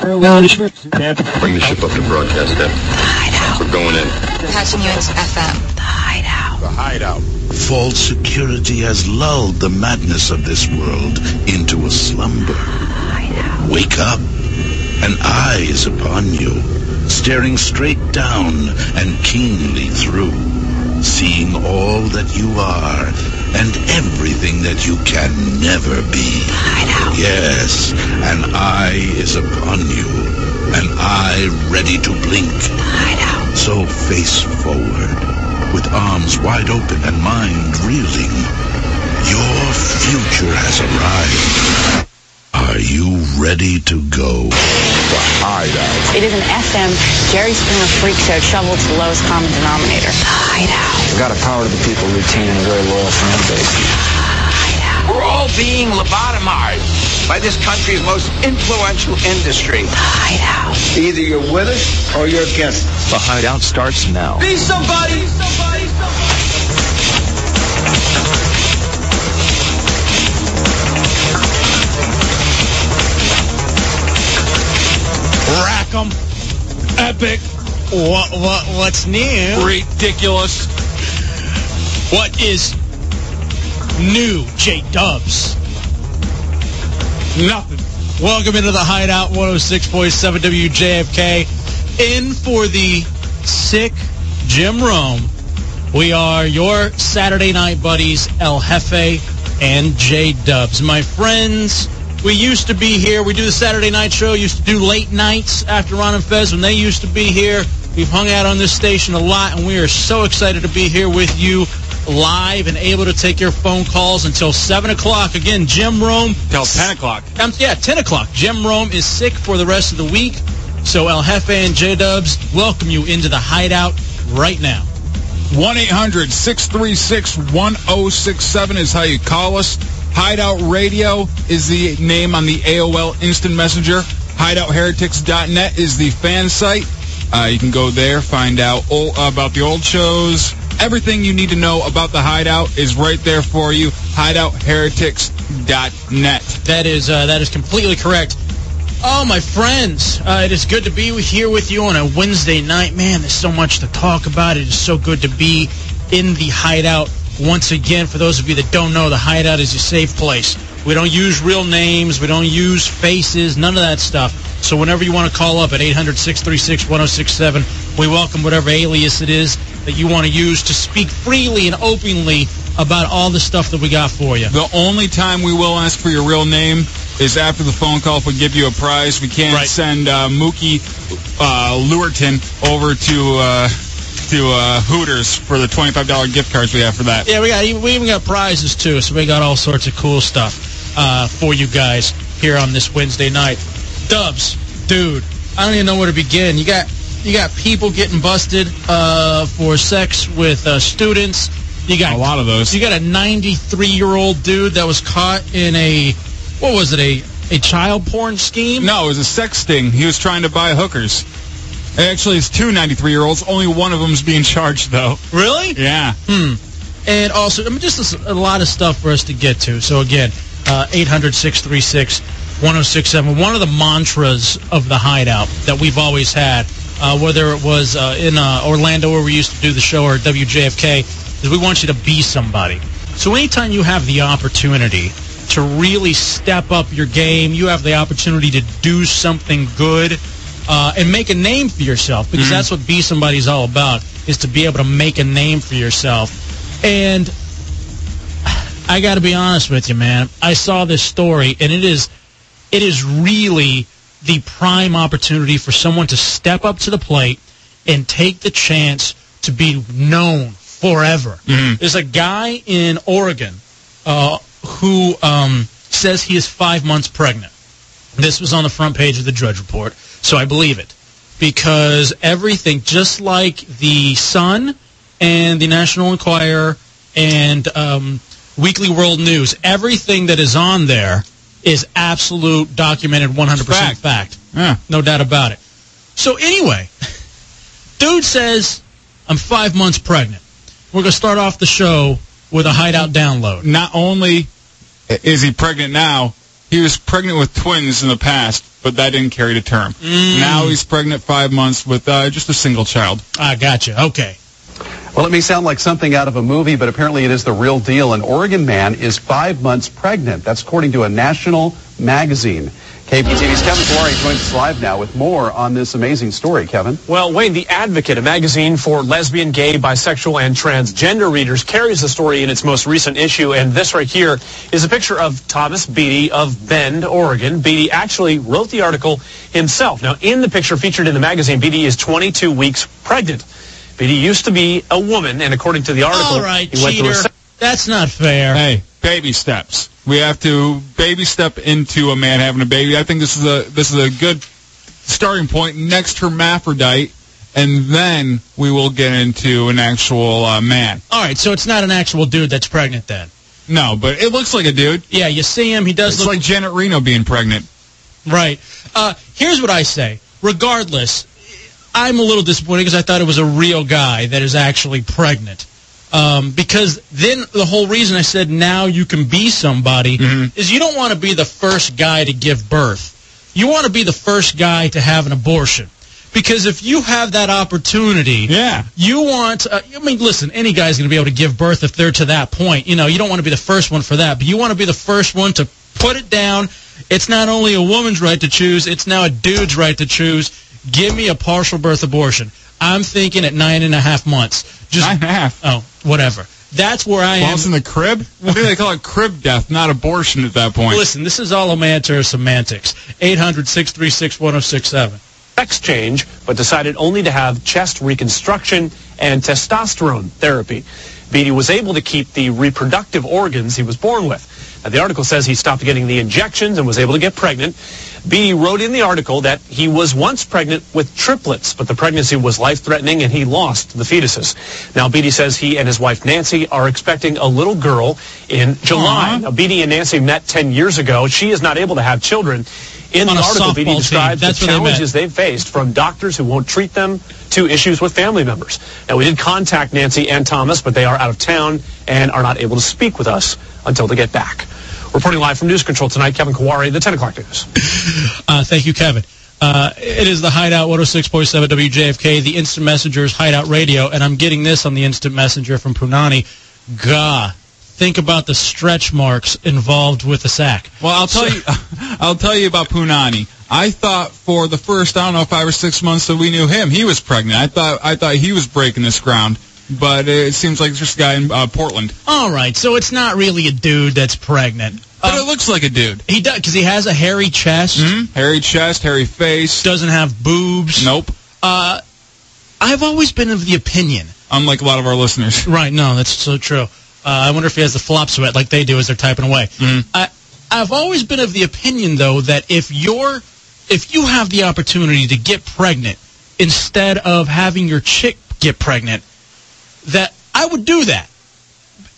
Bring the ship up to broadcast then. Hideout. We're going in. Patching you into FM. The Hideout. The Hideout. False security has lulled the madness of this world into a slumber. Hideout. Wake up. An eye is upon you, staring straight down and keenly through, seeing all that you are and everything that you can never be. Yes, an eye is upon you, an eye ready to blink. So face forward, with arms wide open and mind reeling. Your future has arrived. Are you ready to go? The Hideout. It is an FM Jerry Springer freak show shoveled to the lowest common denominator. The Hideout. We've got a power to the people retaining a very loyal fan base. Hideout. We're all being lobotomized by this country's most influential industry. The Hideout. Either you're with us or you're against us. The Hideout starts now. Be somebody. Rack 'em. Epic. What, what, what's new? Ridiculous. What is new, J Dubs? Nothing. Welcome into the Hideout 106.7 WJFK. In for the sick Jim Rome. We are your Saturday night buddies, El Jefe and J Dubs. My friends, we used to be here. We do the Saturday night show. Used to do late nights after Ron and Fez when they used to be here. We've hung out on this station a lot, and we are so excited to be here with you live and able to take your phone calls until 7 o'clock. Again, Jim Rome. Till 10 o'clock. Um, yeah, 10 o'clock. Jim Rome is sick for the rest of the week. So El Jefe and J-Dubs welcome you into the hideout right now. 1-800-636-1067 is how you call us. Hideout Radio is the name on the AOL Instant Messenger. HideoutHeretics.net is the fan site. Uh, you can go there, find out all about the old shows. Everything you need to know about the Hideout is right there for you. HideoutHeretics.net. That is uh, that is completely correct. Oh, my friends, uh, it is good to be here with you on a Wednesday night. Man, there's so much to talk about. It is so good to be in the hideout once again. For those of you that don't know, the hideout is a safe place. We don't use real names. We don't use faces. None of that stuff. So whenever you want to call up at 800-636-1067, we welcome whatever alias it is that you want to use to speak freely and openly about all the stuff that we got for you. The only time we will ask for your real name is after the phone call if we give you a prize. We can't Right. send uh, Mookie uh, Lurton over to uh, to uh, Hooters for the $25 gift cards we have for that. Yeah, we got we even got prizes too, so we got all sorts of cool stuff uh, for you guys here on this Wednesday night. Dubs, dude, I don't even know where to begin. You got you got people getting busted uh, for sex with uh, students. You got A lot of those. You got a 93 year old dude that was caught in a what was it a a child porn scheme? No, it was a sex sting. He was trying to buy hookers. Actually, it's two 93-year-olds. Only one of them's being charged, though. Really? Yeah. Hmm. And also, I mean, just a, a lot of stuff for us to get to. So again, uh, 800-636-1067. One of the mantras of the Hideout that we've always had, uh, whether it was uh, in uh, Orlando where we used to do the show or WJFK, is we want you to be somebody. So anytime you have the opportunity to really step up your game, you have the opportunity to do something good uh, and make a name for yourself because that's what Be Somebody's all about is to be able to make a name for yourself. And I got to be honest with you, man. I saw this story, and it is it is really the prime opportunity for someone to step up to the plate and take the chance to be known forever. There's a guy in Oregon uh, who um, says he is five months pregnant. This was on the front page of the Drudge Report, so I believe it. Because everything, just like the Sun and the National Enquirer and um, Weekly World News, everything that is on there is absolute, documented, 100% Fact. fact. Yeah. No doubt about it. So anyway, dude says, I'm five months pregnant. We're going to start off the show with a hideout download. Not only is he pregnant now, he was pregnant with twins in the past, but that didn't carry to term. Now he's pregnant five months with uh, just a single child. I gotcha. Okay. Well, it may sound like something out of a movie, but apparently it is the real deal. An Oregon man is five months pregnant. That's according to a national magazine. KPTV's Kevin Kawari joins us live now with more on this amazing story. Kevin? Well, Wayne, The Advocate, a magazine for lesbian, gay, bisexual, and transgender readers, carries the story in its most recent issue. And this right here is a picture of Thomas Beatie of Bend, Oregon. Beatie actually wrote the article himself. Now, in the picture featured in the magazine, Beatie is 22 weeks pregnant. Beatie used to be a woman, and according to the article, All right, he went cheater. through a... That's not fair. Hey, baby steps. We have to baby step into a man having a baby. I think this is a this is a good starting point. Next hermaphrodite, and then we will get into an actual uh, man. All right, so it's not an actual dude that's pregnant then. No, but it looks like a dude. Yeah, you see him. He does It's look like Janet Reno being pregnant. Right. Uh, here's what I say. Regardless, I'm a little disappointed because I thought it was a real guy that is actually pregnant. Um, because then the whole reason I said now you can be somebody is you don't want to be the first guy to give birth. You want to be the first guy to have an abortion. Because if you have that opportunity, Yeah. you want, uh, I mean, listen, any guy's going to be able to give birth if they're to that point. You know, you don't want to be the first one for that, but you want to be the first one to put it down. It's not only a woman's right to choose, it's now a dude's right to choose. Give me a partial birth abortion. I'm thinking at nine and a half months. Just, Nine and a half. Oh, whatever. That's where I Well, am. it's in the crib. I think they call it crib death, not abortion at that point. Listen, this is all a matter of semantics. 800 636 1067. sex change, but decided only to have chest reconstruction and testosterone therapy. Beatie was able to keep the reproductive organs he was born with. Now, the article says he stopped getting the injections and was able to get pregnant. Beatie wrote in the article that he was once pregnant with triplets, but the pregnancy was life-threatening and he lost the fetuses. Now, Beatie says he and his wife Nancy are expecting a little girl in July. Now, Beatie and Nancy met 10 years ago. She is not able to have children. In the article, Beatie describes the where they challenges they've faced from doctors who won't treat them to issues with family members. Now, we did contact Nancy and Thomas, but they are out of town and are not able to speak with us until they get back. Reporting live from News Control tonight, Kevin Kawari, the 10 o'clock news. Uh, thank you, Kevin. Uh, it is the Hideout 106.7 WJFK, the Instant Messenger's Hideout Radio, and I'm getting this on the Instant Messenger from Punani. Gah, think about the stretch marks involved with the sack. Well, I'll tell you, I'll tell you about Punani. I thought for the first, I don't know, five or six months that we knew him, he was pregnant. I thought, I thought he was breaking this ground, but it seems like it's just a guy in uh, Portland. All right, so it's not really a dude that's pregnant. But it looks like a dude. He does because he has a hairy chest, Hairy chest, hairy face. doesn't have boobs. Nope. Uh, I've always been of the opinion. Unlike a lot of our listeners. Right, no, that's so true. Uh, I wonder if he has the flop sweat like they do as they're typing away. I, I've always been of the opinion, though, that if you're, if you have the opportunity to get pregnant instead of having your chick get pregnant, that I would do that.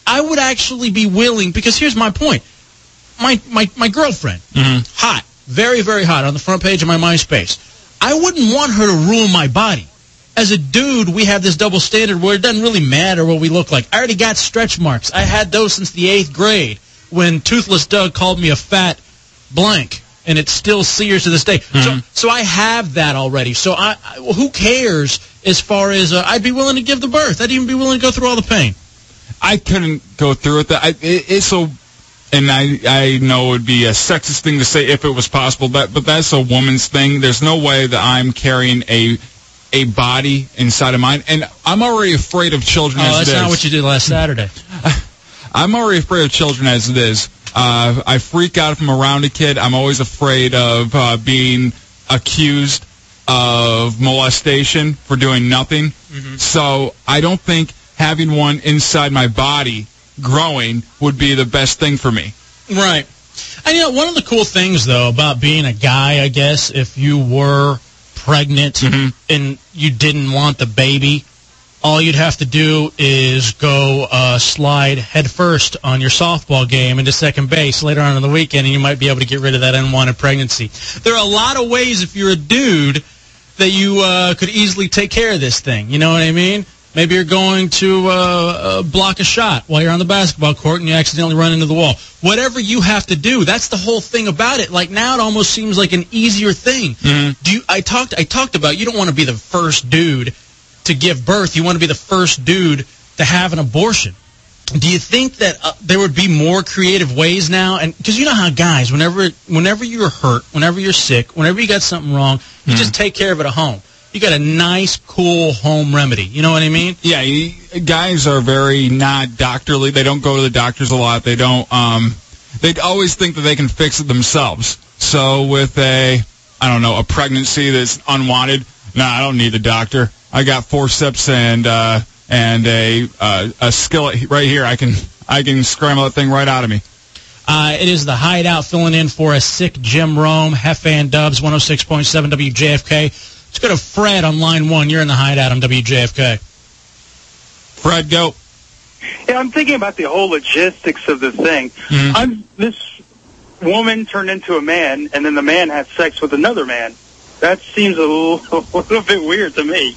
I would actually be willing because here's my point. My my my girlfriend, mm-hmm. hot, very very hot on the front page of my MySpace. I wouldn't want her to ruin my body. As a dude, we have this double standard where it doesn't really matter what we look like. I already got stretch marks. I had those since the eighth grade when Toothless Doug called me a fat blank, and it still sears to this day. So, so I have that already. So I, I who cares as far as uh, I'd be willing to give the birth. I'd even be willing to go through all the pain. I couldn't go through with that. I, it, it's so, and I I know it would be a sexist thing to say if it was possible, but but that's a woman's thing. There's no way that I'm carrying a a body inside of mine, and I'm already afraid of children Oh, as that's it not what you did last Saturday. I'm already afraid of children as it is. Uh, I freak out if I'm around a kid. I'm always afraid of uh, being accused of molestation for doing nothing. So I don't think having one inside my body growing would be the best thing for me. Right. And you know, one of the cool things though about being a guy, I guess, if you were pregnant and you didn't want the baby, all you'd have to do is go uh, slide headfirst on your softball game into second base later on in the weekend, and you might be able to get rid of that unwanted pregnancy. There are a lot of ways if you're a dude that you uh, could easily take care of this thing. You know what I mean? Maybe you're going to uh, uh, block a shot while you're on the basketball court and you accidentally run into the wall. Whatever you have to do, that's the whole thing about it. Like now, it almost seems like an easier thing. Mm-hmm. Do you? I talked. I talked about you don't want to be the first dude to give birth. You want to be the first dude to have an abortion. Do you think that uh, there would be more creative ways now? And because you know how guys, whenever whenever you're hurt, whenever you're sick, whenever you got something wrong, you just take care of it at home. You got a nice, cool home remedy. You know what I mean? Yeah, you, guys are very not doctorly. They don't go to the doctors a lot. They don't. Um, they always think that they can fix it themselves. So with a, I don't know, a pregnancy that's unwanted, no, I don't need the doctor. I got forceps and uh, and a uh, a skillet right here. I can I can scramble that thing right out of me. Uh, it is the Hideout filling in for a sick Jim Rome, Jefe and Dubs, 106.7 WJFK. Let's go to Fred on line one. You're in the Hideout on WJFK. Fred, go. Yeah, I'm thinking about the whole logistics of the thing. Mm-hmm. I'm this woman turned into a man, and then the man has sex with another man. That seems a little, a little bit weird to me.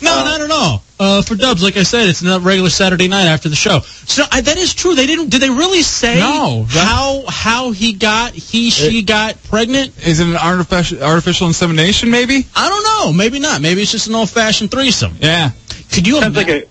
No, not at all. Uh, for Dubs, like I said, it's not regular Saturday night after the show. So I, that is true. They didn't. Did they really say No, that- how how he got he she got pregnant? Is it an artificial artificial insemination? Maybe. I don't know. Maybe not. Maybe it's just an old fashioned threesome. Yeah. Could you? Sounds like a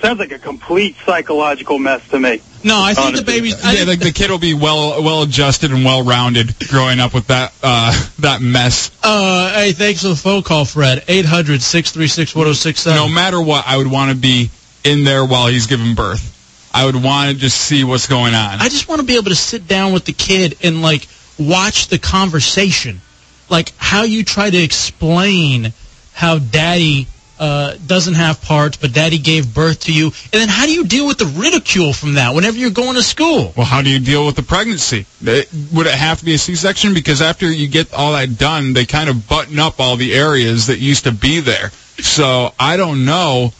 sounds like a complete psychological mess to me. No, I think the Honestly. baby's. I yeah, like the kid will be well well adjusted and well rounded growing up with that uh, that mess. Uh, hey, thanks for the phone call, Fred. 800 636 1067. No matter what, I would want to be in there while he's giving birth. I would want to just see what's going on. I just want to be able to sit down with the kid and like watch the conversation, like how you try to explain how daddy uh, doesn't have parts, but daddy gave birth to you, and then how do you deal with the ridicule from that whenever you're going to school? Well, how do you deal with the pregnancy? It- would it have to be a C-section? Because after you get all that done, they kind of button up all the areas that used to be there. So I don't know.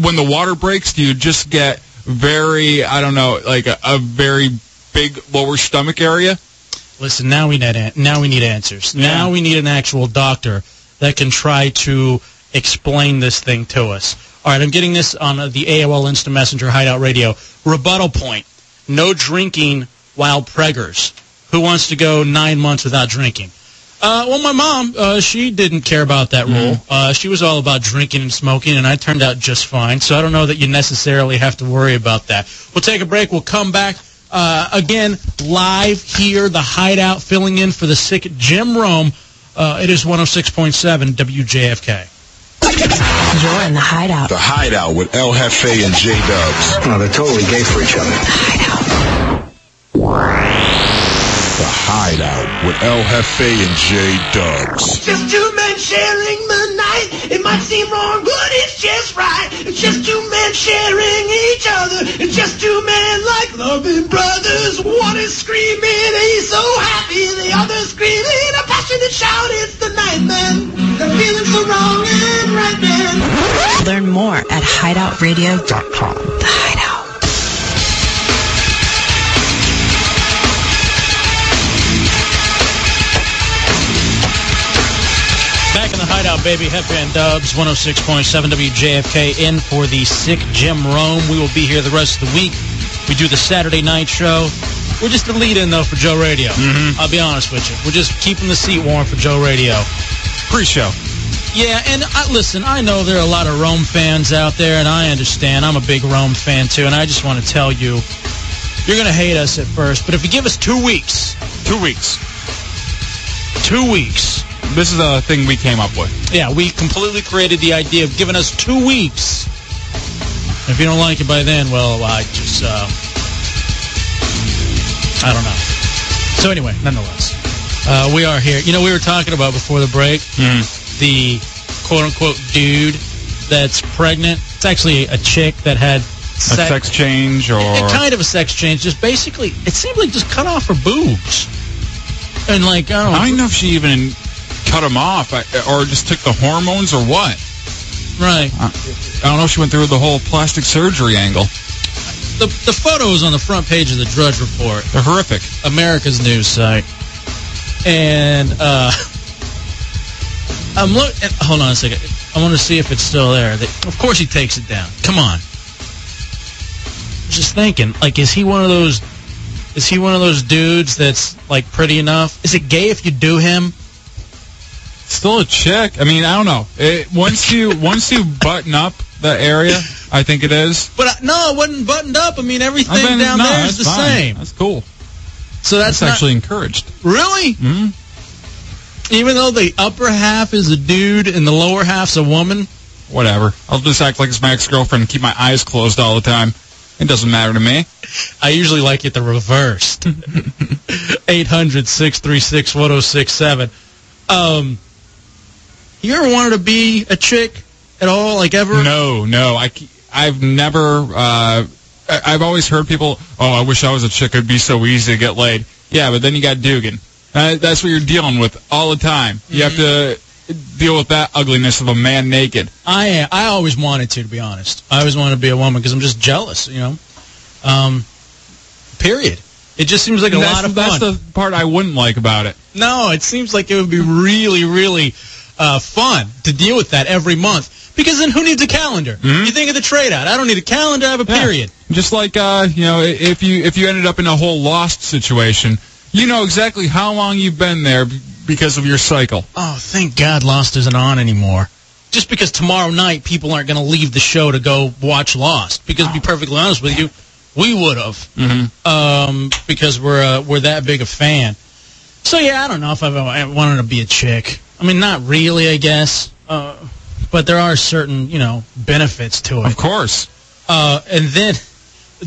When the water breaks, do you just get very, I don't know, like a, a very big lower stomach area? Listen, now we need now we need answers. Now we need an actual doctor that can try to explain this thing to us. All right, I'm getting this on uh, the AOL Instant Messenger Hideout Radio. Rebuttal point: No drinking while preggers. Who wants to go nine months without drinking? Uh, well, my mom, uh, she didn't care about that rule. Uh, she was all about drinking and smoking, and I turned out just fine. So I don't know that you necessarily have to worry about that. We'll take a break. We'll come back. Uh, again, live here, the hideout, filling in for the sick Jim Rome. Uh, it is 106.7 WJFK. You're in the Hideout. The Hideout with El Jefe and J Dubs. No, they're totally gay for each other. The Hideout with El Jefe and J Dubs. Just two men sharing the night. It might seem wrong, but it's just right. It's just two men sharing each other. It's just two men like loving brothers. One is screaming, he's so happy. The other's screaming a passionate shout. It's the night man. The feeling's so wrong and right man. Learn more at hideoutradio.com. The Hideout. In the hideout, baby. Headband Dubs, 106.7 WJFK, in for the sick Jim Rome. We will be here the rest of the week. We do the Saturday night show. We're just the lead in, though, for Joe Radio. Mhm. I'll be honest with you. We're just keeping the seat warm for Joe Radio. Pre-show. Yeah, and I, listen, I know there are a lot of Rome fans out there, and I understand. I'm a big Rome fan, too, and I just want to tell you, you're going to hate us at first, but if you give us two weeks, Two weeks. two weeks, This is a thing we came up with. Yeah, we completely created the idea of giving us two weeks. If you don't like it by then, well, I just, uh, I don't know. So anyway, nonetheless, uh, we are here. You know, we were talking about before the break the quote-unquote dude that's pregnant. It's actually a chick that had A sex change or a kind of a sex change. Just basically, it seemed like just cut off her boobs. And like, I don't know. I don't know if she even cut them off I- or just took the hormones or what. Right. I, I don't know if she went through the whole plastic surgery angle. The, the photos on the front page of the Drudge Report. They're horrific. America's news site. And uh, I'm looking. Hold on a second. I want to see if it's still there. They, of course he takes it down. Come on. Just thinking, like, is he one of those? Is he one of those dudes that's like pretty enough? Is it gay if you do him? Still a chick. I mean, I don't know. It, once you once you button up the area, I think it is. But uh, no, it wasn't buttoned up. I mean, everything I mean, down no, there is the fine. same. That's cool. So that's, That's actually encouraged. really. hmm Even though the upper half is a dude and the lower half's a woman. Whatever. I'll just act like it's my ex-girlfriend and keep my eyes closed all the time. It doesn't matter to me. I usually like it the reversed. 800-636-1067. Um, you ever wanted to be a chick at all, like ever? No, no. I, I've never. Uh, I've always heard people. Oh, I wish I was a chick. It'd be so easy to get laid. Yeah, but then you got Dugan. Uh, that's what you're dealing with all the time. You have to deal with that ugliness of a man naked. I I always wanted to, to be honest. I always wanted to be a woman because I'm just jealous, you know. Um, period. It just seems like a that's, lot of that's fun. the part I wouldn't like about it. No, it seems like it would be really, really uh, fun to deal with that every month. Because then who needs a calendar? You think of the trade out. I don't need a calendar. I have a Yeah. period. Just like uh, you know, if you if you ended up in a whole lost situation, you know exactly how long you've been there because of your cycle. Oh, thank God Lost isn't on anymore. Just because tomorrow night people aren't going to leave the show to go watch Lost. Because to be perfectly honest with you, we would have. Mm-hmm. Um, because we're uh, we're that big a fan. So yeah, I don't know if I've ever wanted to be a chick. I mean, not really, I guess. Uh, but there are certain, you know, benefits to it. Of course. Uh, and then,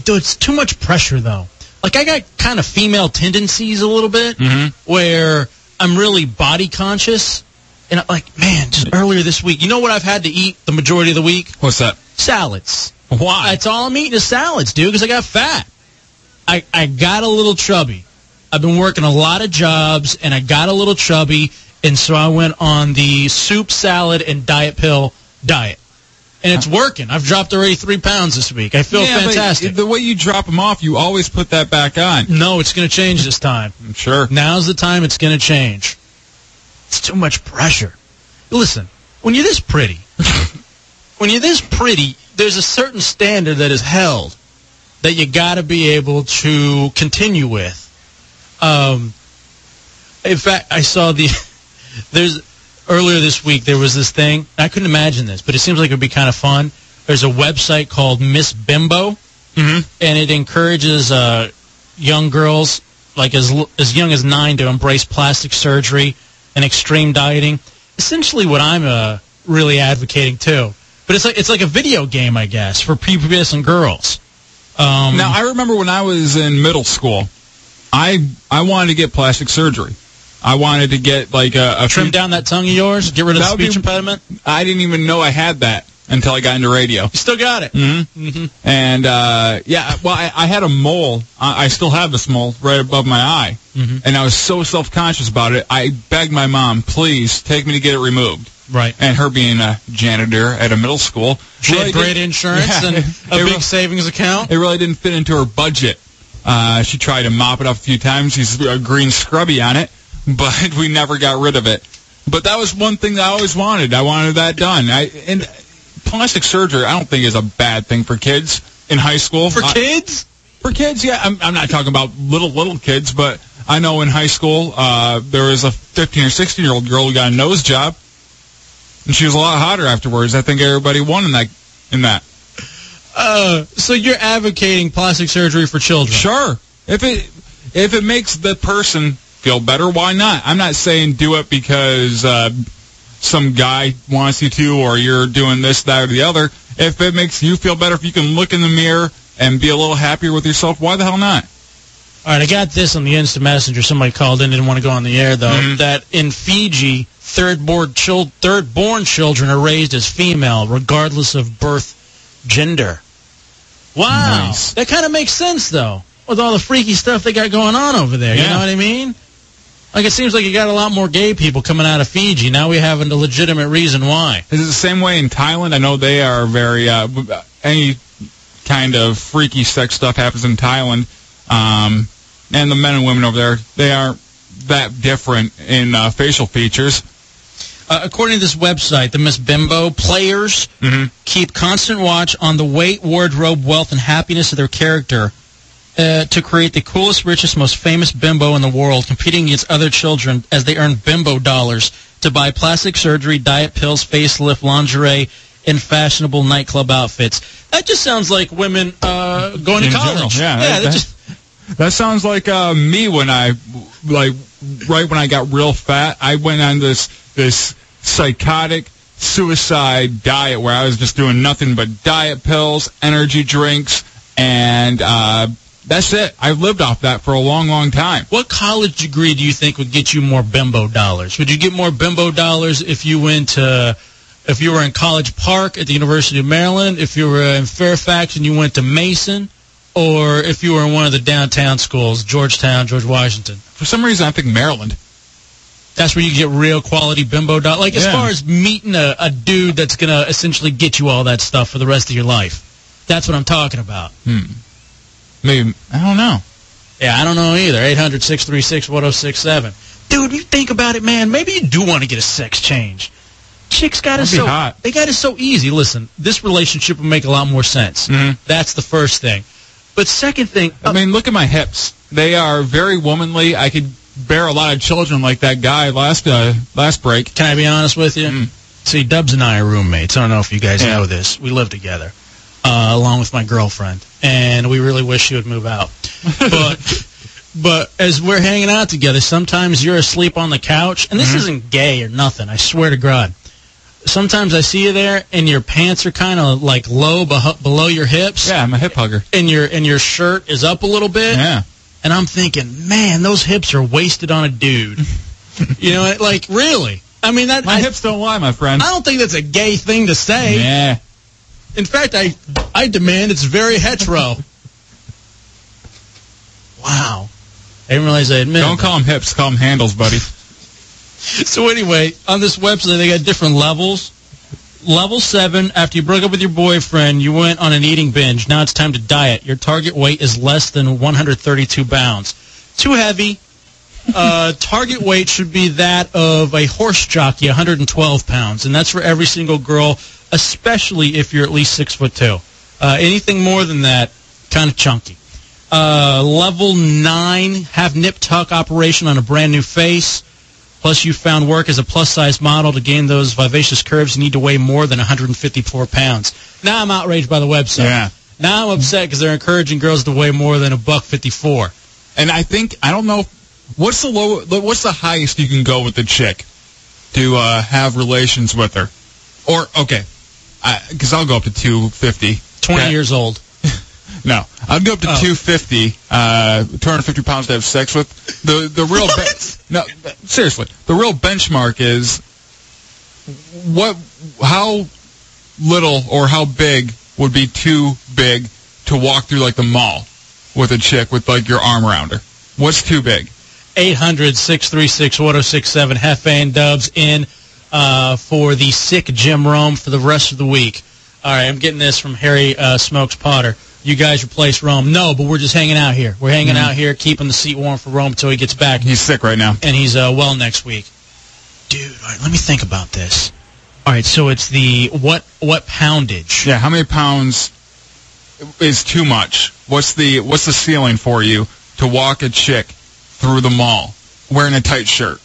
dude, it's too much pressure though. Like I got kind of female tendencies a little bit, Mm-hmm. where I'm really body conscious, and I'm like, man, just earlier this week, you know what I've had to eat the majority of the week? What's that? Salads. Why? That's all I'm eating is salads, dude, because I got fat. I I got a little chubby. I've been working a lot of jobs, and I got a little chubby, and so I went on the soup, salad, and diet pill diet. And it's working. I've dropped already three pounds this week. I feel Yeah, fantastic. The way you drop them off, you always put that back on. No, it's going to change this time. I'm sure. Now's the time it's going to change. It's too much pressure. Listen, when you're this pretty, when you're this pretty, there's a certain standard that is held that you got to be able to continue with. Um, in fact, I saw the there's earlier this week there was this thing. I couldn't imagine this, but it seems like it would be kind of fun. There's a website called Miss Bimbo, Mm-hmm. and it encourages uh, young girls like as as young as nine to embrace plastic surgery and extreme dieting. Essentially, what I'm uh, really advocating too. But it's like it's like a video game, I guess, for pubescent girls. Um, Now I remember when I was in middle school, I I wanted to get plastic surgery. I wanted to get like a, a trim few- down that tongue of yours, get rid of the would be- speech impediment. I didn't even know I had that until I got into radio. You still got it. Mm-hmm. Mm-hmm. And uh, yeah, well, I, I had a mole. I, I still have this mole right above my eye, Mhm. and I was so self conscious about it. I begged my mom, please take me to get it removed. Right. And her being a janitor at a middle school, She really had great insurance Yeah, and a big re- savings account. It really didn't fit into her budget. Uh, she tried to mop it up a few times. She's a green scrubby on it, but we never got rid of it. But that was one thing that I always wanted. I wanted that done. I, and plastic surgery, I don't think is a bad thing for kids in high school. For I- kids? for kids, yeah. I'm, I'm not talking about little little kids, but I know in high school uh, there was a 15 or 16 year old girl who got a nose job, and she was a lot hotter afterwards. I think everybody won in that in that. Uh, so you're advocating plastic surgery for children? Sure. If it if it makes the person feel better, why not? I'm not saying do it because uh, some guy wants you to, or you're doing this, that, or the other. If it makes you feel better, if you can look in the mirror and be a little happier with yourself, why the hell not? All right, I got this on the instant messenger. Somebody called in, didn't want to go on the air though. Mhm. That in Fiji, third born chil- third children are raised as female, regardless of birth gender. Wow, Nice. that kind of makes sense though, with all the freaky stuff they got going on over there. You know what I mean? Like it seems like you got a lot more gay people coming out of Fiji. Now we have a legitimate reason why. Is it the same way in Thailand? I know they are very uh, any kind of freaky sex stuff happens in Thailand, um, and the men and women over there they aren't that different in uh, facial features. Uh, according to this website, the Miss Bimbo players keep constant watch on the weight, wardrobe, wealth, and happiness of their character uh, to create the coolest, richest, most famous bimbo in the world, competing against other children as they earn bimbo dollars to buy plastic surgery, diet pills, facelift, lingerie, and fashionable nightclub outfits. That just sounds like women uh, going In to general, college. yeah, yeah that- that just That sounds like uh, me when I, like, right when I got real fat. I went on this this psychotic suicide diet where I was just doing nothing but diet pills, energy drinks, and uh, that's it. I've lived off that for a long, long time. What college degree do you think would get you more bimbo dollars? Would you get more bimbo dollars if you went to, if you were in College Park at the University of Maryland, if you were in Fairfax and you went to Mason, or if you were in one of the downtown schools, Georgetown, George Washington? For some reason, I think Maryland. That's where you get real quality bimbo dollars. Like as far as meeting a, a dude that's gonna essentially get you all that stuff for the rest of your life. That's what I'm talking about. Hmm. Maybe I don't know. Yeah, I don't know either. 800 636 1067. Dude, you think about it, man. Maybe you do want to get a sex change. Chicks got it That'd be so hot. they got it so easy. Listen, this relationship would make a lot more sense. Mhm. That's the first thing. But second thing, I mean, look at my hips. They are very womanly. I could bear a lot of children like that guy last uh, last break. Can I be honest with you? See, Dubs and I are roommates. I don't know if you guys Yeah. know this. We live together, uh, along with my girlfriend, and we really wish she would move out. But, but as we're hanging out together, sometimes you're asleep on the couch, and this Mhm. isn't gay or nothing. I swear to God. Sometimes I see you there, and your pants are kind of like low beh- below your hips. Yeah, I'm a hip hugger. And your and your shirt is up a little bit. Yeah. And I'm thinking, man, those hips are wasted on a dude. you know, like really. I mean, that My I, hips don't lie, my friend. I don't think that's a gay thing to say. Yeah. In fact, I I demand it's very hetero. wow. I didn't realize I admitted. Don't call them hips. Call them handles, buddy. So anyway, on this website they got different levels. Level seven, after you broke up with your boyfriend, you went on an eating binge. Now it's time to diet. Your target weight is less than 132 pounds. Too heavy. Uh, target weight should be that of a horse jockey, 112 pounds, and that's for every single girl, especially if you're at least six foot two. Uh, anything more than that, kind of chunky. Uh, level nine, have nip tuck operation on a brand new face. Plus, you found work as a plus size model to gain those vivacious curves. You need to weigh more than 154 pounds. Now I'm outraged by the website. Yeah. Now I'm upset because they're encouraging girls to weigh more than a buck 54. And I think I don't know what's the low, what's the highest you can go with the chick to uh, have relations with her, or okay, because I'll go up to two fifty. 20 years old. No, I'd go up to Oh. 250, uh, 250 pounds to have sex with. The the real no, seriously, the real benchmark is what how little or how big would be too big to walk through like the mall with a chick with like your arm around her. What's too big? 800 636 1067. Jefe and Dubs in uh, for the sick Jim Rome for the rest of the week. All right, I'm getting this from Harry uh, Smokes Potter. You guys replace Rome. No, but we're just hanging out here. We're hanging Mhm. out here, keeping the seat warm for Rome until he gets back. He's sick right now. and he's uh, well next week. Dude, all right, let me think about this. All right, so it's the what what poundage? Yeah, how many pounds is too much? What's the what's the ceiling for you to walk a chick through the mall wearing a tight shirt?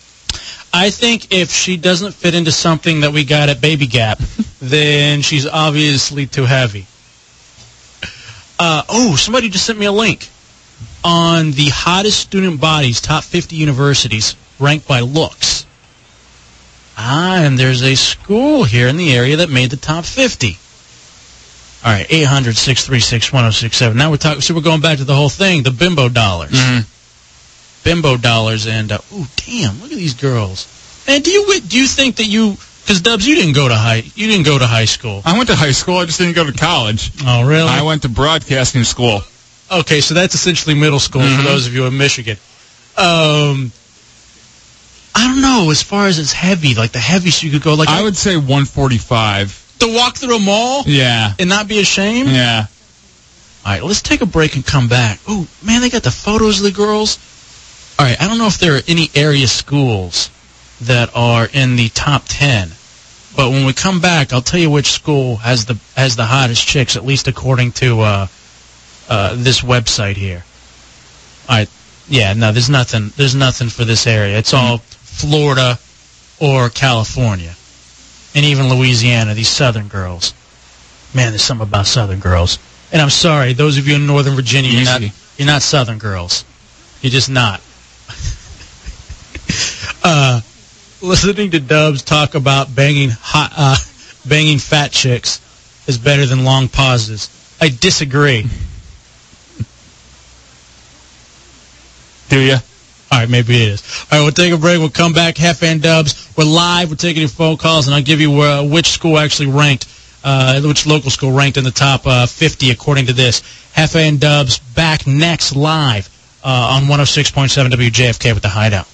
I think if she doesn't fit into something that we got at Baby Gap, then she's obviously too heavy. Uh, oh, somebody just sent me a link on the hottest student bodies, top 50 universities, ranked by looks. Ah, and there's a school here in the area that made the top 50. All right, 800 636 1067. Now we're talking, so we're going back to the whole thing, the bimbo dollars. Bimbo dollars, and, uh, ooh, damn, look at these girls. And do you, do you think that you, because Dubs, you didn't go to high, you didn't go to high school. I went to high school. I just didn't go to college. Oh, really? I went to broadcasting school. Okay, so that's essentially middle school Mhm. for those of you in Michigan. Um, I don't know. As far as it's heavy, like the heaviest you could go, like I would say 145. to walk through a mall Yeah. and not be ashamed. Yeah. All right, let's take a break and come back. Oh man, they got the photos of the girls. All right, I don't know if there are any area schools that are in the top 10. But when we come back, I'll tell you which school has the has the hottest chicks, at least according to uh, uh, this website here. All right, yeah, no, there's nothing. There's nothing for this area. It's all Florida or California, and even Louisiana. These Southern girls, man, there's something about Southern girls. And I'm sorry, those of you in Northern Virginia, you're not you're not Southern girls. You're just not. Uh, listening to Dubs talk about banging hot, uh, banging fat chicks is better than long pauses. I disagree. Do you? All right, maybe it is. All right, we'll take a break. We'll come back. Half and Dubs. We're live. We're taking your phone calls, and I'll give you uh, which school actually ranked, uh, which local school ranked in the top uh, 50 according to this. Half and Dubs back next live uh, on 106.7 WJFK with the Hideout.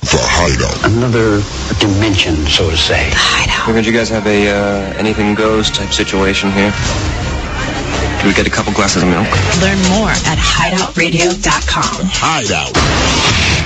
The Hideout. Another dimension, so to say. Figured you guys have a uh, anything goes type situation here. Can we get a couple glasses of milk? Learn more at hideoutradio.com. Hideout.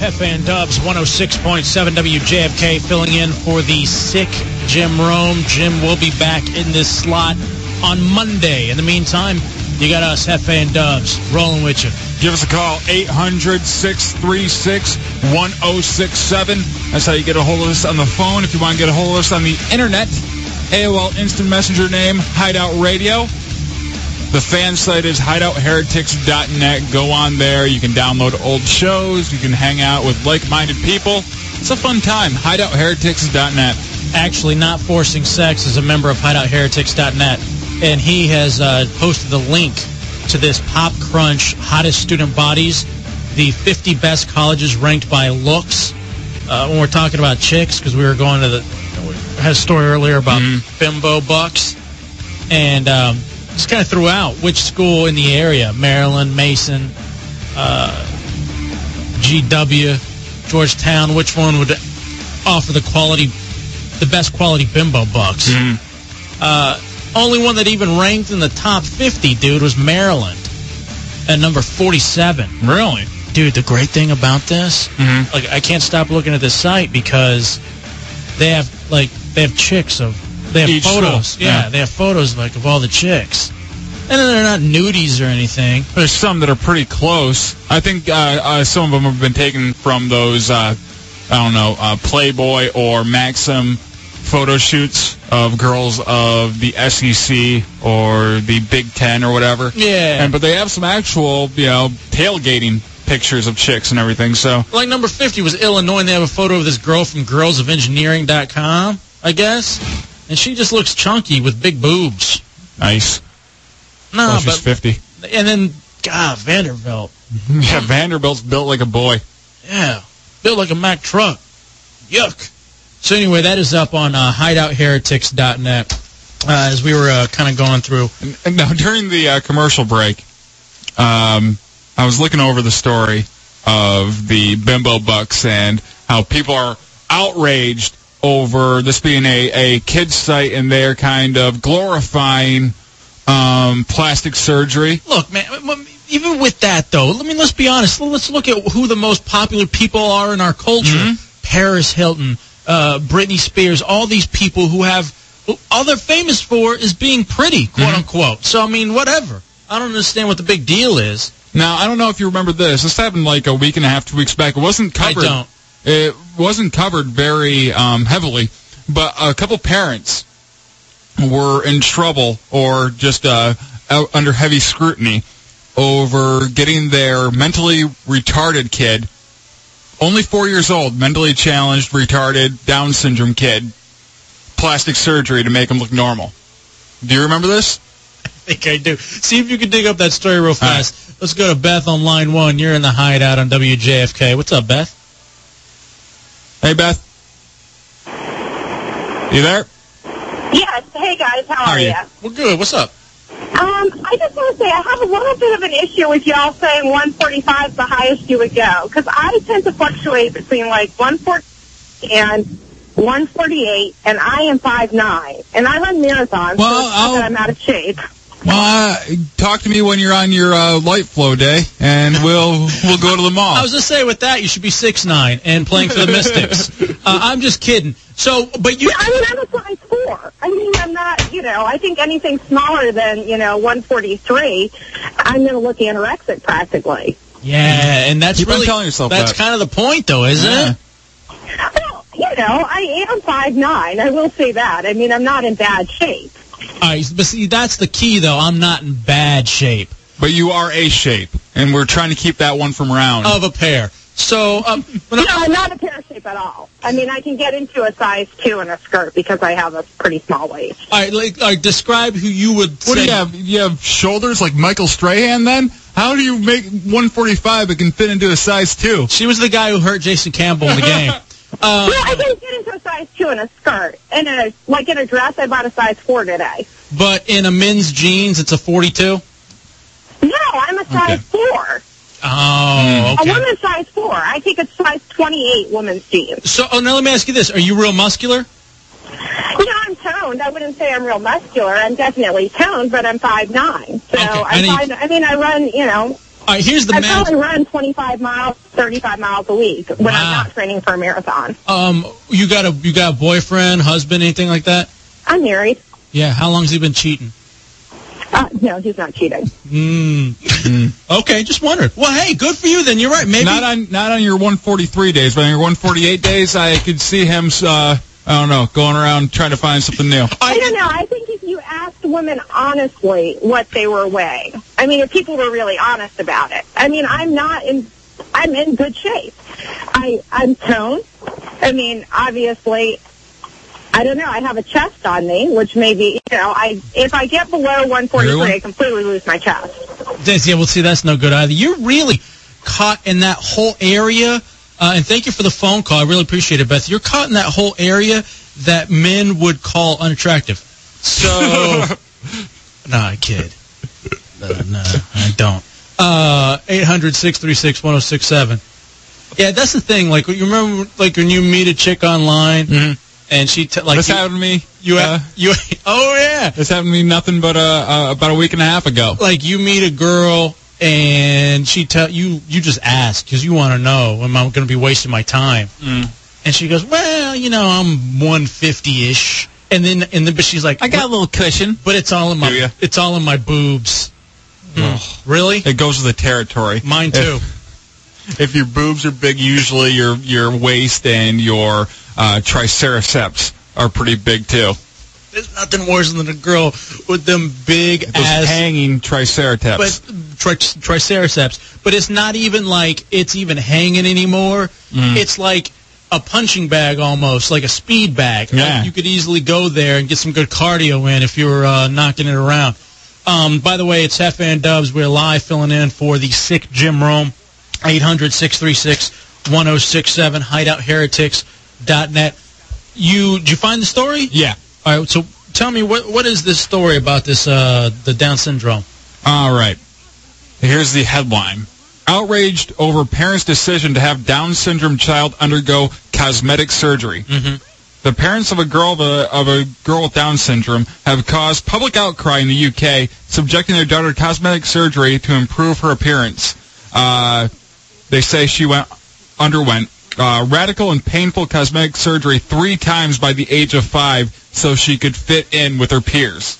Live, and Dubs, 106.7 WJFK, filling in for the sick Jim Rome. Jim will be back in this slot on Monday. In the meantime, you got us, and Dubs, rolling with you. Give us a call, 800-636-1067. That's how you get a hold of us on the phone. If you want to get a hold of us on the internet, AOL Instant Messenger name, Hideout Radio. The fan site is hideoutheretics.net. Go on there. You can download old shows. You can hang out with like-minded people. It's a fun time. Hideoutheretics.net. Actually, Not Forcing Sex is a member of HideoutHeretics.net, and he has uh, posted the link to this Pop Crunch Hottest Student Bodies, the 50 best colleges ranked by looks. Uh, when we're talking about chicks, because we were going to the, had a story earlier about bimbo bucks, and um, just kind of threw out which school in the area, Maryland, Mason, uh, GW, Georgetown, which one would offer the quality, the best quality bimbo bucks. Uh, only one that even ranked in the top 50, dude, was Maryland at number 47. Really? Dude, the great thing about this, like, I can't stop looking at this site because they have, like, they have chicks of, they have Each photos. Yeah, yeah. they have photos, like, of all the chicks. And then they're not nudies or anything. There's some that are pretty close. I think uh, uh, some of them have been taken from those, uh, I don't know, uh, Playboy or Maxim photo shoots of girls of the SEC or the Big Ten or whatever. Yeah. And but they have some actual, you know, tailgating pictures of chicks and everything. So Like number 50 was Illinois, and they have a photo of this girl from girlsofengineering.com, I guess. And she just looks chunky with big boobs. nice. No, Well, she's but 50. and then God, Vanderbilt. Yeah, Vanderbilt's built like a boy. Yeah, built like a Mack truck. Yuck. So anyway, that is up on uh, hideoutheretics.net. Uh, as we were uh, kind of going through. And now during the uh, commercial break, um, I was looking over the story of the Bimbo Bucks and how people are outraged over this being a, a kids site and they're kind of glorifying um, plastic surgery. Look, man, even with that though, I mean, let's be honest. Let's look at who the most popular people are in our culture. Paris Hilton, uh, Britney Spears, all these people who have all they're famous for is being pretty, quote unquote. So I mean, whatever. I don't understand what the big deal is. Now, I don't know if you remember this. This happened like a week and a half, two weeks back. It wasn't I covered. don't. It wasn't covered very um, heavily, but a couple parents were in trouble or just uh, under heavy scrutiny over getting their mentally retarded kid, only four years old, mentally challenged, retarded, Down syndrome kid, plastic surgery to make him look normal. Do you remember this? I think I do. See if you can dig up that story real fast. Let's go to Beth on line one. You're in the hideout on WJFK. What's up, Beth? Hey, Beth. You there? Yes. Hey guys, how, How are are you? you? We're good. What's up? Um, I just want to say I have a little bit of an issue with y'all saying 145 is the highest you would go because I tend to fluctuate between like 140 and 148, and I am 5'9", and I run marathons, Well, so it's not that I'm out of shape. Well, uh, talk to me when you're on your uh, light flow day, and we'll we'll go to the mall. I was gonna say with that you should be six nine and playing for the Mystics. uh, I'm just kidding. So, but you. I mean, I'm a size four. I mean, I'm not, you know, I think anything smaller than, you know, 143, I'm going to look anorexic practically. Yeah, and that's Keep on really telling yourself that's that. kind of the point, though, isn't Yeah. it? Well, you know, I am five nine. I will say that. I mean, I'm not in bad shape. All right, but see, that's the key, though. I'm not in bad shape But you are A shape, and we're trying to keep that one from round. of a pair. So, um, but No, I'm not a pear shape at all. I mean, I can get into a size two in a skirt because I have a pretty small waist. all right, like, like, describe who you would. What do you have? You have shoulders like Michael Strahan? Then how do you make 145 that can fit into a size two? She was the guy who hurt Jason Campbell in the game. Uh, no, I can get into a size two in a skirt. And a, like in a dress, I bought a size four today. but in a men's jeans, it's a 42. No, I'm a size four. Oh, A woman's size four. I think it's size 28 woman's jeans. So, oh, now let me ask you this: Are you real muscular? You know, I'm toned. I wouldn't say I'm real muscular. I'm definitely toned, but I'm five nine. So Okay, I I'm I mean, I run. You know, All right, here's the I math. probably run 25 miles, 35 miles a week when Wow. I'm not training for a marathon. Um, you got a you got a boyfriend, husband, anything like that? I'm married. Yeah. How long's he been cheating? Uh, no, he's not cheating. Mm. Okay, just wondered. Well, hey, good for you then. You're right. Maybe Not on not on your 143 days, but on your 148 days, I could see him. Uh, I don't know, going around trying to find something new. I don't know. I think if you asked women honestly what they were weighing, I mean, if people were really honest about it, I mean, I'm not in, I'm in good shape. I, I'm toned. I mean, obviously, I don't know. I have a chest on me, which maybe, you know, I, if I get below 143, Really? I completely lose my chest. That's- yeah, well, see, that's no good either. You're really caught in that whole area. Uh, and thank you for the phone call. I really appreciate it, Beth. You're caught in that whole area that men would call unattractive. So, no, I kid. No, no, I don't. Uh, 800-636-1067. Yeah, that's the thing. Like, you remember, like, when you meet a chick online, and she, t- like, this you, happened to me. you, uh, you, oh, yeah. this happened to me nothing but uh, uh, about a week and a half ago. like you meet a girl and she tell you you just ask because you want to know am I going to be wasting my time? Mm. And she goes, well, you know, I'm 150 ish. And then and then but she's like, I got a little cushion. but it's all in my it's all in my boobs. Mm. Really? It goes with the territory. Mine too. If, if your boobs are big, usually your your waist and your uh, triceratops are pretty big too. There's nothing worse than a girl with them big Those ass hanging triceratops. but tri- triceratops. But it's not even like it's even hanging anymore. Mm. It's like a punching bag almost, like a speed bag. Yeah. Like, you could easily go there and get some good cardio in if you were uh, knocking it around. Um, by the way, it's Jefe and Dubs. We're live filling in for the sick Jim Rome. 800-636-1067, hideoutheretics.net. You, did you find the story? yeah. All right, so tell me, what what is this story about this, uh, the Down syndrome? All right. Here's the headline. Outraged over parents' decision to have Down syndrome child undergo cosmetic surgery. Mm-hmm. The parents of a girl of a, of a girl with Down syndrome have caused public outcry in the UK, subjecting their daughter to cosmetic surgery to improve her appearance. Uh, they say she went underwent uh, radical and painful cosmetic surgery three times by the age of five so she could fit in with her peers.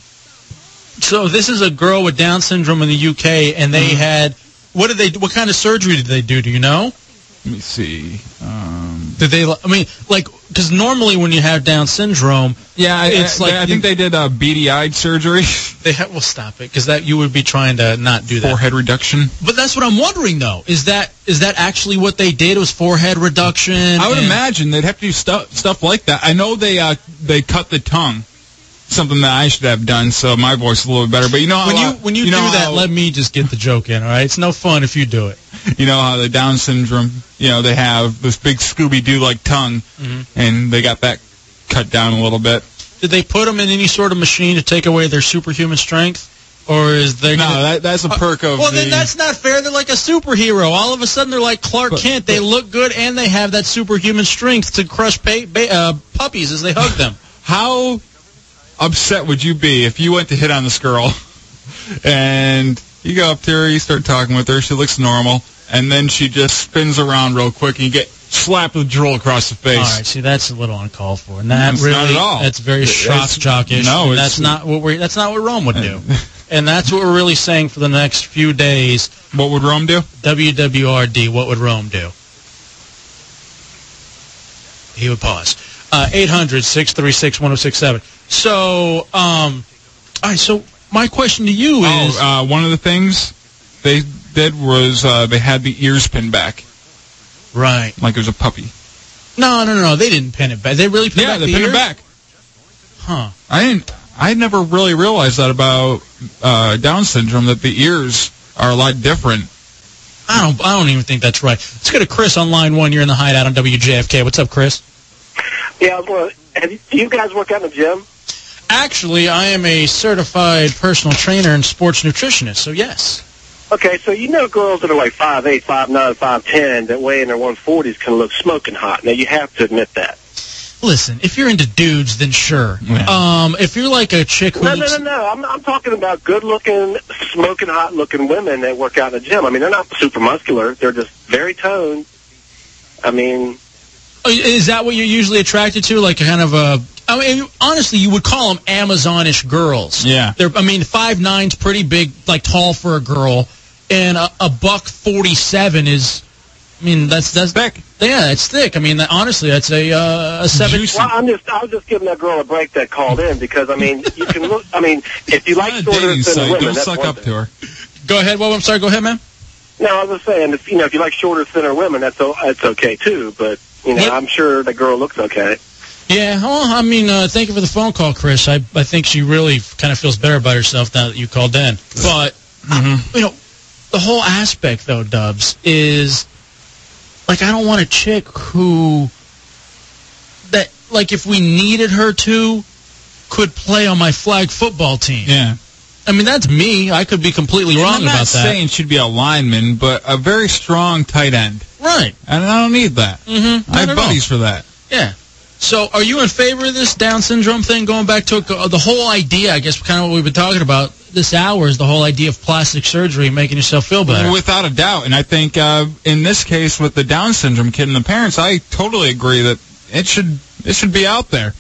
So this is a girl with Down syndrome in the UK, and they Mm-hmm. had what did they? What kind of surgery did they do? Do you know? Let me see. Um, Did they? I mean, like, because normally when you have Down syndrome, yeah, I, It's I, like I think they did uh, beady-eyed surgery, they. Well, stop it, because that you would be trying to not do that. forehead reduction. But that's what I'm wondering, though. Is that is that actually what they did? It was forehead reduction. I would imagine they'd have to do stuff stuff like that. I know they uh, they cut the tongue, something that I should have done, so my voice is a little bit better. But you know how When you uh, when you, know do that, how- let me just get the joke in. All right, it's no fun if you do it. you know how the Down syndrome, you know, they have this big Scooby Doo like tongue, Mhm. and they got that cut down a little bit. Did they put them in any sort of machine to take away their superhuman strength? Or is there No, gonna- that, that's a perk of well, the... then that's not fair. They're like a superhero. All of a sudden, they're like Clark Kent. They look good, and they have that superhuman strength to crush pa- ba- uh, puppies as they hug them. How upset would you be if you went to hit on this girl and you go up to her, you start talking with her, she looks normal, and then she just spins around real quick and you get slapped with drool across the face? All right, see, that's a little uncalled for, and that It's really not at all. that's very shock jockish. no, it's- that's not what we that's not what Rome would do, and that's what we're really saying for the next few days. What would Rome do? WWRD. What would Rome do? He would pause. Uh, 800-636-1067. So, um, all right. So my question to you is, Oh, uh, one of the things they did was uh, they had the ears pinned back. Right. Like it was a puppy. no, no, no, no. They didn't pin it back. They really pinned Yeah, back they the pinned it back. Huh. I didn't. I never really realized that about uh, Down syndrome that the ears are a lot different. I don't. I don't even think that's right. Let's go to Chris on line one. You're in the hideout on WJFK. What's up, Chris? Yeah, I was wondering, have you, do you guys work out in the gym? Actually, I am a certified personal trainer and sports nutritionist. So yes. Okay, so you know girls that are like five eight, five nine, five ten that weigh in their 140s can look smoking hot. Now, you have to admit that. Listen, if you're into dudes, then sure. Um, if you're like a chick who No, no, looks, no, no. I'm, I'm talking about good-looking, smoking hot-looking women that work out in the gym. I mean, they're not super muscular. They're just very toned. I mean, Oh, is that what you're usually attracted to? Like kind of a. I mean, honestly, you would call them Amazonish girls. Yeah. They're. I mean, five nine's pretty big, like tall for a girl, and a, a buck forty seven is. I mean, that's that's thick. Yeah, it's thick. I mean, that, honestly, that's a uh, a seven. well, I'm just, I was just giving that girl a break that called in because I mean, you can look. I mean, if you like shorter dating thin site. women, Don't that's suck one up thing. to her. Go ahead. Well, I'm sorry. Go ahead, man. No, I was just saying, if you know, if you like shorter, thinner women, that's o- that's okay too. But you know, I'm sure the girl looks okay. Yeah, well, I mean, uh, thank you for the phone call, Chris. I I think she really kind of feels better about herself now that you called in. But you know, the whole aspect though, Dubs, is like I don't want a chick who that like if we needed her to could play on my flag football team. Yeah. I mean, that's me. I could be completely wrong I'm not about that. saying she'd be a lineman, but a very strong tight end. Right. And I don't need that. Mm-hmm. I have buddies for that. Yeah. So, are you in favor of this Down syndrome thing? Going back to uh, the whole idea, I guess, kind of what we've been talking about this hour is the whole idea of plastic surgery and making yourself feel better. Without a doubt. And I think uh, in this case with the Down syndrome kid and the parents, I totally agree that it should it should be out there.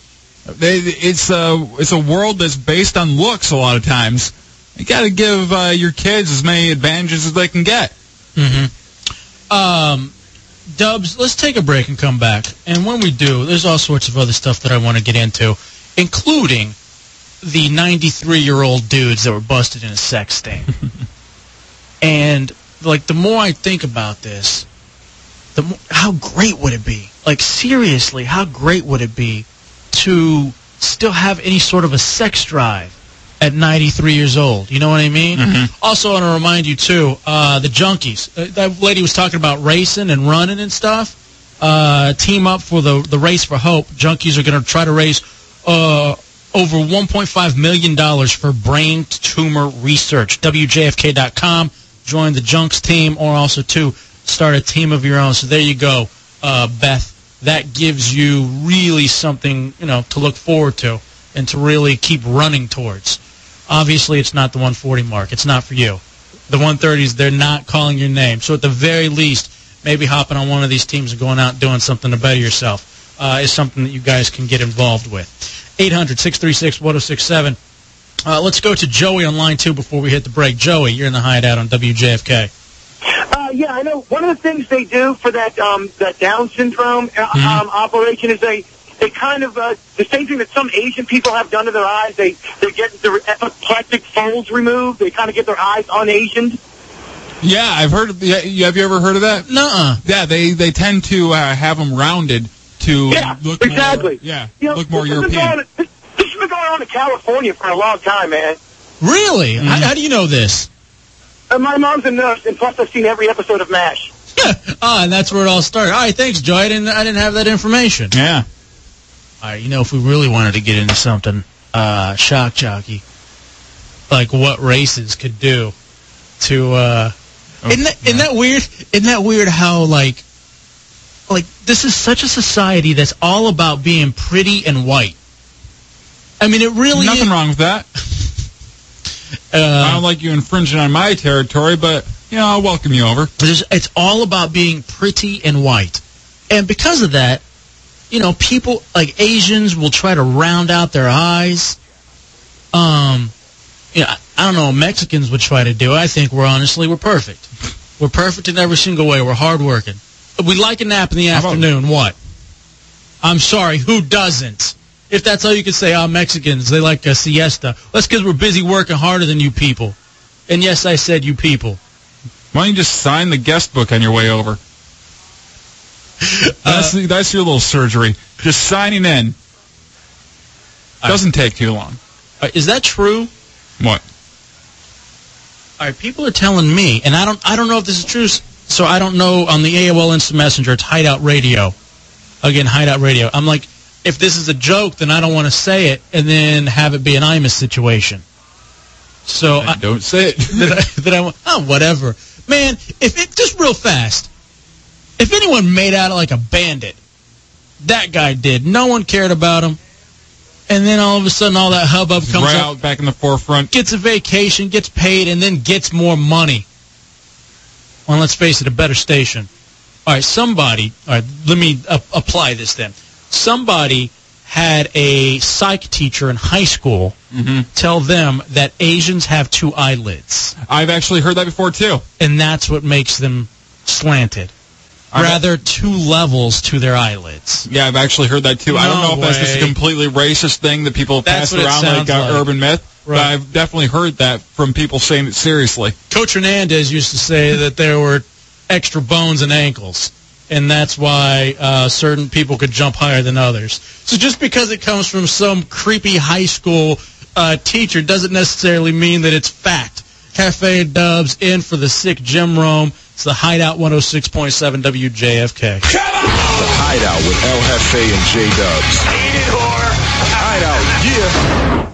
They, it's a it's a world that's based on looks a lot of times. You got to give uh, your kids as many advantages as they can get. Mm-hmm. Um, Dubs, let's take a break and come back. And when we do, there's all sorts of other stuff that I want to get into, including the 93 year old dudes that were busted in a sex sting. and like the more I think about this, the more, how great would it be? Like seriously, how great would it be to still have any sort of a sex drive at 93 years old? You know what I mean? Also, I want to remind you too, uh, the junkies. Uh, that lady was talking about racing and running and stuff. Uh, team up for the the race for hope. Junkies are going to try to raise uh, over 1.5 million dollars for brain tumor research. WJFK.com. Join the Junks team, or also too start a team of your own. So there you go, uh, Beth. That gives you really something you know to look forward to and to really keep running towards. Obviously, it's not the 140 mark. It's not for you. The 130s, they're not calling your name. So at the very least, maybe hopping on one of these teams and going out and doing something to better yourself uh, is something that you guys can get involved with. 800-636-1067. Uh, let's go to Joey on line two before we hit the break. Joey, you're in the hideout on WJFK. Uh, yeah, I know. One of the things they do for that um, that Down syndrome uh, Mm-hmm. um, operation is they they kind of uh, the same thing that some Asian people have done to their eyes. They they get their apoplectic folds removed. They kind of get their eyes un-Asianed. Yeah, I've heard. Of, yeah, have you ever heard of that? Nuh-uh. Yeah, they they tend to uh, have them rounded to Yeah, look exactly. more. Yeah, You know, look more this has been European. going- This, this has been going on in California for a long time, man. Really? How, how do you know this? Uh, my mom's a nurse, and plus I've seen every episode of MASH. Ah, and that's where it all started. All right, thanks, Joey. I didn't, I didn't have that information. Yeah. All right, you know, if we really wanted to get into something, uh, shock jockey. like what races could do to. uh isn't that isn't that weird? Isn't that weird how like like this is such a society that's all about being pretty and white. I mean, it really Nothing is. wrong with that. Uh, I don't like you infringing on my territory, but you know, I'll welcome you over. It's all about being pretty and white. And because of that, you know, people like Asians will try to round out their eyes. Um, you know, I- I don't know what Mexicans would try to do. I think we're honestly, we're perfect. We're perfect in every single way. We're hardworking. We like a nap in the afternoon. What? I'm sorry, who doesn't? If that's all you can say, oh, Mexicans, they like a siesta. That's because we're busy working harder than you people. And yes, I said you people. Why don't you just sign the guest book on your way over? That's the, that's your little surgery. Just signing in. Doesn't take too long. Uh, is that true? What? All right, people are telling me, and I don't, I don't know if this is true. So I don't know on the AOL Instant Messenger. It's Hideout Radio. Again, Hideout Radio. I'm like, if this is a joke, then I don't want to say it, and then have it be an Imus situation. So I, don't say it. that I, that I. Oh, whatever, man. If it just real fast, if anyone made out like a bandit, that guy did. No one cared about him, and then all of a sudden, all that hubbub comes right up out back in the forefront. gets a vacation, gets paid, and then gets more money. Well, let's face it, a better station. All right, somebody. All right, let me uh, apply this then. Somebody had a psych teacher in high school tell them that Asians have two eyelids, I've actually heard that before too. and that's what makes them slanted. Rather, two levels to their eyelids. Yeah, I've actually heard that too. I don't No know if that's just a completely racist thing that people That's pass around like, like. urban myth. But I've definitely heard that from people saying it seriously. Coach Hernandez used to say that there were extra bones and ankles, and that's why uh, certain people could jump higher than others. So just because it comes from some creepy high school uh, teacher doesn't necessarily mean that it's fact. Jefe Dubs in for the sick Jim Rome. It's the Hideout 106.7 WJFK. The Hideout with El Jefe and J Dubs. Hideout, yeah.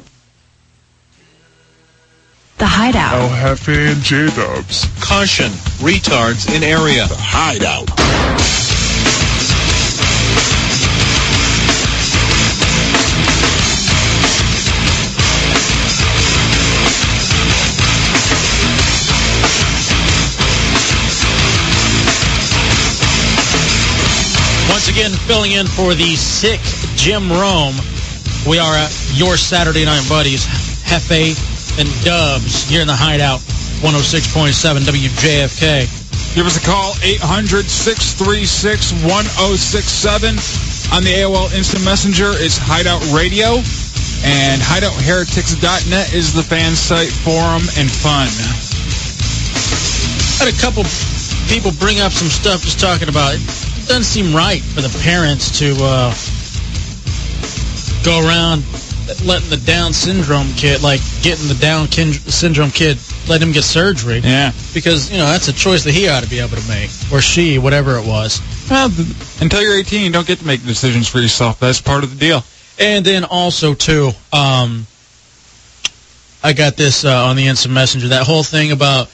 The Hideout. El Jefe and J Dubs. Caution, retards in area. The Hideout. Filling in for the sick Jim Rome. We are uh, your Saturday Night Buddies, Jefe and Dubs, here in the Hideout, 106.7 WJFK. Give us a call, 800-636-1067. On the AOL Instant Messenger is Hideout Radio. And hideoutheretics.net is the fan site, forum, and fun. had a couple people bring up some stuff just talking about it. Doesn't seem right for the parents to uh, go around letting the Down syndrome kid, like getting the Down kin- syndrome kid, let him get surgery. Yeah. Because, you know, that's a choice that he ought to be able to make. Or she, whatever it was. Well, until you're 18, you don't get to make decisions for yourself. That's part of the deal. And then also, too, um, I got this uh, on the Instant Messenger. That whole thing about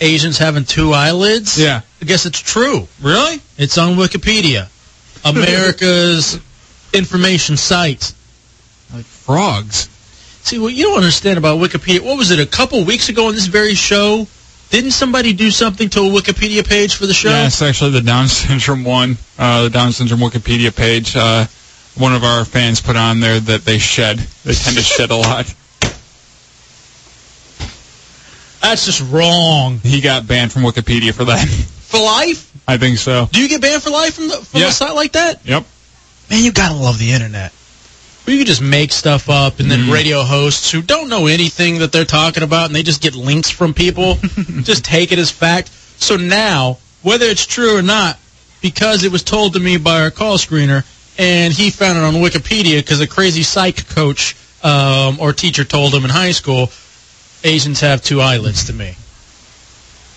Asians having two eyelids. Yeah. I guess it's true. Really? It's on Wikipedia, America's information site. Like frogs. See, what you don't understand about Wikipedia, what was it, a couple weeks ago on this very show? Didn't somebody do something to a Wikipedia page for the show? Yeah, it's actually the Down syndrome one, uh, the Down syndrome Wikipedia page. Uh, one of our fans put on there that they shed. They tend to shed a lot. That's just wrong. He got banned from Wikipedia for that. For life? I think so. Do you get banned for life from, the, from Yeah. a site like that? Yep. Man, you gotta love the internet. Where you can just make stuff up, and then Mm-hmm. radio hosts who don't know anything that they're talking about, and they just get links from people, just take it as fact. So now, whether it's true or not, because it was told to me by our call screener, and he found it on Wikipedia because a crazy psych coach um, or teacher told him in high school, Asians have two eyelids to me.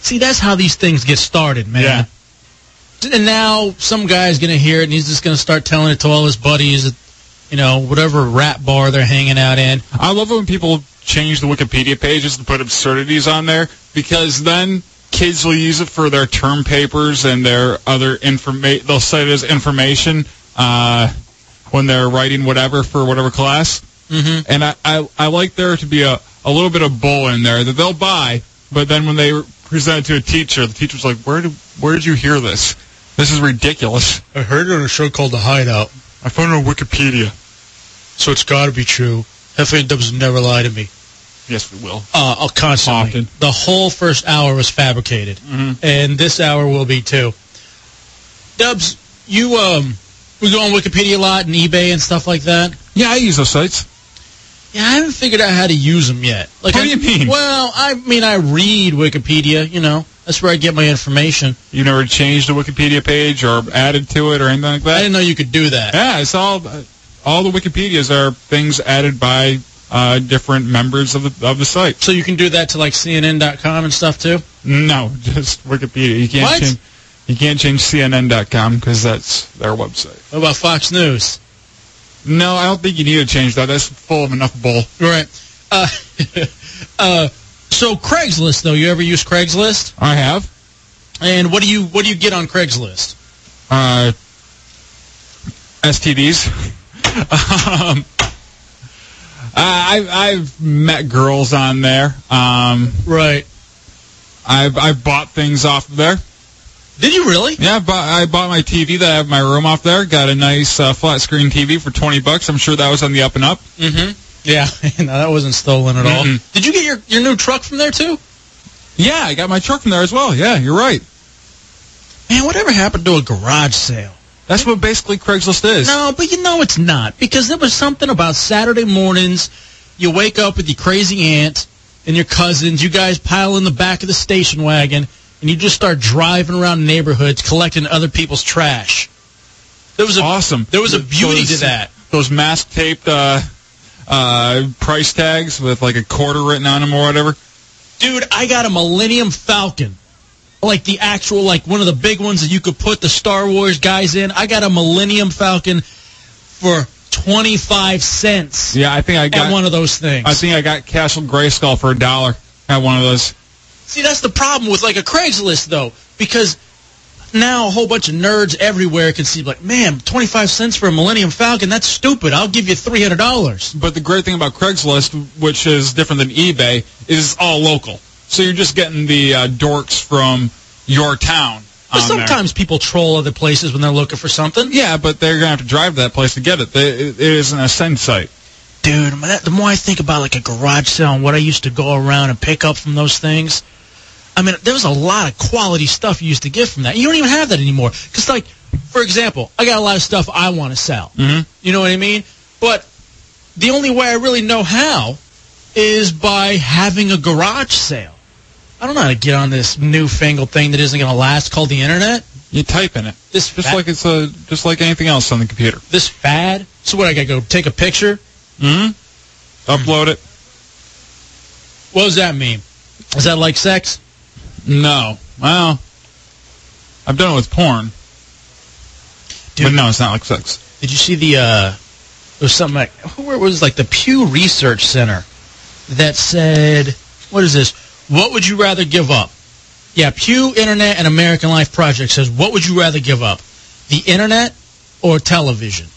See, that's how these things get started, man. Yeah. And now some guy's going to hear it, and he's just going to start telling it to all his buddies at, you know, whatever rap bar they're hanging out in. I love it when people change the Wikipedia pages to put absurdities on there because then kids will use it for their term papers and their other information. They'll cite it as information uh, when they're writing whatever for whatever class. Mm-hmm. And I, I, I like there to be a, a little bit of bull in there that they'll buy, but then when they present it to a teacher, the teacher's like, where did, where did you hear this? This is ridiculous. I heard it on a show called The Hideout. I found it on Wikipedia. So it's got to be true. And Dubs never lie to me. Yes, we will. Uh, uh, constantly. The whole first hour was fabricated, Mm-hmm. and this hour will be too. Dubs, you um, we go on Wikipedia a lot and eBay and stuff like that. Yeah, I use those sites. Yeah, I haven't figured out how to use them yet. Like, What I, do you mean? Well, I mean, I read Wikipedia. You know, that's where I get my information. You never changed the Wikipedia page or added to it or anything like that? I didn't know you could do that. Yeah, it's all all the Wikipedias are things added by uh, different members of the of the site. So you can do that to like CNN.com and stuff too. No, just Wikipedia. You can't What? change. You can't change CNN.com because that's their website. What about Fox News? No, I don't think you need to change that. That's full of enough bull. Right. Uh, uh, so Craigslist though, you ever use Craigslist? I have. And what do you what do you get on Craigslist? Uh, STDs. um, I, I've met girls on there. Um, right. I've I've bought things off there. Did you really? Yeah, I bought, I bought my TV that I have in my room off there. Got a nice uh, flat screen TV for twenty bucks. I'm sure that was on the up and up. Mm-hmm. Yeah, no, that wasn't stolen at all. Mm-mm. Did you get your your new truck from there too? Yeah, I got my truck from there as well. Yeah, you're right. Man, whatever happened to a garage sale? That's what basically Craigslist is. No, but you know it's not because there was something about Saturday mornings. You wake up with your crazy aunt and your cousins. You guys pile in the back of the station wagon and you just start driving around neighborhoods collecting other people's trash. There was a awesome. There was a beauty Those- to that. Those mask taped uh, uh, price tags with like a quarter written on them or whatever. Dude, I got a Millennium Falcon. Like the actual, like one of the big ones that you could put the Star Wars guys in. I got a Millennium Falcon for 25 cents Yeah, I think I got one of those things. I think I got Castle Grayskull for a dollar at one of those. See, that's the problem with like a Craigslist though, because now a whole bunch of nerds everywhere can see like, man, 25 cents for a Millennium Falcon, that's stupid. I'll give you $300. But the great thing about Craigslist, which is different than eBay, is it's all local. So you're just getting the uh, dorks from your town. But on there. sometimes people troll other places when they're looking for something. Yeah, but they're gonna have to drive to that place to get it. They, it is an ascend site. Dude, the more I think about like a garage sale and what I used to go around and pick up from those things, I mean, there was a lot of quality stuff you used to get from that. You don't even have that anymore. Because, like, for example, I got a lot of stuff I want to sell. Mm-hmm. You know what I mean? But the only way I really know how is by having a garage sale. I don't know how to get on this newfangled thing that isn't going to last called the internet. You type in it. This Just fat- like it's a, just like anything else on the computer. this fad. So what? I got to go take a picture. Mm-hmm. Upload it. What does that mean? Is that like sex? No. Well, I've done it with porn. But no, it's not like sex. Did you see the? uh There was something like where was like the Pew Research Center that said, "What is this? What would you rather give up?" Yeah, Pew Internet and American Life Project says, "What would you rather give up, the internet or television?"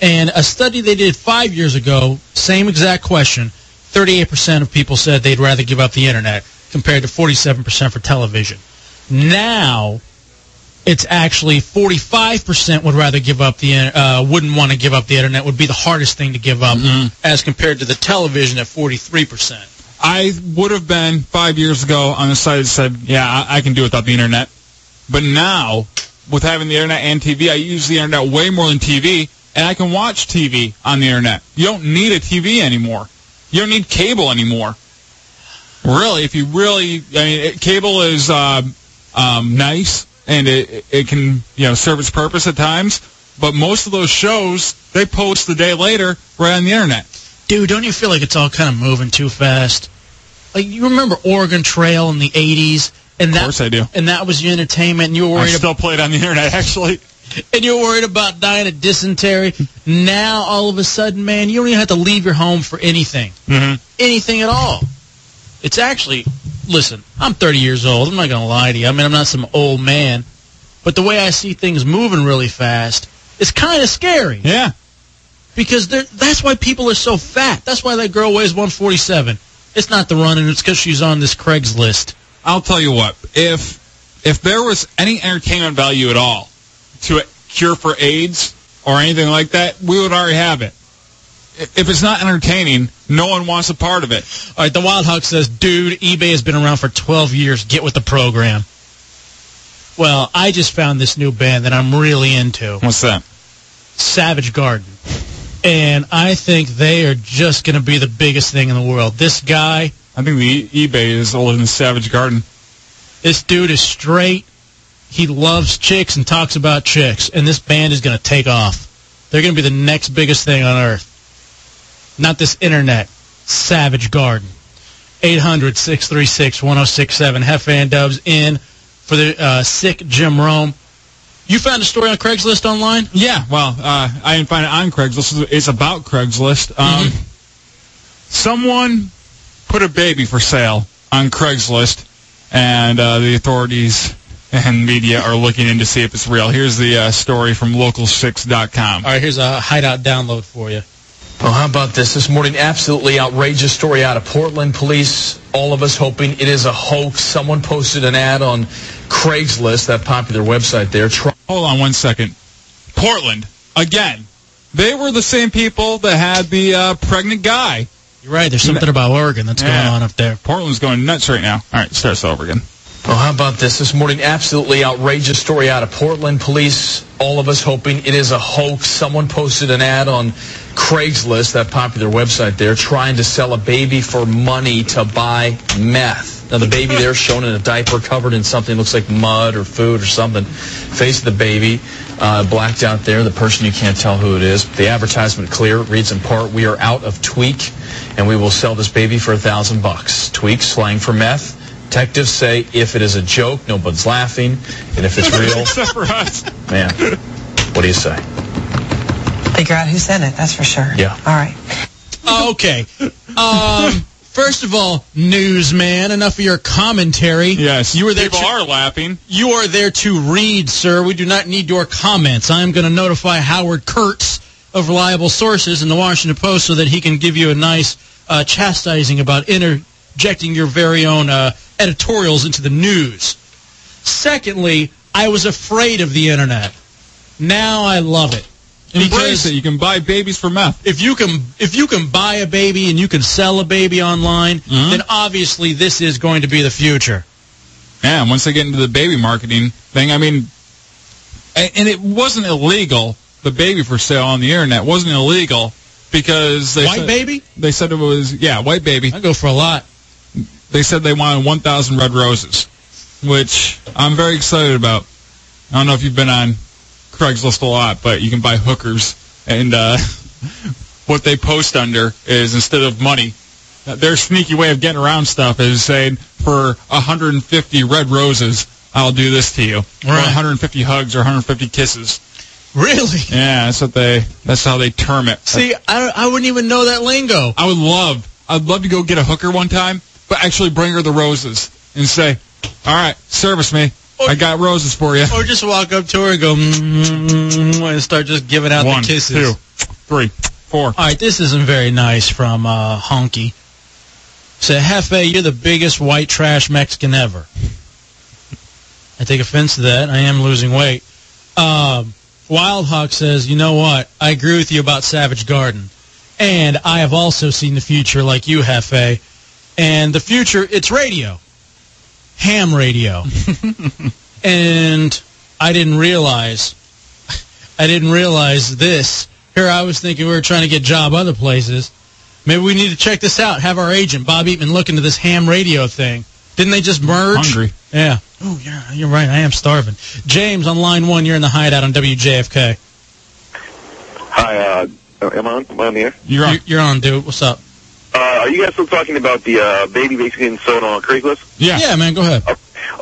And a study they did five years ago, same exact question. Thirty-eight percent of people said they'd rather give up the internet, compared to forty-seven percent for television. Now, it's actually 45% would rather give up the uh, wouldn't want to give up the internet would be the hardest thing to give up as compared to the television at 43%. I would have been five years ago on the side that said, yeah, I, I can do without the internet. But now, with having the internet and TV, I use the internet way more than TV, and I can watch TV on the internet. You don't need a TV anymore. You don't need cable anymore. Really, if you really, I mean, it, cable is um, um, nice, and it, it can, you know, serve its purpose at times. But most of those shows, they post the day later right on the internet. Dude, don't you feel like it's all kind of moving too fast? Like you remember Oregon Trail in the 80s and that course I do. and that was your entertainment and you were worried. I still play it on the internet, actually. and you're worried about dying of dysentery. Now, all of a sudden, man, you don't even have to leave your home for anything. Mm-hmm. Anything at all. It's actually, listen, I'm 30 years old. I'm not going to lie to you. I mean, I'm not some old man. But the way I see things moving really fast, it's kind of scary. Yeah. Because that's why people are so fat. That's why that girl weighs 147. It's not the running. It's because she's on this Craigslist. I'll tell you what. If if there was any entertainment value at all to a cure for AIDS or anything like that, we would already have it. If it's not entertaining, no one wants a part of it. All right, the Wild Hawk says, dude, eBay has been around for 12 years. Get with the program. Well, I just found this new band that I'm really into. What's that? Savage Garden. And I think they are just going to be the biggest thing in the world. This guy, I think the e- eBay is older than Savage Garden. this dude is straight. He loves chicks and talks about chicks. And this band is going to take off. They're going to be the next biggest thing on earth. Not this internet. Savage Garden. 800-636-1067. Jefe and Dubs in for the uh, sick Jim Rome. You found a story on Craigslist online? Yeah, well, uh, I didn't find it on Craigslist. It's about Craigslist. Um, Someone put a baby for sale on Craigslist, and uh, the authorities and media are looking in to see if it's real. Here's the uh, story from local6.com. All right, here's a hideout download for you. Well, how about this? This morning, absolutely outrageous story out of Portland. Police, all of us hoping it is a hoax. Someone posted an ad on Craigslist, that popular website there. Try- Hold on one second. Portland, again. They were the same people that had the uh, pregnant guy. You're right. There's something about Oregon that's Yeah. going on up there. Portland's going nuts right now. All right, starts over again. Well, how about this? This morning, absolutely outrageous story out of Portland. Police, all of us hoping it is a hoax. Someone posted an ad on Craigslist, that popular website there, trying to sell a baby for money to buy meth. Now, the baby there shown in a diaper covered in something looks like mud or food or something. Face of the baby, uh, blacked out there. The person you can't tell who it is. The advertisement clear reads in part, "We are out of tweak, and we will sell this baby for a thousand bucks." Tweak slang for meth. Detectives say if it is a joke, nobody's laughing, and if it's real, Except for us. man, what do you say? Figure out who sent it, that's for sure. Yeah. All right. Okay. Um, first of all, newsman, enough of your commentary. Yes, You were there People to- are laughing. You are there to read, sir. We do not need your comments. I'm going to notify Howard Kurtz of reliable sources in the Washington Post so that he can give you a nice uh, chastising about interjecting your very own uh, editorials into the news. Secondly, I was afraid of the internet. Now I love it. Embrace it. You can buy babies for meth. if you can if you can buy a baby and you can sell a baby online, Mhm. then obviously this is going to be the future. Yeah, and once they get into the baby marketing thing, I mean, and, and it wasn't illegal. The baby for sale on the internet wasn't illegal because they White said, baby? They said it was yeah, white baby. I go for a lot. They said they wanted 1,000 red roses, which I'm very excited about. I don't know if you've been on Craigslist a lot, but you can buy hookers, and uh, what they post under is instead of money, their sneaky way of getting around stuff is saying for 150 red roses, I'll do this to you, or Right. 150 hugs or 150 kisses. Really? Yeah, that's what they. That's how they term it. See, I, I wouldn't even know that lingo. I would love, I'd love to go get a hooker one time, but actually bring her the roses and say, "All right, service me. I got roses for you." Or just walk up to her and go mm, and start just giving out One, the kisses. two, three, four. All right, this isn't very nice from uh, Honky. Say, Jefe, you're the biggest white trash Mexican ever. I take offense to that. I am losing weight. Um, Wild Hawk says, you know what? I agree with you about Savage Garden. And I have also seen the future like you, Jefe. And the future, it's radio. Ham radio. and I didn't realize, I didn't realize this. Here I was thinking we were trying to get job other places. Maybe we need to check this out. Have our agent, Bob Eatman, look into this ham radio thing. Didn't they just merge? Hungry. Yeah. Oh, yeah, you're right. I am starving. James on line one. You're in the hideout on WJFK. Hi, uh, am I on, am I on the air? You're on. You're, you're on, dude. What's up? Uh, are you guys still talking about the uh, baby basically getting sold on Craigslist? Yeah. Yeah, man. Go ahead.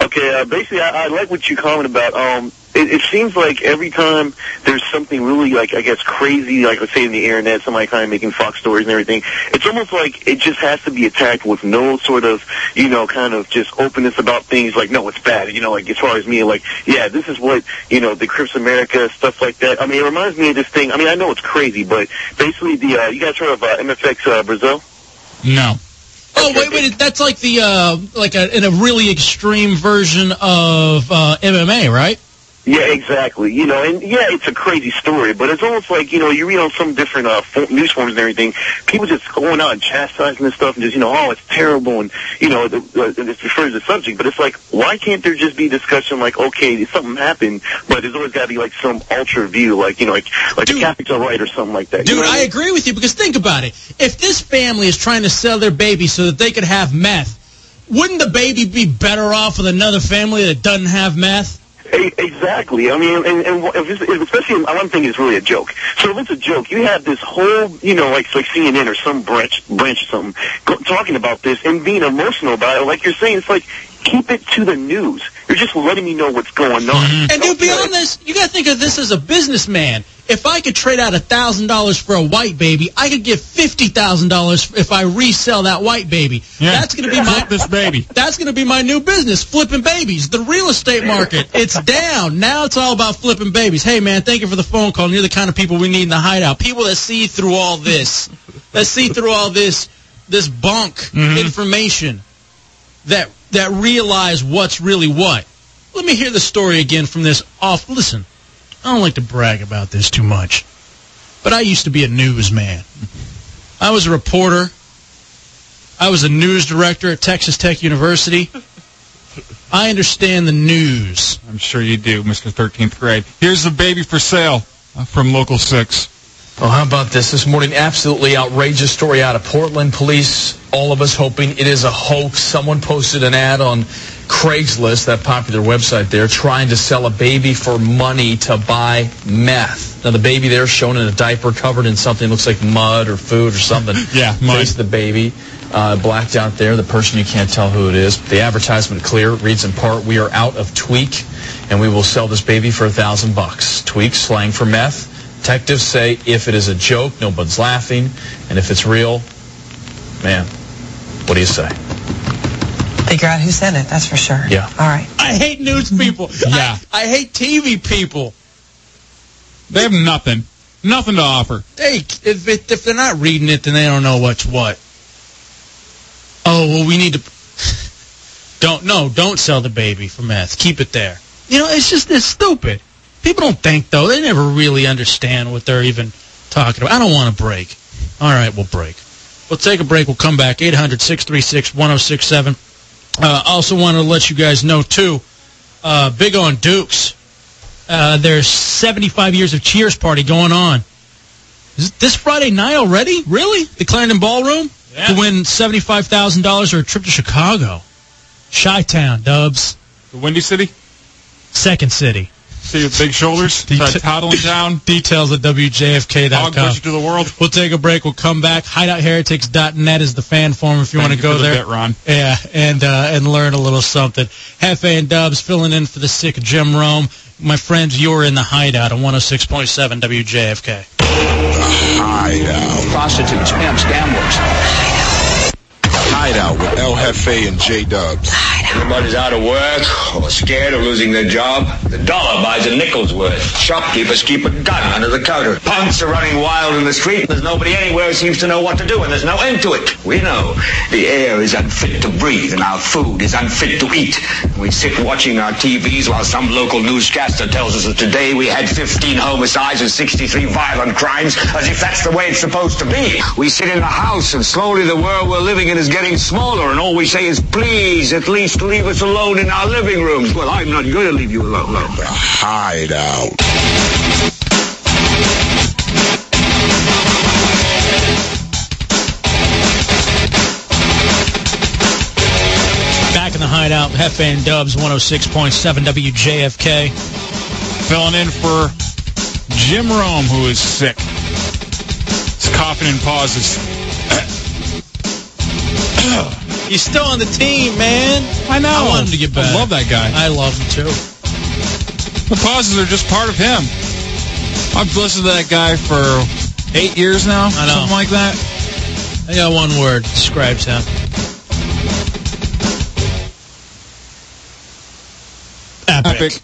Okay, uh, basically, I, I like what you commented about. Um, it, it seems like every time there's something really like I guess crazy, like let's say in the internet, somebody kind of making Fox stories and everything. It's almost like it just has to be attacked with no sort of you know kind of just openness about things. Like no, it's bad. You know, like as far as me, like yeah, this is what you know the Crips America stuff like that. I mean, it reminds me of this thing. I mean, I know it's crazy, but basically the uh, you guys heard of uh, MFX uh, Brazil? No. Oh wait, wait, that's like the uh, like a in a really extreme version of uh, MMA, right? Yeah, exactly. You know, and yeah, it's a crazy story, but it's almost like you know you read on some different uh, news forums and everything. People just going out and chastising this stuff and just you know, oh, it's terrible, and you know, the, the, it refers to the subject. But it's like, why can't there just be discussion like, okay, something happened, but there's always got to be like some ultra view, like you know, like like the Catholics are right or something like that. You Dude, know I mean? agree with you because think about it. If this family is trying to sell their baby so that they could have meth, wouldn't the baby be better off with another family that doesn't have meth? Exactly. I mean, and, and if if especially, I'm thinking it's really a joke. So if it's a joke, you have this whole, you know, like like CNN or some branch branch or something go, talking about this and being emotional about it. Like you're saying, it's like keep it to the news. You're just letting me know what's going on. Mm-hmm. And dude, beyond this, you got to think of this as a businessman. If I could trade out a thousand dollars for a white baby, I could get fifty thousand dollars if I resell that white baby. Yeah. That's going to be my this baby. That's going to be my new business, flipping babies. The real estate market, it's down. Now it's all about flipping babies. Hey man, thank you for the phone call. You're the kind of people we need in the hideout. People that see through all this, that see through all this, this bunk mm-hmm. information, that that realize what's really what. Let me hear the story again from this off. Listen, I don't like to brag about this too much, but I used to be a newsman. I was a reporter. I was a news director at Texas Tech University. I understand the news. I'm sure you do, Mr. 13th grade. Here's the baby for sale uh, from Local 6. Oh, how about this? This morning, absolutely outrageous story out of Portland. Police, all of us hoping it is a hoax. Someone posted an ad on Craigslist, that popular website there, trying to sell a baby for money to buy meth. Now, the baby there shown in a diaper covered in something looks like mud or food or something. Yeah, mud. Face the baby. Uh, blacked out there, the person you can't tell who it is. The advertisement clear reads in part, "We are out of tweak, and we will sell this baby for a thousand bucks." Tweak slang for meth. Detectives say if it is a joke, nobody's laughing, and if it's real, man, what do you say? Figure out who sent it, that's for sure. Yeah. All right. I hate news people. Mm-hmm. Yeah. I, I hate TV people. They have nothing. Nothing to offer. They, if, it, if they're not reading it, then they don't know what's what. Oh, well, we need to. Don't, no, don't sell the baby for meth. Keep it there. You know, it's just, it's stupid. People don't think, though. They never really understand what they're even talking about. I don't want to break. All right, we'll break. We'll take a break. We'll come back. 800 636 1067. Uh, also want to let you guys know, too, uh, big on Dukes. Uh, there's 75 years of Cheers party going on. Is it this Friday night already? Really? The Clarendon Ballroom? To win $75,000 or a trip to Chicago. Chi-Town, Dubs. The Windy City? Second City. See with big shoulders? Det- toddling down? Details at WJFK.com. Hog push you to the world? We'll take a break. We'll come back. HideoutHeretics.net is the fan forum if you want to go for the there. bit, Ron. Yeah, and uh, and learn a little something. Jefe and Dubs filling in for the sick Jim Rome. My friends, you're in the hideout on 106.7 WJFK. The Hideout. Prostitutes, pimps, gamblers. Hideout with El Jefe and J Dubs. Everybody's out of work or scared of losing their job. The dollar buys a nickel's worth. Shopkeepers keep a gun under the counter. Punks are running wild in the street. There's nobody anywhere who seems to know what to do, and there's no end to it. We know the air is unfit to breathe, and our food is unfit to eat. We sit watching our TVs while some local newscaster tells us that today we had 15 homicides and 63 violent crimes, as if that's the way it's supposed to be. We sit in the house, and slowly the world we're living in is getting smaller, and all we say is, please, at least leave us alone in our living rooms. Well, I'm not going to leave you alone. No. The Hideout. Back in the hideout, Jefe and Dubs 106.7 WJFK. Filling in for Jim Rome, who is sick. He's coughing and pauses. He's still on the team, man. I know. I want him to get better. I love that guy. I love him too. The pauses are just part of him. I've listened to that guy for eight years now. I know. Something like that. I got one word describes him. Epic.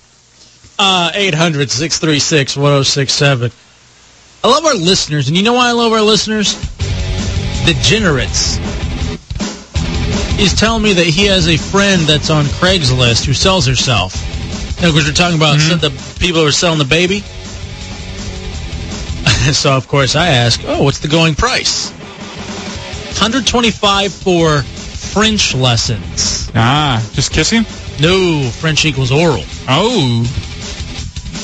Uh, 800 636 1067. I love our listeners, and you know why I love our listeners? Degenerates. He's telling me that he has a friend that's on Craigslist who sells herself. You know, because we're talking about the people who are selling the baby. so, of course, I ask, oh, what's the going price? 125 for French lessons. Ah, just kissing? No, French equals oral. Oh.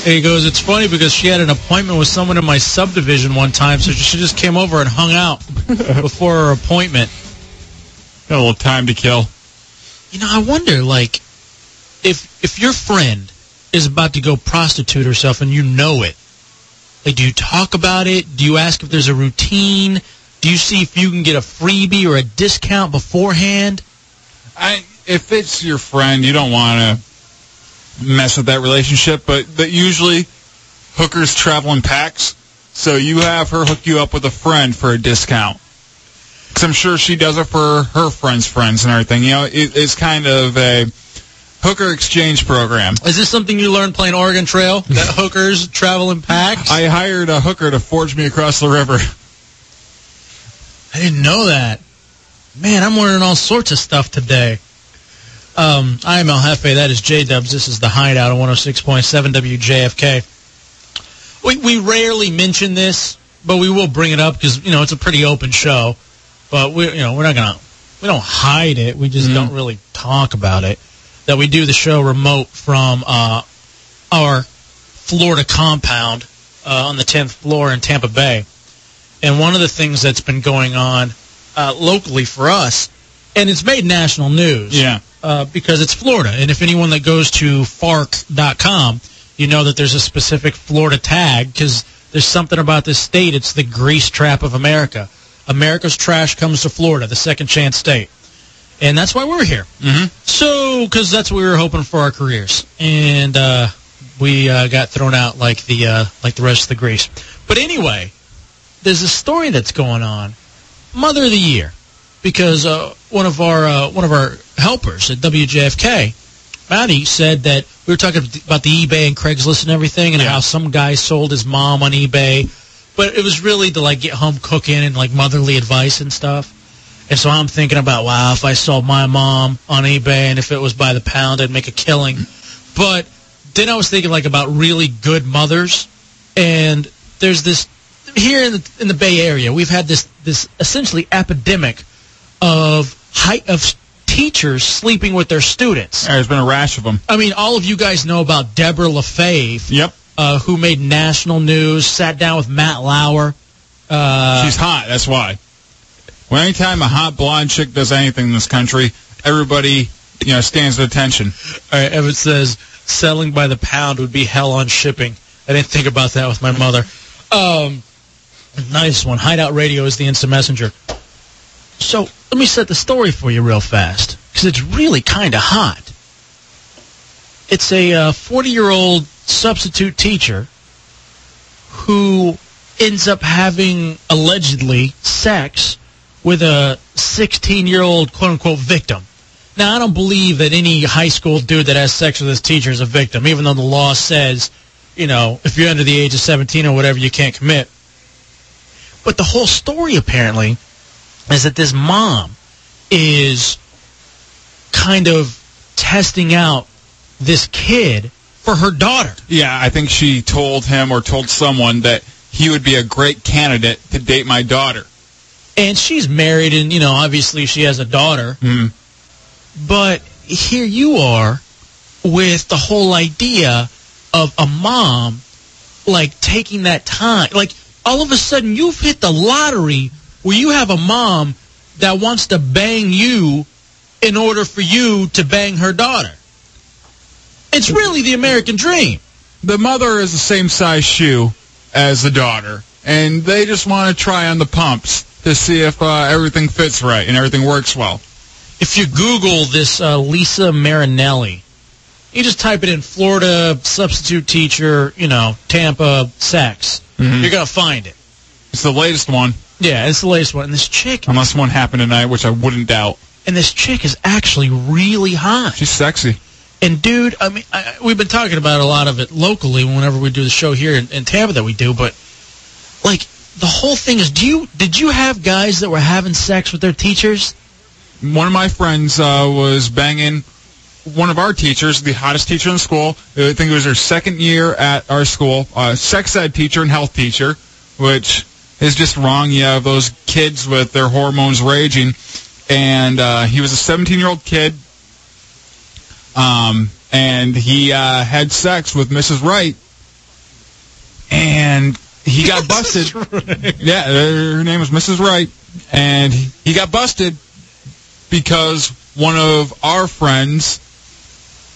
And he goes, it's funny because she had an appointment with someone in my subdivision one time, so she just came over and hung out before her appointment. Got a little time to kill. You know, I wonder, like, if if your friend is about to go prostitute herself and you know it, like, do you talk about it? Do you ask if there's a routine? Do you see if you can get a freebie or a discount beforehand? I if it's your friend, you don't want to mess with that relationship, but that usually hookers travel in packs, so you have her hook you up with a friend for a discount. Because I'm sure she does it for her friends' friends and everything. You know, it, it's kind of a hooker exchange program. Is this something you learned playing Oregon Trail? That hookers travel in packs? I hired a hooker to forge me across the river. I didn't know that. Man, I'm learning all sorts of stuff today. Um, I am El Jefe. That is J Dubs. This is the Hideout on 106.7 WJFK. We we rarely mention this, but we will bring it up because you know it's a pretty open show. But we you know we're not gonna we don't hide it. We just don't really talk about it. That we do the show remote from uh, our Florida compound uh, on the 10th floor in Tampa Bay. And one of the things that's been going on uh, locally for us, and it's made national news. Yeah. Uh, because it's Florida. And if anyone that goes to Fark.com, you know that there's a specific Florida tag because there's something about this state. It's the grease trap of America. America's trash comes to Florida, the second chance state. And that's why we're here. Mm-hmm. So, because that's what we were hoping for our careers. And uh, we uh, got thrown out like the uh, like the rest of the grease. But anyway, there's a story that's going on, Mother of the Year, because uh, one of our uh, one of our helpers at WJFK, Maddie, said that we were talking about the eBay and Craigslist and everything, and how some guy sold his mom on eBay, but it was really to like get home cooking and like motherly advice and stuff. And so I'm thinking about, wow, if I sold my mom on eBay and if it was by the pound, I'd make a killing. But then I was thinking like about really good mothers, and there's this here in the in the Bay Area, we've had this this essentially epidemic of height of teachers sleeping with their students. There's been a rash of them. I mean, all of you guys know about Deborah LaFave. Yep. Uh, who made national news? Sat down with Matt Lauer. Uh, She's hot. That's why. Well, anytime a hot blonde chick does anything in this country, everybody you know stands at attention. All right, Evan says selling by the pound would be hell on shipping. I didn't think about that with my mother. Um, nice one. Hideout Radio is the instant messenger. So let me set the story for you real fast because it's really kind of hot. It's a 40 year old substitute teacher who ends up having allegedly sex with a 16 year old quote unquote victim. Now, I don't believe that any high school dude that has sex with his teacher is a victim, even though the law says, you know, if you're under the age of 17 or whatever, you can't commit. But the whole story, apparently, is that this mom is kind of testing out this kid for her daughter. Yeah, I think she told him or told someone that he would be a great candidate to date my daughter. And she's married, and, you know, obviously she has a daughter. Mm. But here you are with the whole idea of a mom, like, taking that time. Like, all of a sudden you've hit the lottery where you have a mom that wants to bang you in order for you to bang her daughter. It's really the American dream. The mother is the same size shoe as the daughter, and they just want to try on the pumps to see if uh, everything fits right and everything works well. If you Google this uh, Lisa Marinelli, You just type it in Florida substitute teacher, you know, Tampa sex. Mhm. You're gonna find it. It's the latest one. Yeah, it's the latest one. And this chick, Unless one happened tonight, which I wouldn't doubt. and this chick is actually really hot. She's sexy. And dude, I mean, I, we've been talking about a lot of it locally whenever we do the show here in, in Tampa that we do, but like the whole thing is, do you did you have guys that were having sex with their teachers? One of my friends uh, was banging one of our teachers, the hottest teacher in school. I think it was her second year at our school, uh, sex ed teacher and health teacher, which is just wrong. You have those kids with their hormones raging. And uh, he was a 17 year old kid, um, and he uh, had sex with Mrs. Wright, and he got busted. Yeah, her name was Mrs. Wright, and he got busted because one of our friends.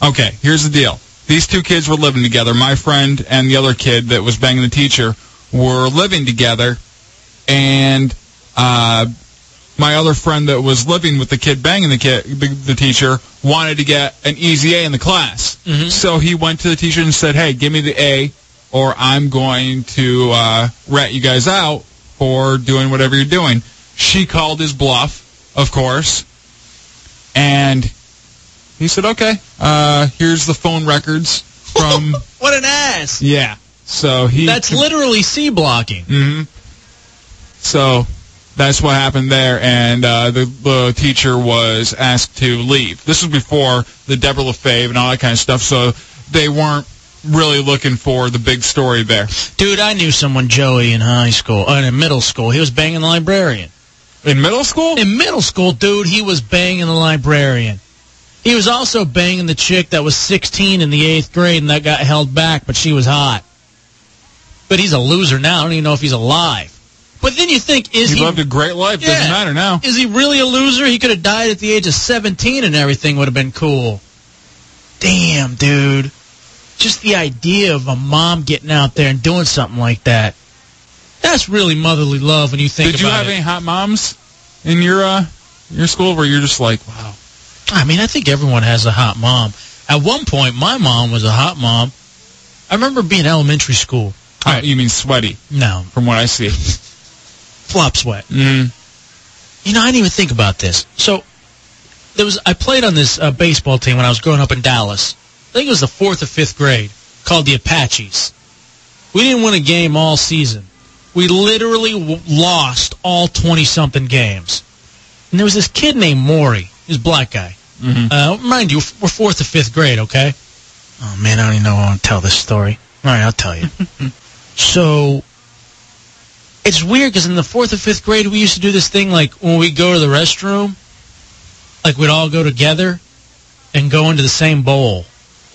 Okay, here's the deal. These two kids were living together. My friend and the other kid that was banging the teacher were living together, and uh, my other friend that was living with the kid banging the kid, the, the teacher, wanted to get an easy A in the class. So he went to the teacher and said, "Hey, give me the A, or I'm going to uh, rat you guys out for doing whatever you're doing." She called his bluff, of course, and he said, "Okay, uh, here's the phone records from." What an ass! yeah. So he. That's literally C blocking. hmm So that's what happened there, and uh, the, the teacher was asked to leave. This was before the Deborah LaFave and all that kind of stuff, so they weren't really looking for the big story there. Dude, I knew someone, Joey, in high school, uh, in middle school. He was banging the librarian. In middle school? In middle school, dude, he was banging the librarian. He was also banging the chick that was 16 in the eighth grade and that got held back, but she was hot. But he's a loser now. I don't even know if he's alive. But then you think, is he, he, lived a great life. Yeah. Doesn't matter now. is he really a loser? He could have died at the age of 17 and everything would have been cool. Damn, dude. Just the idea of a mom getting out there and doing something like that. That's really motherly love when you think Did you have it. any hot moms in your uh, your school where you're just like, wow? I mean, I think everyone has a hot mom. At one point, my mom was a hot mom. I remember being in elementary school. Oh, you mean sweaty? No, From what I see. flop sweat. Mm. You know, I didn't even think about this. So there was I played on this uh, baseball team when I was growing up in Dallas. I think it was the fourth or fifth grade, called the Apaches. We didn't win a game all season. We literally w- lost all twenty something games. And there was this kid named Maury. He's a black guy. Mm-hmm. Uh, mind you, we're fourth or fifth grade, okay? Oh man, I don't even know how I want to tell this story. All right, I'll tell you. so it's weird because in the fourth or fifth grade, we used to do this thing like when we go to the restroom, like we'd all go together and go into the same bowl,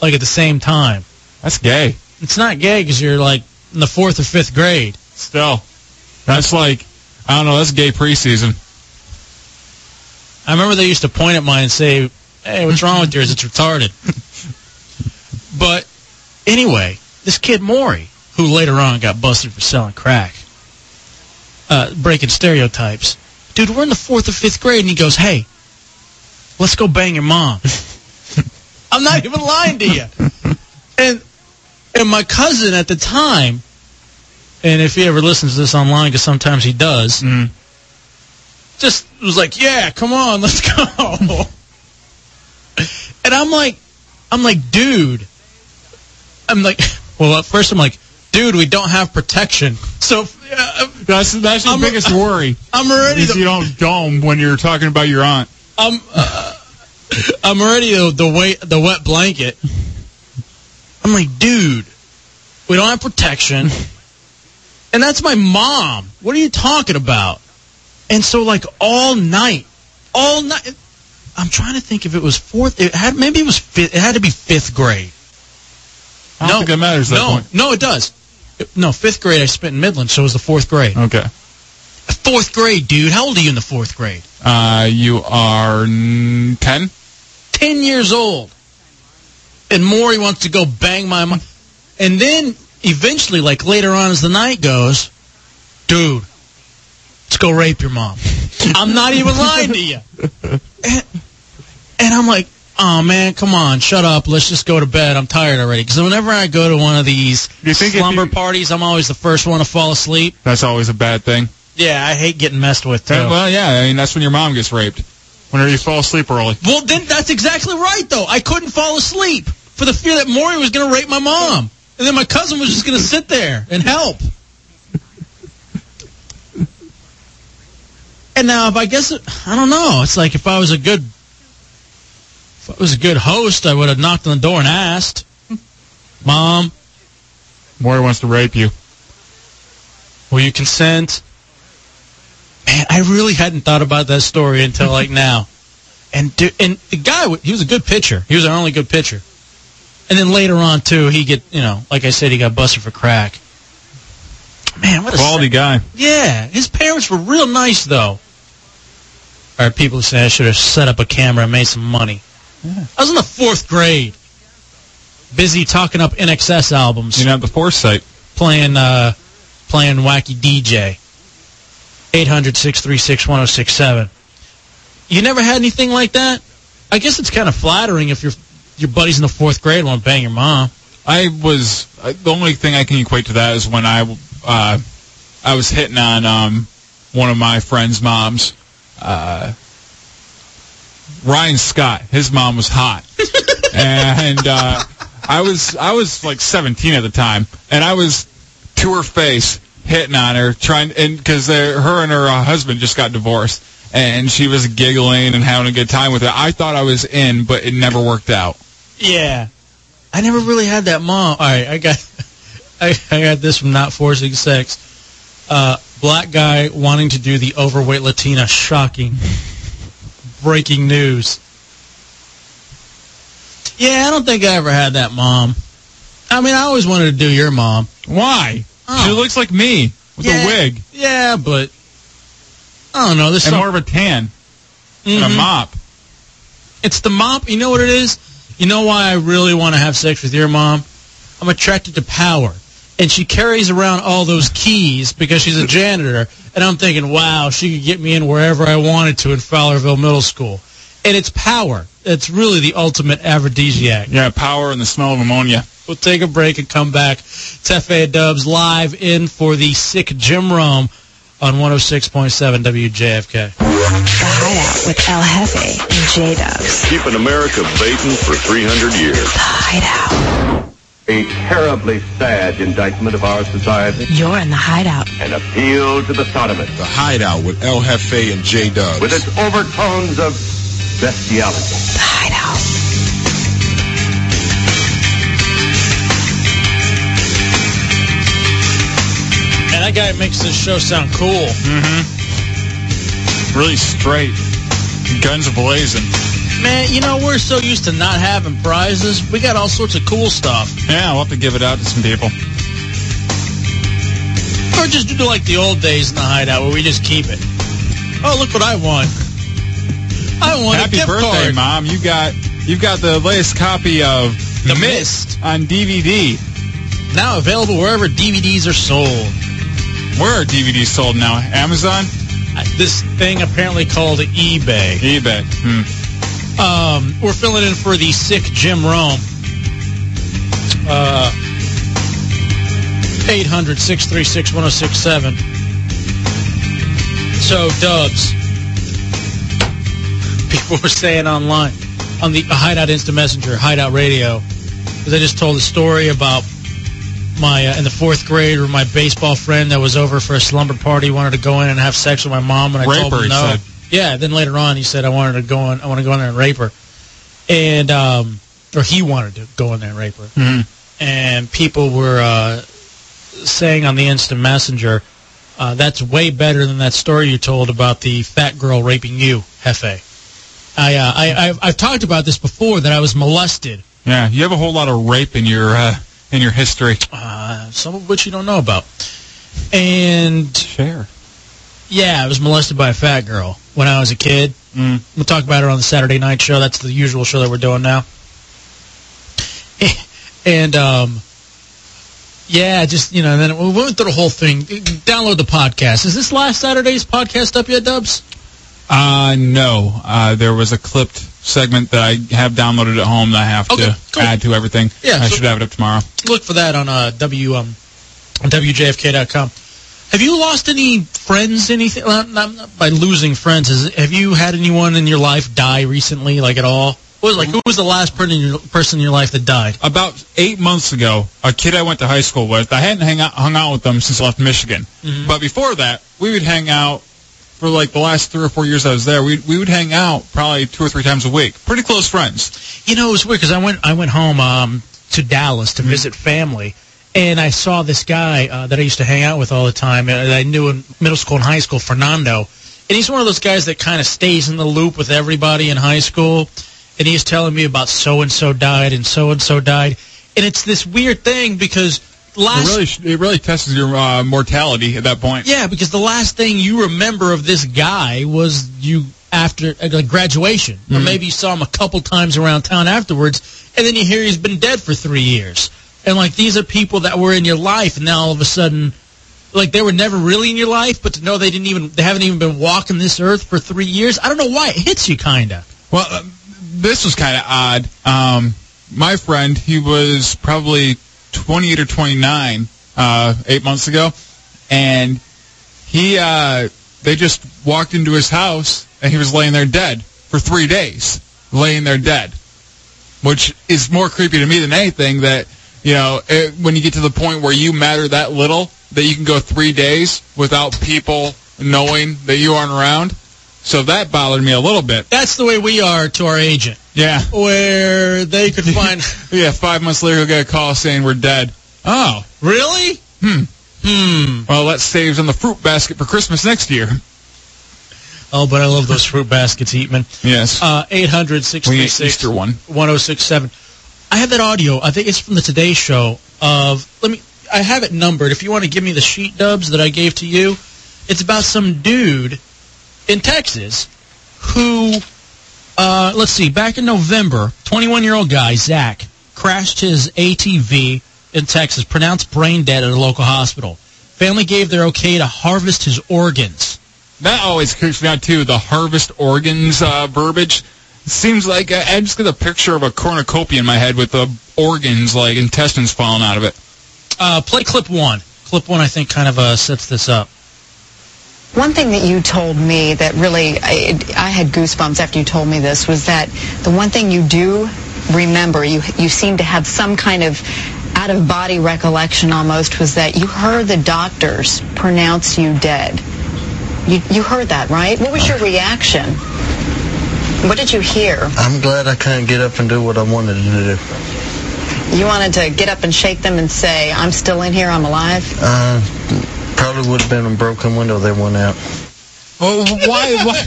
like at the same time. That's gay. It's not gay because you're like in the fourth or fifth grade. Still, that's like I don't know. That's gay preseason. I remember they used to point at mine and say, "Hey, what's wrong with yours? It's retarded." but anyway, this kid Maury, who later on got busted for selling crack, uh, breaking stereotypes. Dude, we're in the fourth or fifth grade, and he goes, "Hey, let's go bang your mom." I'm not even lying to you. And and my cousin at the time, and if he ever listens to this online, because sometimes he does, just was like, "Yeah, come on, let's go." and I'm like, I'm like, dude, I'm like, well, at first I'm like, dude, we don't have protection, so uh, That's that's your I'm- biggest worry. I'm already is the- you don't dome when you're talking about your aunt. I'm uh, I'm already the, the wet the wet blanket. I'm like, dude, we don't have protection, and that's my mom. What are you talking about? And so, like all night, all night. I'm trying to think if it was fourth. It had maybe it was fifth. It had to be fifth grade. I don't no, think that matters at that no, point. no, it does. No, fifth grade I spent in Midland, so it was the fourth grade. Okay. Fourth grade, dude. How old are you in the fourth grade? Uh, you are ten. 10 years old. And Maury wants to go bang my mom. And then eventually, like later on as the night goes, dude, let's go rape your mom. I'm not even lying to you. And, and I'm like, oh man, come on, shut up. Let's just go to bed. I'm tired already. Because whenever I go to one of these slumber you- parties, I'm always the first one to fall asleep. That's always a bad thing. Yeah, I hate getting messed with too. Uh, well, yeah, I mean that's when your mom gets raped. Whenever you fall asleep early. Well, then that's exactly right, though. I couldn't fall asleep for the fear that Maury was going to rape my mom. And then my cousin was just going to sit there and help. And now, if I guess, I don't know. It's like if I was a good, if I was a good host, I would have knocked on the door and asked, "Mom, Maury wants to rape you. will you consent?" Man, I really hadn't thought about that story until like now. And do, and the guy, he was a good pitcher. He was our only good pitcher. And then later on too, he get you know, like I said, he got busted for crack. Man, what a Quality guy. yeah. His parents were real nice though. All right, people say I should have set up a camera and made some money. I was in the fourth grade, busy talking up INXS albums. You didn't the foresight. Playing, uh, playing wacky DJ. 800-636-1067. You never had anything like that? I guess it's kind of flattering if your your buddies in the fourth grade want to bang your mom. I was I, the only thing I can equate to that is when I uh, I was hitting on um, one of my friends' moms, uh, Ryan Scott. His mom was hot, and uh, I was I was like 17 at the time, and I was to her face hitting on her, trying and because her and her uh, husband just got divorced. And she was giggling and having a good time with it. I thought I was in, but it never worked out. Yeah. I never really had that mom. All right, I got I, I got this from Not Forcing Sex. Uh, black guy wanting to do the overweight Latina. Shocking. Breaking news. Yeah, I don't think I ever had that mom. I mean, I always wanted to do your mom. Why? Oh. She looks like me with Yeah. a wig Yeah, but I don't know. There's and some, more of a tan and a Mhm. mop. It's the mop. You know what it is? You know why I really want to have sex with your mom? I'm attracted to power. And she carries around all those keys because she's a janitor. And I'm thinking, wow, she could get me in wherever I wanted to in Fowlerville Middle School. And it's power. It's really the ultimate aphrodisiac. Yeah, power and the smell of ammonia. We'll take a break and come back. It's F.A. Dubs live in for the sick Jim Rome on 106.7 WJFK. The Hideout with El Jefe and J Dubs. Keeping America baiting for 300 years. The Hideout. A terribly sad indictment of our society. You're in the Hideout. An appeal to the sodomists The Hideout with El Jefe and J Dubs. with its overtones of bestiality. The Hideout. Man, that guy makes this show sound cool. Mm-hmm. Really straight. Guns blazing. Man, you know, we're so used to not having prizes. We got all sorts of cool stuff. Yeah, we'll have to give it out to some people. Or just do like the old days in the hideout where we just keep it. Oh, look what I won. I won a Happy birthday, card. Mom. You got you've got the latest copy of The Mist. on DVD. Now available wherever DVDs are sold. Where are DVDs sold now? Amazon? This thing apparently called eBay. eBay. Hmm. Um, we're filling in for the sick Jim Rome. Uh, 800-636-1067. So, Dubs, people were saying online on the Hideout Instant Messenger, Hideout Radio, because I just told a story about my uh, in the fourth grade where my baseball friend that was over for a slumber party wanted to go in and have sex with my mom, and I Rape told her, him no. said. Yeah, then later on he said I wanted to go in, I want to go in there and rape her, and um, or he wanted to go in there and rape her, Mhm. and people were uh, saying on the instant messenger. Uh, that's way better than that story you told about the fat girl raping you, Jefe. I, uh, I, I've, I've talked about this before that I was molested, Yeah, you have a whole lot of rape in your uh, in your history. uh, some of which you don't know about. And Share. Yeah, I was molested by a fat girl when I was a kid. Mm. We'll talk about it on the Saturday night show. That's the usual show that we're doing now. And um, yeah, just you know, and then we went through the whole thing. Download the podcast. Is this last Saturday's podcast up yet, Dubs? Uh, no. Uh, there was a clipped segment that I have downloaded at home that I have Okay, to add to everything. Yeah, I so- should have it up tomorrow. Look for that on uh, W um, on WJFK.com. Have you lost any friends? Anything? Well, not, not by losing friends. Is, have you had anyone in your life die recently, like at all? What was like who was the last person in your, person in your life that died? About eight months ago, a kid I went to high school with, I hadn't hang out, hung out with them since I left Michigan. Mhm. But before that, we would hang out for like the last three or four years I was there. We we would hang out probably two or three times a week. Pretty close friends. You know, it was weird because I went I went home um, to Dallas to visit family, and I saw this guy uh, that I used to hang out with all the time. That I knew in middle school and high school, Fernando, and he's one of those guys that kind of stays in the loop with everybody in high school. And he's telling me about so and so died and so and so died, and it's this weird thing because last It really it really tests your uh, mortality at that point. yeah, because the last thing you remember of this guy was you after uh, like graduation, or Mhm. maybe you saw him a couple times around town afterwards, and then you hear he's been dead for three years. And like these are people that were in your life, and now all of a sudden, like they were never really in your life, but to know they didn't even they haven't even been walking this earth for three years, I don't know why it hits you, kinda. Well, uh, this was kind of odd. Um, my friend, he was probably 28 or 29 uh, eight months ago, and he uh, they just walked into his house and he was laying there dead for three days, laying there dead, which is more creepy to me than anything. That you know, it, when you get to the point where you matter that little, that you can go three days without people knowing that you aren't around. So that bothered me a little bit. That's the way we are to our agent. Yeah. Where they could find. yeah, five months later, he'll get a call saying we're dead. Oh. Really? Hmm. Hmm. Well, that saves on the fruit basket for Christmas next year. Oh, but I love those fruit baskets, Eatman. Yes. Uh, 800 We need 636 Easter one. 1067. I have that audio. I think it's from the Today Show of, let me, I have it numbered. If you want to give me the sheet dubs that I gave to you, it's about some dude in Texas who, uh, let's see, back in November, 21-year-old guy, Zach, crashed his ATV in Texas, pronounced brain dead at a local hospital. Family gave their okay to harvest his organs. That always creeps me out too. The harvest organs uh, verbiage. It seems like I, I just get a picture of a cornucopia in my head with the organs, like intestines falling out of it. Uh, play clip one. Clip one, I think, kind of uh, sets this up. One thing that you told me that really, I, I had goosebumps after you told me this, was that the one thing you do remember, you, you seem to have some kind of out-of-body recollection almost, was that you heard the doctors pronounce you dead. You, you heard that, right? What was your reaction? What did you hear? I'm glad I couldn't get up and do what I wanted to do. You wanted to get up and shake them and say, I'm still in here, I'm alive? Uh, probably would have been a broken window they went out. Oh, why? why?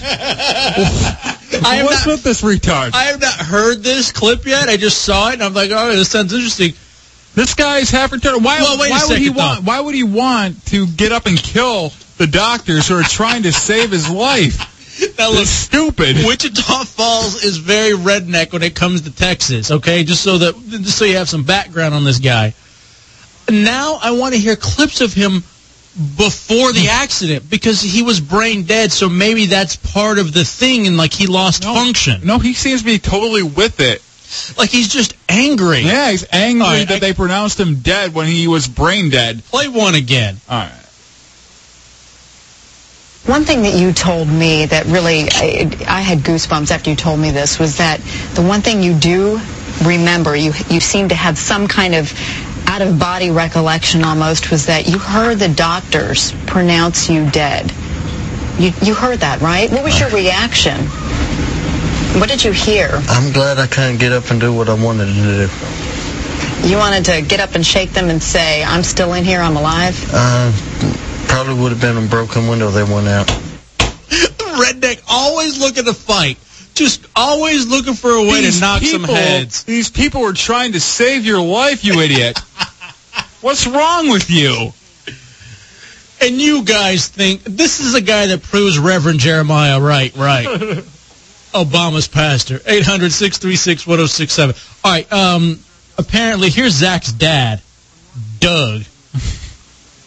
What's with this retard? I have not heard this clip yet. I just saw it, and I'm like, oh, this sounds interesting. This guy's half retarded. Why, Well, why would he though. want? Why would he want to get up and kill the doctors who are trying to save his life? Now, That's stupid. Wichita Falls is very redneck when it comes to Texas. Okay, just so that just so you have some background on this guy. Now I want to hear clips of him before the accident because he was brain dead. So maybe that's part of the thing, and like he lost function. No, he seems to be totally with it. Like he's just angry. Yeah, he's angry right, that I- they pronounced him dead when he was brain dead. Play one again. All right. One thing that you told me that really, I, I had goosebumps after you told me this, was that the one thing you do remember, you, you seem to have some kind of out-of-body recollection almost, was that you heard the doctors pronounce you dead. You, you heard that, right? What was your reaction? What did you hear? I'm glad I couldn't get up and do what I wanted to do. You wanted to get up and shake them and say, I'm still in here, I'm alive? Uh, probably would have been a broken window they went out. Redneck always looking to fight. Just always looking for a way These to knock some people- heads. These people were trying to save your life, you idiot. What's wrong with you? And you guys think this is a guy that proves Reverend Jeremiah right, right. Obama's pastor. 800 636 1067. All right, um, apparently, here's Zach's dad, Doug.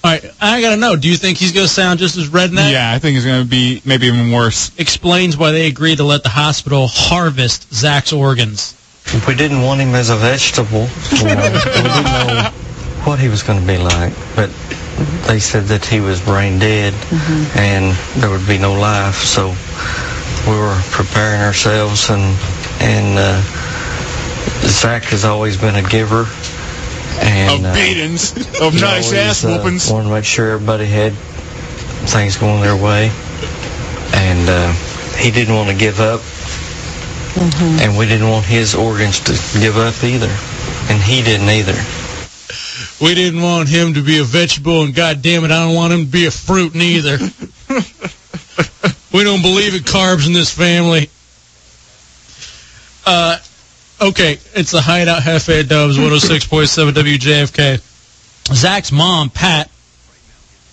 All right, I gotta know. Do you think he's gonna sound just as redneck? Yeah, I think he's going to be maybe even worse. Explains why they agreed to let the hospital harvest Zach's organs. We didn't want him as a vegetable. You know, we didn't know what he was going to be like, but they said that he was brain dead and there would be no life. So we were preparing ourselves, and and uh, Zach has always been a giver. And, Of uh, beatings, of nice always, ass uh, whoopings. wanted to make sure everybody had things going their way, and uh, he didn't want to give up, and we didn't want his organs to give up either, and he didn't either. We didn't want him to be a vegetable, and God damn it, I don't want him to be a fruit neither. we don't believe in carbs in this family. Uh, okay, it's the Hideout Jefe Dubs 106.7 WJFK. Zach's mom, Pat,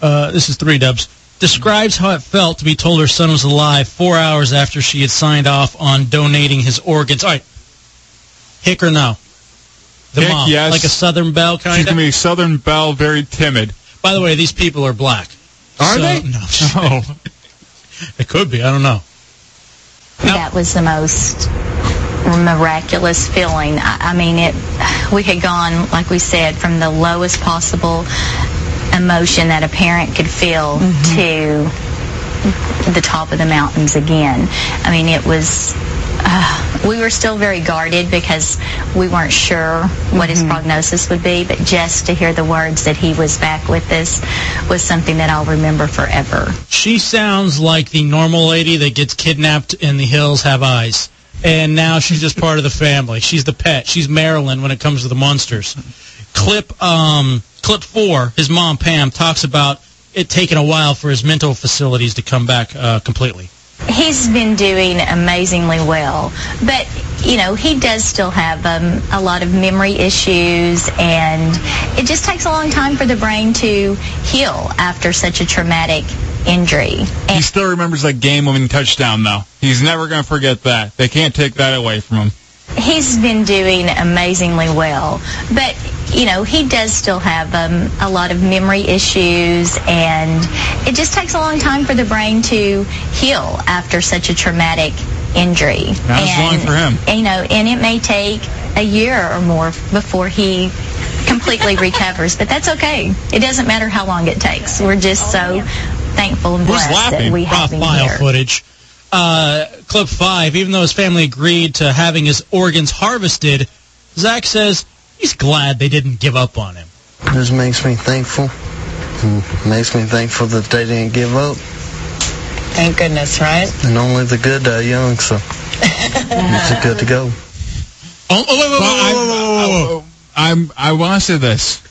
uh, this is three dubs, describes how it felt to be told her son was alive four hours after she had signed off on donating his organs. All right, hick or no? The Hick, mom, yes. like a Southern Belle kind She's of. going to be Southern Belle, very timid. By the way, these people are black. Are So- they? No. Oh. it could be. I don't know. That was the most miraculous feeling. I, I mean, it. We had gone, like we said, from the lowest possible emotion that a parent could feel to the top of the mountains again. I mean, it was. Uh, we were still very guarded because we weren't sure what his prognosis would be, but just to hear the words that he was back with us was something that I'll remember forever. She sounds like the normal lady that gets kidnapped in the hills have eyes. And now she's just part of the family. She's the pet. She's Marilyn when it comes to the monsters. Clip um clip four, his mom Pam talks about it taking a while for his mental facilities to come back uh, completely. He's been doing amazingly well, but you know he does still have um, a lot of memory issues, and it just takes a long time for the brain to heal after such a traumatic injury. He still remembers that game-winning touchdown, though. He's never going to forget that. They can't take that away from him. He's been doing amazingly well, but you know he does still have um, a lot of memory issues, and it just takes a long time for the brain to heal after such a traumatic injury. Not as long and, for him. You know, and it may take a year or more before he completely recovers, but that's okay. It doesn't matter how long it takes. We're just so thankful and Who's blessed that we have Raw him file here. footage. Uh, clip five. Even though his family agreed to having his organs harvested, Zach says he's glad they didn't give up on him. This makes me thankful. and Makes me thankful that they didn't give up. Thank goodness, right? And only the good die young, so it's good to go. Oh, oh. I'm, I want to say this.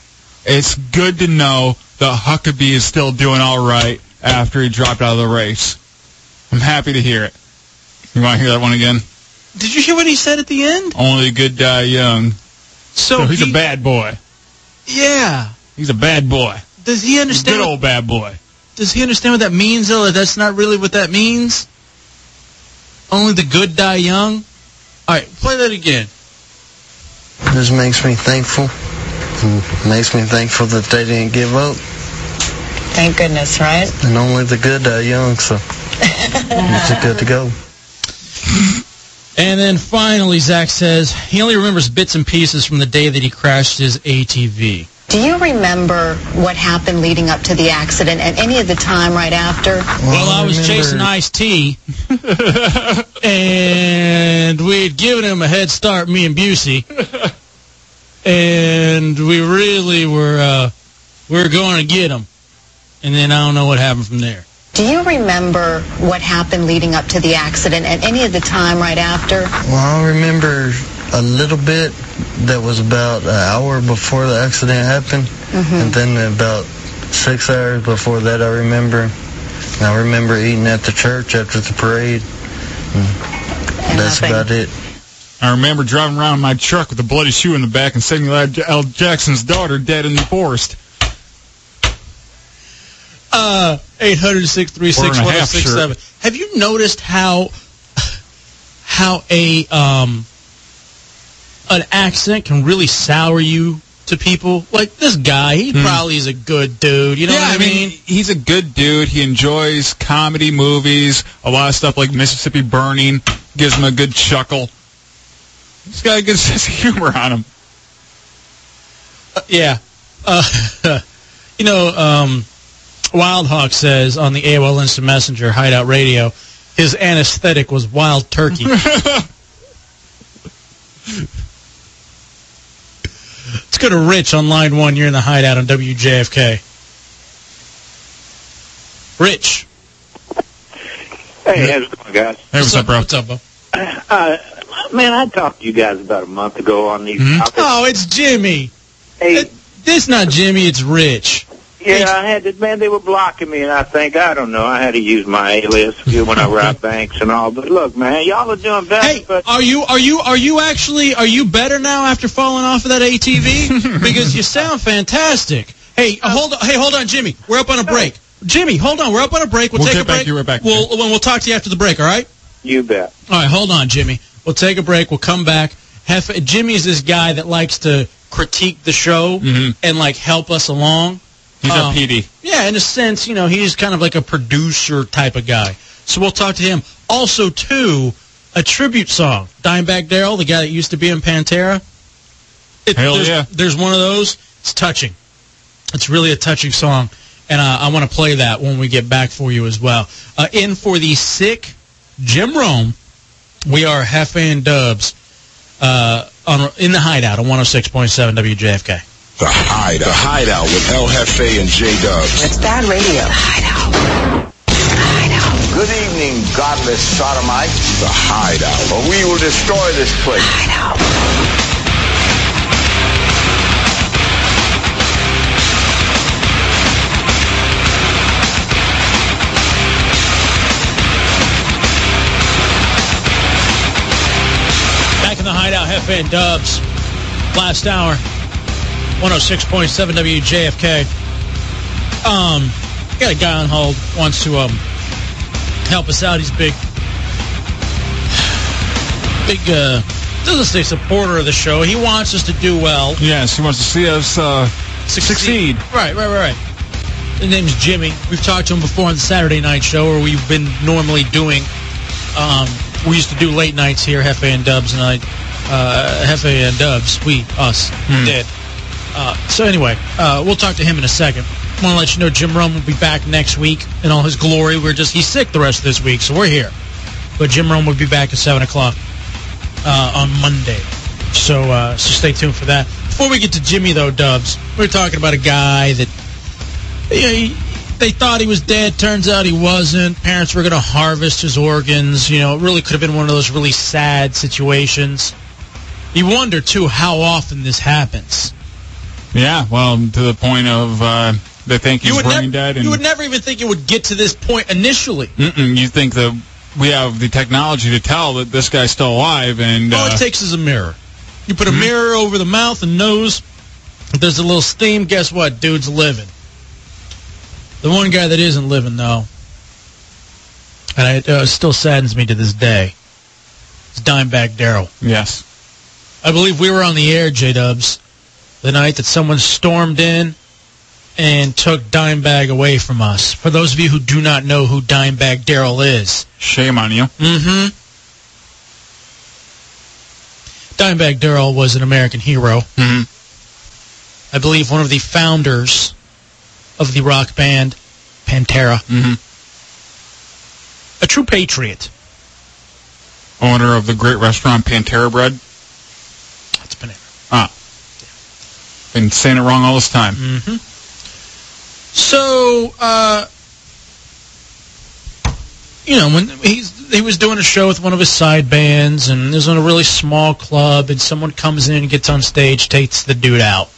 It's good to know that Huckabee is still doing all right after he dropped out of the race. I'm happy to hear it. You want to hear that one again? Did you hear what he said at the end? Only the good die young. So, he's he- a bad boy. Yeah. He's a bad boy. Does he understand? Good what- old bad boy. Does he understand what that means, though? That that's not really what that means? Only the good die young? All right, play that again. This makes me thankful. and Makes me thankful that they didn't give up. Thank goodness, right? And only the good die young, so it's good to go. And then finally, Zach says he only remembers bits and pieces from the day that he crashed his ATV. Do you remember what happened leading up to the accident and any of the time right after? Well, I was chasing Ice T, and we had given him a head start, me and Busey, and we really were uh, we were going to get him, and then I don't know what happened from there. Do you remember what happened leading up to the accident and any of the time right after? Well, I remember a little bit that was about an hour before the accident happened, and then about six hours before that, I remember. And I remember eating at the church after the parade. And that's nothing. about it. I remember driving around in my truck with a bloody shoe in the back and Samuel L. Jackson's daughter dead in the forest. Uh, eight hundred six three Four six and a one zero half six shirt. seven. Have you noticed how how a um an accent can really sour you to people. Like this guy, he probably is a good dude. You know Hmm. yeah, what I mean? he's a good dude. He enjoys comedy movies, a lot of stuff like Mississippi Burning gives him a good chuckle. He's got a good sense of humor on him. Uh, yeah. Uh, you know, um, Wild Hawk says on the AOL Instant Messenger Hideout Radio, his anesthetic was wild turkey. Let's go to Rich on line one. You're in the Hideout on WJFK. Rich. Hey, how's it going, guys? Hey, what's, up, bro? What's up, bro? Uh, man, I talked to you guys about a month ago on these topics. Oh, it's Jimmy. Hey, This not Jimmy, it's Rich. Yeah, I had to, man, they were blocking me, and I think, I don't know, I had to use my alias when I robbed banks and all. But look, man, y'all are doing better. Hey, are you are you are you actually are you better now after falling off of that ATV? because you sound fantastic. Hey, uh, hold on. Hey, hold on, Jimmy. We're up on a break. Jimmy, hold on. We're up on a break. We'll, We'll take get a break. back you right back. We'll we'll we'll talk to you after the break. All right. You bet. All right. Hold on, Jimmy. We'll take a break. We'll come back. Jefe, Jimmy's this guy that likes to critique the show and like help us along. He's Um, a PD. yeah, in a sense, you know, he's kind of like a producer type of guy. So we'll talk to him. Also, too, a tribute song. Dimebag Darrell, the guy that used to be in Pantera. It, Hell there's, yeah. There's one of those. It's touching. It's really a touching song. And uh, I want to play that when we get back for you as well. Uh, in for the sick Jim Rome, we are Jefe and Dubs uh, on, in the Hideout on 106.7 WJFK. The Hideout. The Hideout with El Jefe and J Dubs. It's bad radio. The Hideout. The Hideout. Good evening, godless sodomites. The Hideout. Or we will destroy this place. The Hideout. Back in the Hideout, Jefe and Dubs. Last hour, 106.7 WJFK. Um, got a guy on hold, wants to um help us out. He's big, big, uh, doesn't say supporter of the show. He wants us to do well. Yes, he wants to see us uh, succeed. Right, right, right, right. His name's Jimmy. We've talked to him before on the Saturday night show, where we've been normally doing. Um, we used to do late nights here, Jefe and Dubs, and I, uh, Jefe and Dubs, we, us, did. Uh, so anyway, uh, we'll talk to him in a second. I Want to let you know Jim Rome will be back next week in all his glory. We're just he's sick the rest of this week, so we're here. But Jim Rome will be back at seven o'clock uh, on Monday. So uh, so stay tuned for that. Before we get to Jimmy though, Dubs, we're talking about a guy that he, they thought he was dead. Turns out he wasn't. Parents were going to harvest his organs. You know, it really could have been one of those really sad situations. You wonder too how often this happens. Yeah, well, to the point of uh, they think he's You would, brain dead, and you would never even think it would get to this point initially. Mm-mm, you think that we have the technology to tell that this guy's still alive, and All uh, it takes is a mirror. You put a mirror over the mouth and nose. There's a little steam, guess what? Dude's living. The one guy that isn't living, though, and it uh, still saddens me to this day, is Dimebag Darrell. yes, I believe we were on the air, J Dubs, the night that someone stormed in and took Dimebag away from us. For those of you who do not know who Dimebag Darrell is, shame on you. Mm-hmm. Dimebag Darrell was an American hero. Mm-hmm. I believe one of the founders of the rock band Pantera. Mm-hmm. A true patriot. Owner of the great restaurant Pantera Bread. That's Panera. Ah, been saying it wrong all this time. Mm-hmm. So, uh, you know, when he's he was doing a show with one of his side bands, and it was in a really small club, and someone comes in, and gets on stage, takes the dude out.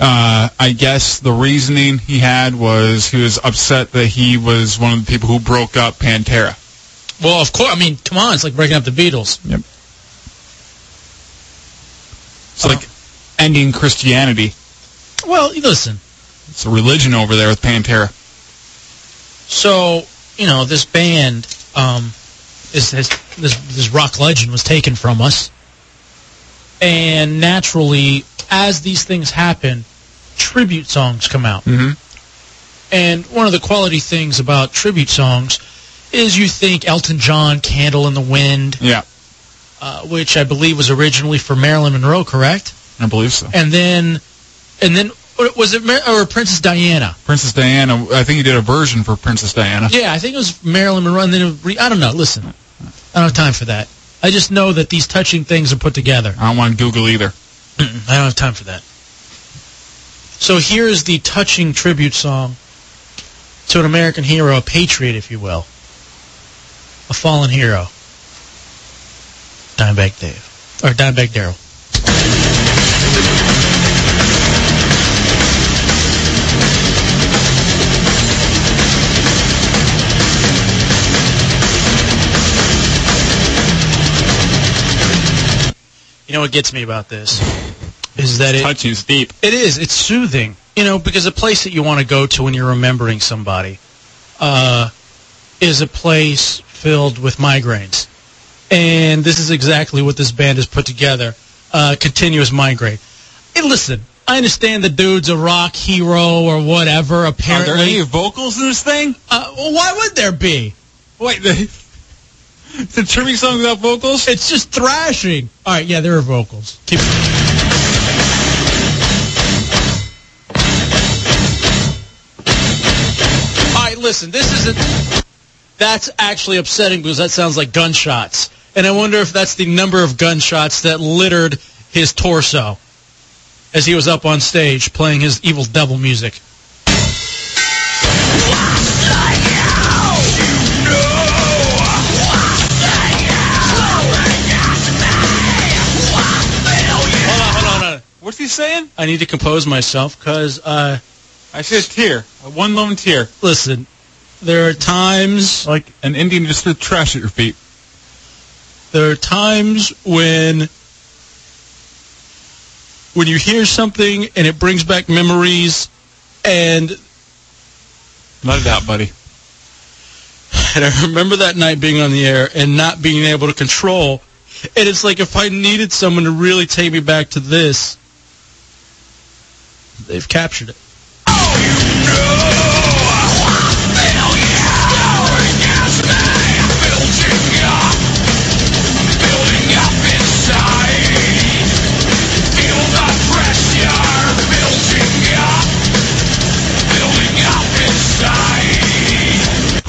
Uh, I guess the reasoning he had was he was upset that he was one of the people who broke up Pantera. Well, of course. I mean, come on, it's like breaking up the Beatles. Yep. It's like ending Christianity. Well, listen. It's a religion over there with Pantera. So, you know, this band, um, is this this this rock legend was taken from us, and naturally, as these things happen, tribute songs come out. Mm-hmm. And one of the quality things about tribute songs is you think Elton John, "Candle in the Wind," Yeah, uh, which I believe was originally for Marilyn Monroe, correct? I believe so. And then, and then was it or Princess Diana? Princess Diana. I think he did a version for Princess Diana. Yeah, I think it was Marilyn Monroe. And then re- I don't know. Listen, I don't have time for that. I just know that these touching things are put together. I don't want Google either. I don't have time for that. So here's the touching tribute song to an American hero, a patriot, if you will, a fallen hero, Dimebag Dave or Dimebag Darrell. You know what gets me about this is that it touching is deep. It is. It's soothing. You know, because a place that you want to go to when you're remembering somebody uh, is a place filled with migraines, and this is exactly what this band has put together: uh, continuous migraine. Hey, listen, I understand the dude's a rock hero or whatever. apparently. Are there any vocals in this thing? uh, well, why would there be? Wait, the, a tribute song without vocals? It's just thrashing. All right, yeah, there are vocals. Keep. All right, listen. This isn't. That's actually upsetting because that sounds like gunshots, and I wonder if that's the number of gunshots that littered his torso as he was up on stage playing his evil devil music. Hold on, hold on, hold on. What's he saying? I need to compose myself because, uh, I see a tear, one lone tear, listen, there are times, like an Indian just threw trash at your feet. There are times when, when you hear something and it brings back memories, and Let it out, buddy. and I remember that night being on the air and not being able to control. And it's like if I needed someone to really take me back to this, they've captured it. Oh,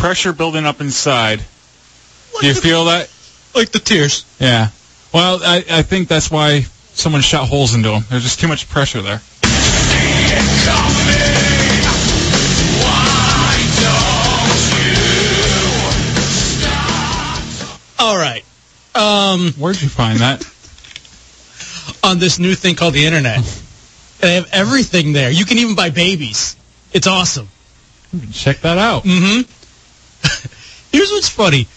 Pressure building up inside. Do you feel that? Like the tears. Yeah. Well, I, I think that's why someone shot holes into him. There's just too much pressure there. All right. Um, Where'd you find that? on this new thing called the internet. They have everything there. You can even buy babies. It's awesome. Check that out. Mm-hmm. Here's what's funny.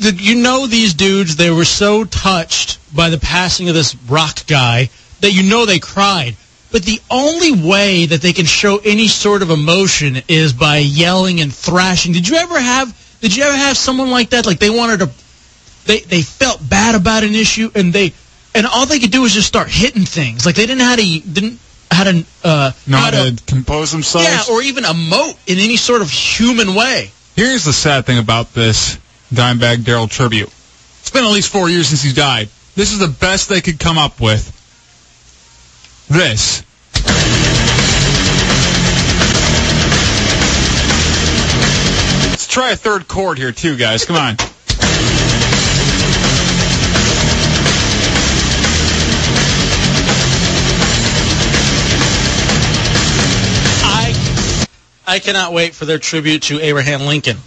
Did you know these dudes? They were so touched by the passing of this rock guy that you know they cried. But the only way that they can show any sort of emotion is by yelling and thrashing. Did you ever have? Did you ever have someone like that? Like they wanted to, they they felt bad about an issue and they, and all they could do was just start hitting things. Like they didn't know how to didn't how to uh how to compose themselves? yeah, or even emote in any sort of human way. Here's the sad thing about this Dimebag Darrell tribute. It's been at least four years since he died. This is the best they could come up with. This. Let's try a third chord here too, guys. Come on. I I cannot wait for their tribute to Abraham Lincoln.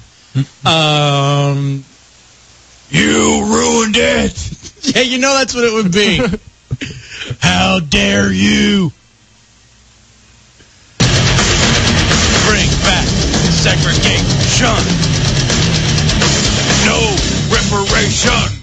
Um, you ruined it. Yeah, you know that's what it would be. How dare you? Bring back segregation. No reparation.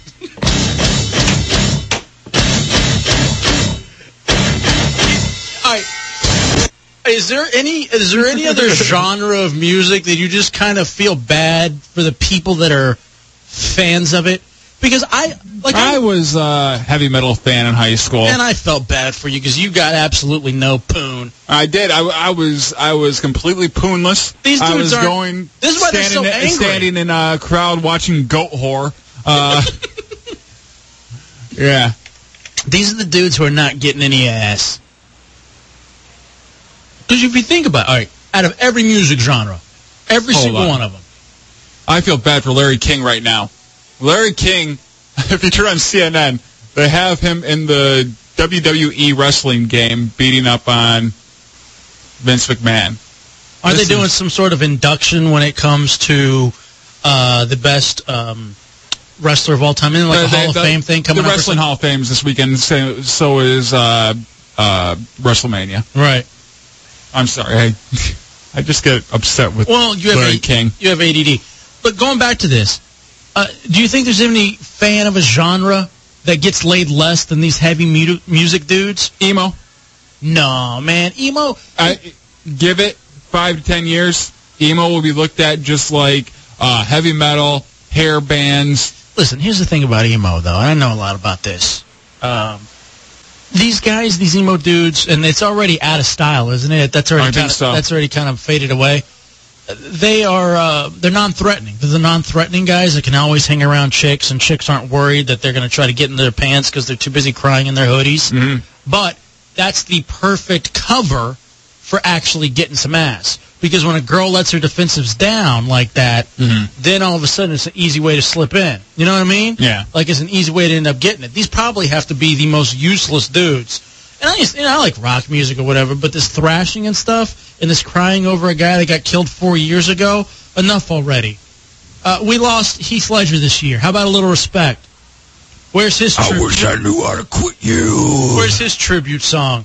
Is there any is there any other genre of music that you just kind of feel bad for the people that are fans of it? Because I like I was a heavy metal fan in high school. and I felt bad for you because you got absolutely no poon. I did. I, I was I was completely poonless. These I dudes was aren't- going this is why they're standing, so angry. standing in a crowd watching Goatwhore. Uh, yeah. These are the dudes who are not getting any ass. Because if you think about it, all right, out of every music genre, every Hold single on. one of them, I feel bad for Larry King right now. Larry King, if you turn on CNN, they have him in the WWE wrestling game beating up on Vince McMahon. Are This they doing some sort of induction when it comes to uh, the best um, wrestler of all time? Isn't like a they- Hall of the- Fame thing coming The Wrestling? Hall of Fame is this weekend. So, so is uh, uh, WrestleMania. Right. I'm sorry. I, I just get upset with Well, you have Larry A- King. You have ADD. But going back to this, uh, do you think there's any fan of a genre that gets laid less than these heavy mu- music dudes? Emo. No, man. Emo. I give it five to ten years. Emo will be looked at just like uh, heavy metal, hair bands. Listen, here's the thing about emo, though. I know a lot about this. Um, these guys, these emo dudes, and it's already out of style, isn't it? That's already I kind of, so. that's already kind of faded away. They are uh, they're non-threatening. They're the non-threatening guys that can always hang around chicks, and chicks aren't worried that they're going to try to get in their pants because they're too busy crying in their hoodies. Mm-hmm. But that's the perfect cover for actually getting some ass. Because when a girl lets her defensives down like that, Mm-hmm. then all of a sudden it's an easy way to slip in. You know what I mean? Yeah. Like it's an easy way to end up getting it. These probably have to be the most useless dudes. And I just, you know, I like rock music or whatever, but this thrashing and stuff and this crying over a guy that got killed four years ago, enough already. Uh, we lost Heath Ledger this year. How about a little respect? Where's his? I wish I knew how to quit you. Where's his tribute song?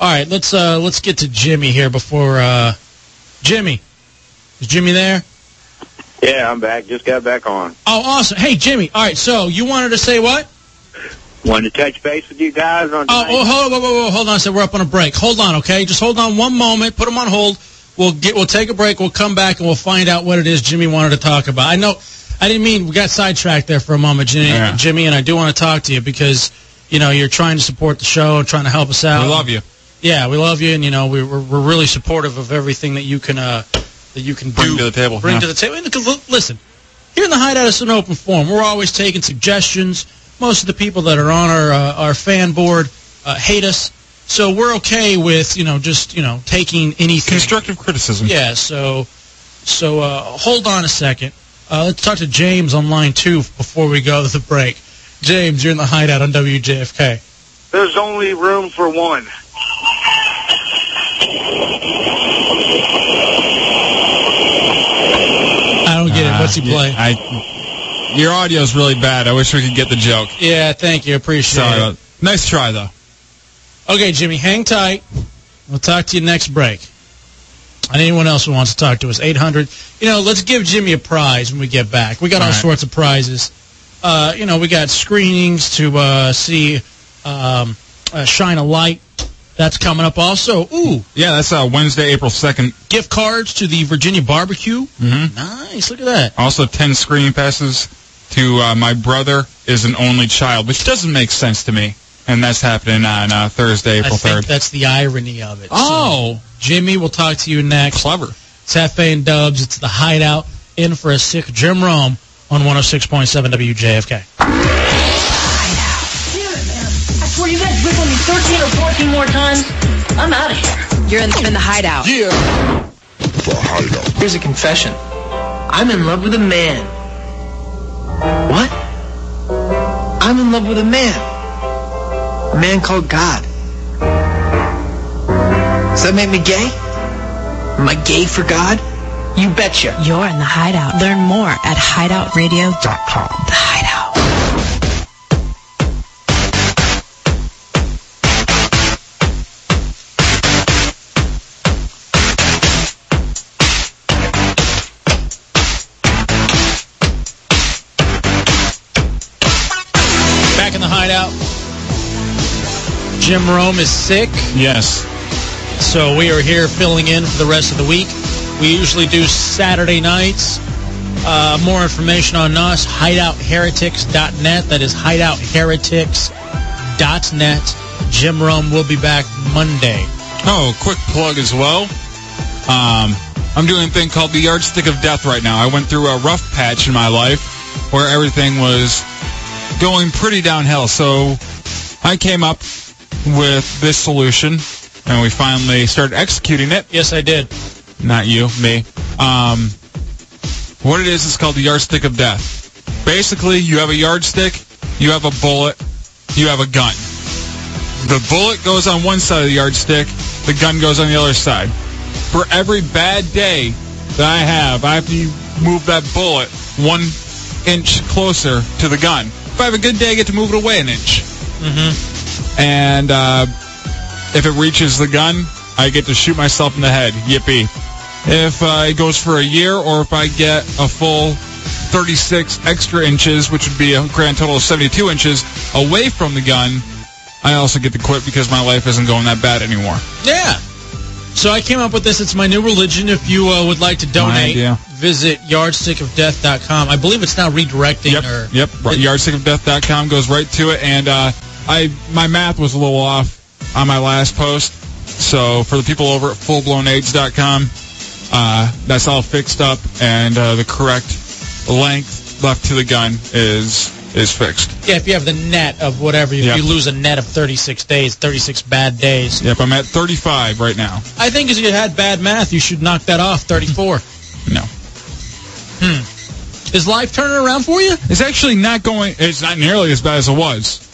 All right, let's uh let's get to Jimmy here before uh Jimmy. Is Jimmy there? Yeah, I'm back. Just got back on. Oh, awesome. Hey, Jimmy. All right, so you wanted to say what? Wanted to touch base with you guys on. Oh, oh hold on, whoa, whoa, whoa, hold on. I said we're up on a break. Hold on, okay? Just hold on one moment. Put them on hold. We'll get. We'll take a break. We'll come back and we'll find out what it is Jimmy wanted to talk about. I know. I didn't mean we got sidetracked there for a moment, Jimmy. Yeah. Jimmy, and I do want to talk to you because you know you're trying to support the show trying to help us out. We love you. Yeah, we love you, and you know we, we're we're really supportive of everything that you can uh that you can Bring do, to the table, Bring yeah. to the table. And because, listen, here in the Hideout is an open forum. We're always taking suggestions. Most of the people that are on our uh, our fan board uh, hate us, so we're okay with you know just you know taking anything. Constructive criticism. Yeah. So so uh, hold on a second. Uh, let's talk to James on line two before we go to the break. James, you're in the Hideout on WJFK. There's only room for one. I don't get it. What's he Uh, yeah, playing? I, your audio's really bad. I wish we could get the joke. Yeah, thank you. Appreciate Sorry. it. Nice try though. Okay, Jimmy, hang tight. We'll talk to you next break. And anyone else who wants to talk to us, 800. You know, let's give Jimmy a prize when we get back. We got all, All right. sorts of prizes. Uh, you know, we got screenings to uh, see um, uh, Shine a Light. That's coming up also. Ooh, Yeah, that's uh, Wednesday, April second. gift cards to the Virginia Barbecue. Mm-hmm. Nice. Look at that. Also, ten screening passes to uh, my brother is an only child, which doesn't make sense to me. And that's happening on uh, Thursday, I April think third. that's the irony of it. Oh. So, Jimmy, we'll talk to you next. Clever. It's Jefe and Dubs. It's the Hideout. In for a sick Jim Rome on 106.7 WJFK. I you guys whip on me 13 or 14 more times. I'm out of here. You're in, in the hideout. Yeah. The hideout. Here's a confession. I'm in love with a man. What? I'm in love with a man. A man called God. Does that make me gay? Am I gay for God? You betcha. You're in the hideout. Learn more at hideoutradio.com. The hideout. Jim Rome is sick, Yes. so we are here filling in for the rest of the week. We usually do Saturday nights. Uh, more information on us, hideoutheretics.net. That is hideoutheretics.net. Jim Rome will be back Monday. Oh, quick plug as well. Um, I'm doing a thing called the Yardstick of Death right now. I went through a rough patch in my life where everything was going pretty downhill. So I came up with this solution, and we finally started executing it. Yes, I did. Not you, me. Um, what it is is called the Yardstick of Death. Basically, you have a yardstick, you have a bullet, you have a gun. The bullet goes on one side of the yardstick, the gun goes on the other side. For every bad day that I have, I have to move that bullet one inch closer to the gun. If I have a good day, I get to move it away an inch. Mm-hmm. And uh, if it reaches the gun, I get to shoot myself in the head. Yippee. If uh, it goes for a year, or if I get a full 36 extra inches, which would be a grand total of 72 inches, away from the gun, I also get to quit because my life isn't going that bad anymore. Yeah. So I came up with this. It's my new religion. If you uh, would like to donate, visit yardstickofdeath.com. I believe it's now redirecting. Yep, Or, yep. Right, yardstickofdeath.com goes right to it, and uh, I my math was a little off on my last post. So for the people over at fullblownaids.com, uh, that's all fixed up, and uh, the correct length left to the gun is is fixed. Yeah, if you have the net of whatever, if Yep. you lose a net of 36 days, 36 bad days. Yep, I'm at 35 right now. I think as you had bad math, you should knock that off. 34. No. Hmm. Is life turning around for you? It's actually not going. It's not nearly as bad as it was.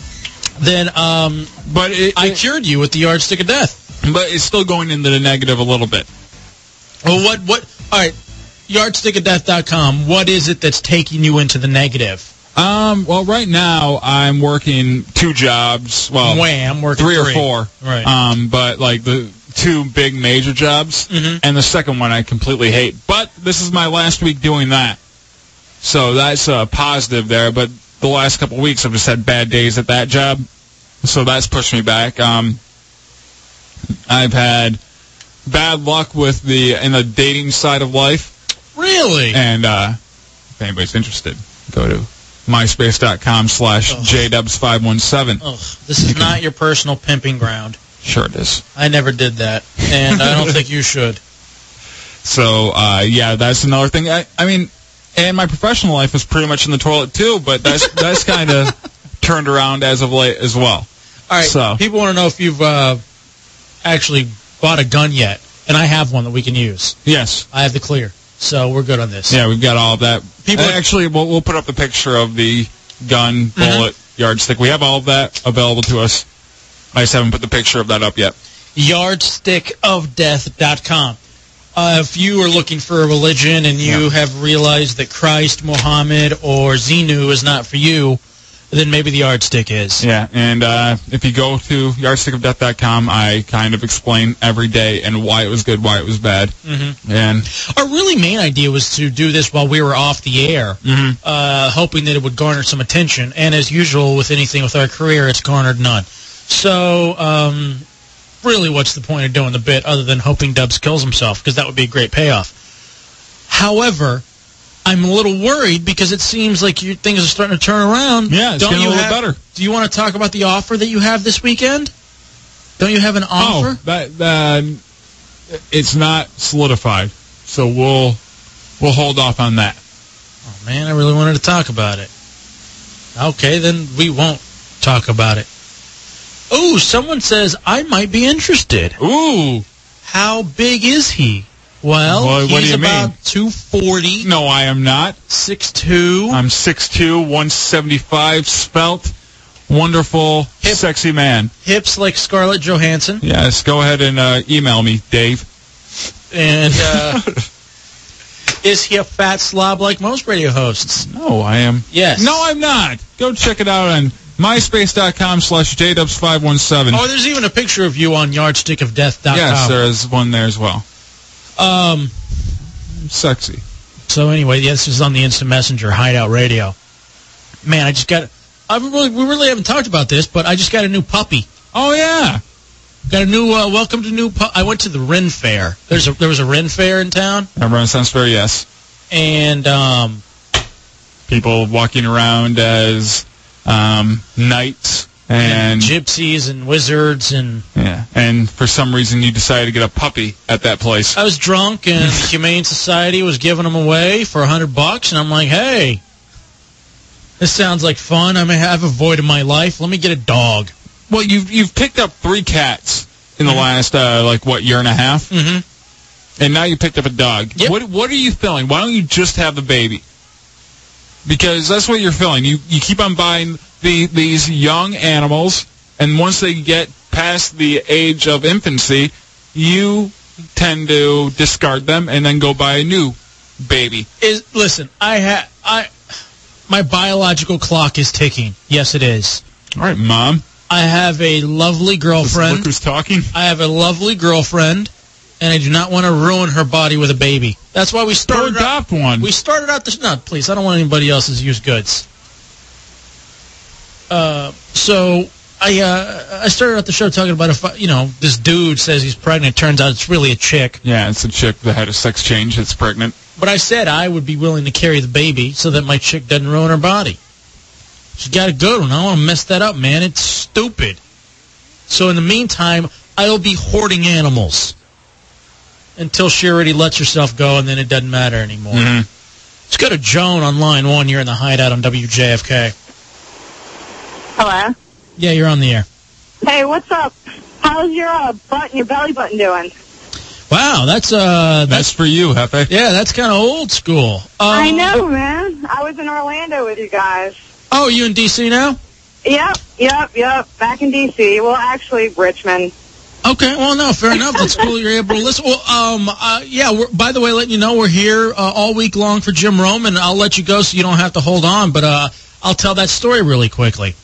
Then, um, but it, I cured you with the yardstick of death. But it's still going into the negative a little bit. Well, what, what, all right, yardstickofdeath.com, what is it that's taking you into the negative? Um. Well, right now I'm working two jobs. Well, Wham, working three or four. Right. Um. But like the two big major jobs, Mhm. and the second one I completely hate. But this is my last week doing that, so that's a positive there. But the last couple of weeks I've just had bad days at that job, so that's pushed me back. Um. I've had bad luck with the in the dating side of life. Really? And uh, if anybody's interested, go to myspace.com slash jdubs517. Ugh, this is not your personal pimping ground. Sure it is. I never did that, and I don't think you should. So, uh, yeah, that's another thing. I, I mean, and my professional life is pretty much in the toilet, too, but that's, that's kind of turned around as of late as well. All right, So- people want to know if you've uh, actually bought a gun yet, and I have one that we can use. Yes. I have the clear, so we're good on this. Yeah, we've got all of that. People- actually, we'll, we'll put up the picture of the gun, bullet, yardstick. We have all of that available to us. I just haven't put the picture of that up yet. yardstickofdeath.com. Uh, if you are looking for a religion and you have realized that Christ, Muhammad, or Xenu is not for you, then maybe the yardstick is. Yeah, and uh, if you go to yardstickofdeath.com, I kind of explain every day and why it was good, why it was bad. Mhm. And Our really main idea was to do this while we were off the air, Mhm. uh, hoping that it would garner some attention. And as usual with anything with our career, it's garnered none. So, um, really, what's the point of doing the bit other than hoping Dubs kills himself? Because that would be a great payoff. However, I'm a little worried because it seems like you, things are starting to turn around. Yeah, it's Don't getting you a little have- better. Do you want to talk about the offer that you have this weekend? Don't you have an oh, offer? oh, that that it's not solidified, so we'll we'll hold off on that. Oh, man, I really wanted to talk about it. Okay, then we won't talk about it. Oh, someone says I might be interested. Ooh. How big is he? Well, Well, he's what do you about mean? 240. No, I am not. 6'2". I'm 6'2", 175, spelt, wonderful, sexy man. Hips like Scarlett Johansson. Yes, go ahead and uh, email me, Dave. And uh, is he a fat slob like most radio hosts? No, I am. Yes. No, I'm not. Go check it out on myspace.com slash jdubs517. Oh, there's even a picture of you on yardstickofdeath.com. yes, there is one there as well. Um, Sexy. So anyway, yeah, this is on the Instant Messenger Hideout Radio. Man, I just got. I really, we really haven't talked about this, but I just got a new puppy. Oh yeah, got a new. Uh, welcome to new. Pu- I went to the Ren Fair. There's a there was a Ren Fair in town. At Renaissance Fair, yes. and um, People walking around as um, knights and gypsies and wizards and yeah, and for some reason you decided to get a puppy at that place. I was drunk and the Humane Society was giving them away for a hundred bucks, and I'm like, hey, this sounds like fun. I mean, I've avoided my life. Let me get a dog. Well, you've you've picked up three cats in the last uh, like what year and a half, mm-hmm. and now you picked up a dog. What what are you feeling? Why don't you just have the baby? Because that's what you're feeling. You you keep on buying the these young animals, and once they get past the age of infancy, you tend to discard them and then go buy a new baby. Is listen, I ha I my biological clock is ticking. Yes, it is. All right, mom. I have a lovely girlfriend. Look who's talking. I have a lovely girlfriend, and I do not want to ruin her body with a baby. That's why we started. adopt one. We started out this. No, please. I don't want anybody else's used goods. Uh, so I uh, I started out the show talking about if you know this dude says he's pregnant. Turns out it's really a chick. Yeah, it's a chick that had a sex change that's pregnant. But I said I would be willing to carry the baby so that my chick doesn't ruin her body. She got a good one. I don't want to mess that up, man. It's stupid. So in the meantime, I'll be hoarding animals until she already lets herself go, and then it doesn't matter anymore. Let's go to Joan on line one. You're in the hideout on WJFK. Hello. Yeah, you're on the air. Hey, what's up? How's your uh, butt and your belly button doing? Wow, that's uh, that's for you, Jefe. Yeah, that's kind of old school. I Um, know, man. I was in Orlando with you guys. Oh, you in DC now? Yep, yep, yep. Back in D.C. Well, actually, Richmond. Okay, well, no, fair enough. That's cool. You're able to listen. Well, um, uh, yeah. By the way, letting you know we're here uh, all week long for Jim Rome, and I'll let you go so you don't have to hold on. But uh, I'll tell that story really quickly.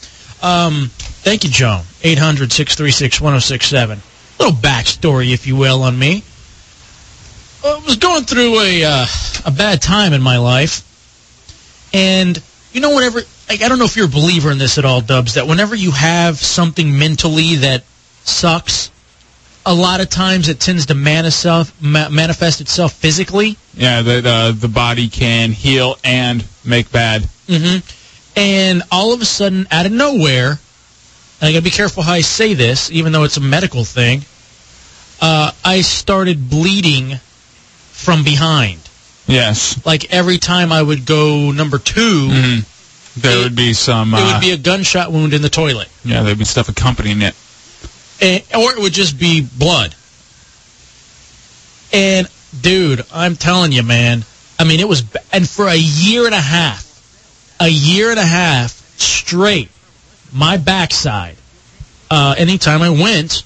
Um, thank you, Joan. Eight hundred six three six one zero six seven. Little backstory, if you will, on me. I was going through a uh, a bad time in my life, and you know, whenever like, I don't know if you're a believer in this at all, Dubs, that whenever you have something mentally that sucks, a lot of times it tends to manifest manifest itself physically. Yeah, that uh, the body can heal and make bad. hmm And all of a sudden, out of nowhere, and I gotta be careful how I say this, even though it's a medical thing. Uh, I started bleeding from behind. Yes. Like every time I would go number 2 There would be some. it Uh, would be a gunshot wound in the toilet. yeah, there'd be stuff accompanying it. And, or it would just be blood. And dude, I'm telling you, man. I mean, it was, and for a year and a half, a year and a half straight, my backside. Uh, anytime I went,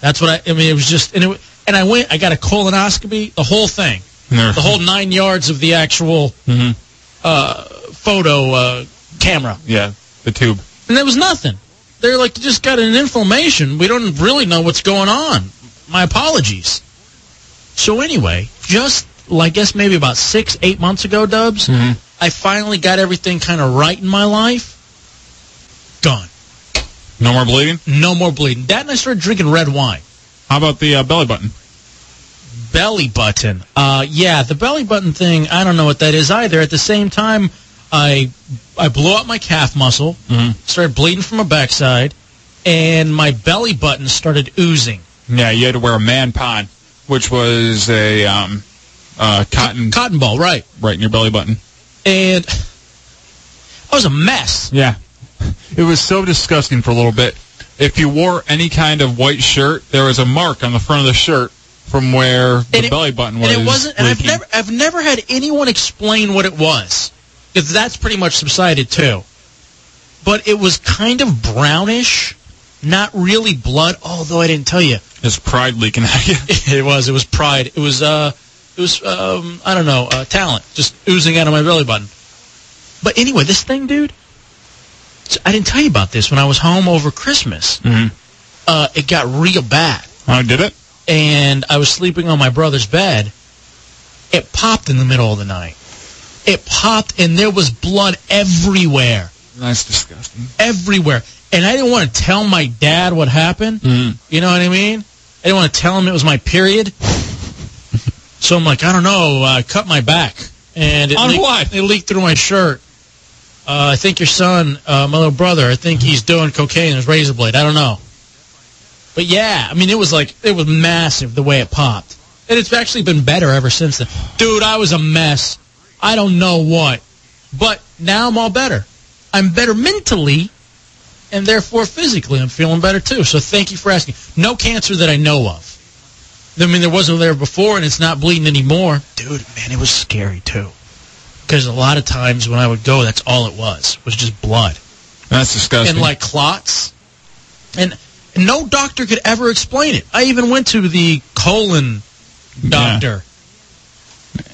that's what I. I mean, it was just, and it, and I went. I got a colonoscopy, the whole thing, the whole nine yards of the actual Mhm. uh, photo uh, camera. Yeah, the tube. And there was nothing. They're like, you just got an inflammation. We don't really know what's going on. My apologies. So anyway, just, well, I guess maybe about six, eight months ago, Dubs, I finally got everything kind of right in my life. Gone. No more bleeding. No more bleeding. That and I started drinking red wine. How about the uh, belly button? Belly button. Uh, yeah, the belly button thing, I don't know what that is either. At the same time, I I blew out my calf muscle, started bleeding from my backside, and my belly button started oozing. Yeah, you had to wear a man pond, which was a um, uh, cotton cotton ball, right? Right in your belly button. And I was a mess. Yeah, it was so disgusting for a little bit. If you wore any kind of white shirt, there was a mark on the front of the shirt from where the belly button was. and it wasn't. And I've never, I've never had anyone explain what it was, because that's pretty much subsided too. But it was kind of brownish, not really blood. Although I didn't tell you, It's pride leaking out of you. it was. It was pride. It was. Uh, it was. Um, I don't know. Uh, talent just oozing out of my belly button. But anyway, this thing, dude. I didn't tell you about this when I was home over Christmas. Mhm. Uh, it got real bad. Oh, did it? and I was sleeping on my brother's bed, it popped in the middle of the night. It popped, and there was blood everywhere. That's disgusting. Everywhere. And I didn't want to tell my dad what happened. You know what I mean? I didn't want to tell him it was my period. so I'm like, I don't know. I cut my back. And it On leaked, what? It leaked through my shirt. Uh, I think your son, uh, my little brother, I think he's doing cocaine in his razor blade. I don't know. But yeah, I mean, it was like, it was massive the way it popped. And it's actually been better ever since then. Dude, I was a mess. I don't know what. But now I'm all better. I'm better mentally, and therefore physically I'm feeling better too. So thank you for asking. No cancer that I know of. I mean, there wasn't there before, and it's not bleeding anymore. Dude, man, it was scary too. Because a lot of times when I would go, that's all it was, was just blood. That's disgusting. And like clots. And no doctor could ever explain it. I even went to the colon doctor.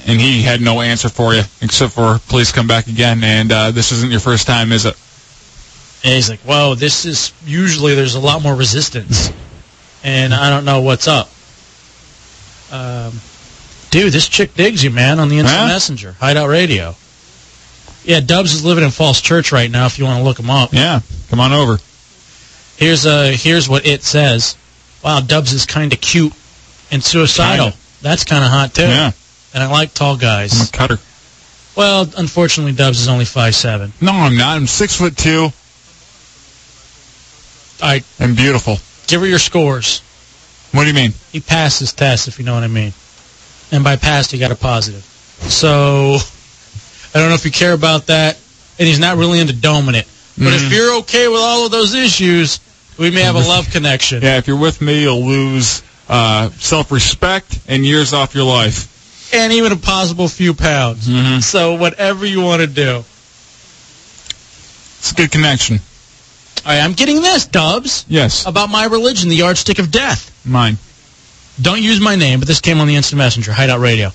And he had no answer for you except for please come back again. And uh, this isn't your first time, is it? And he's like, "Whoa, this is usually there's a lot more resistance, and I don't know what's up." Um, dude, this chick digs you, man, on the instant Huh? messenger, Hideout Radio. Yeah, Dubs is living in Falls Church right now. If you want to look him up, Yeah, come on over. here's uh here's what it says. Wow, Dubs is kind of cute and suicidal. Kinda. That's kind of hot too. Yeah. And I like tall guys. I'm a cutter. Well, unfortunately, Dubs is only five seven. No, I'm not. I'm six foot two right, and beautiful. give her your scores. What do you mean? He passed his test, if you know what I mean. And by passed, he got a positive. So, I don't know if you care about that. And he's not really into doming it. But if Mhm. you're okay with all of those issues, we may have a love connection. Yeah, if you're with me, you'll lose uh, self-respect and years off your life. And even a possible few pounds. Mhm. So, whatever you want to do. It's a good connection. All right, I'm getting this, Dubs, Yes, about my religion, the yardstick of death. mine. Don't use my name, but this came on the Instant Messenger, Hideout Radio.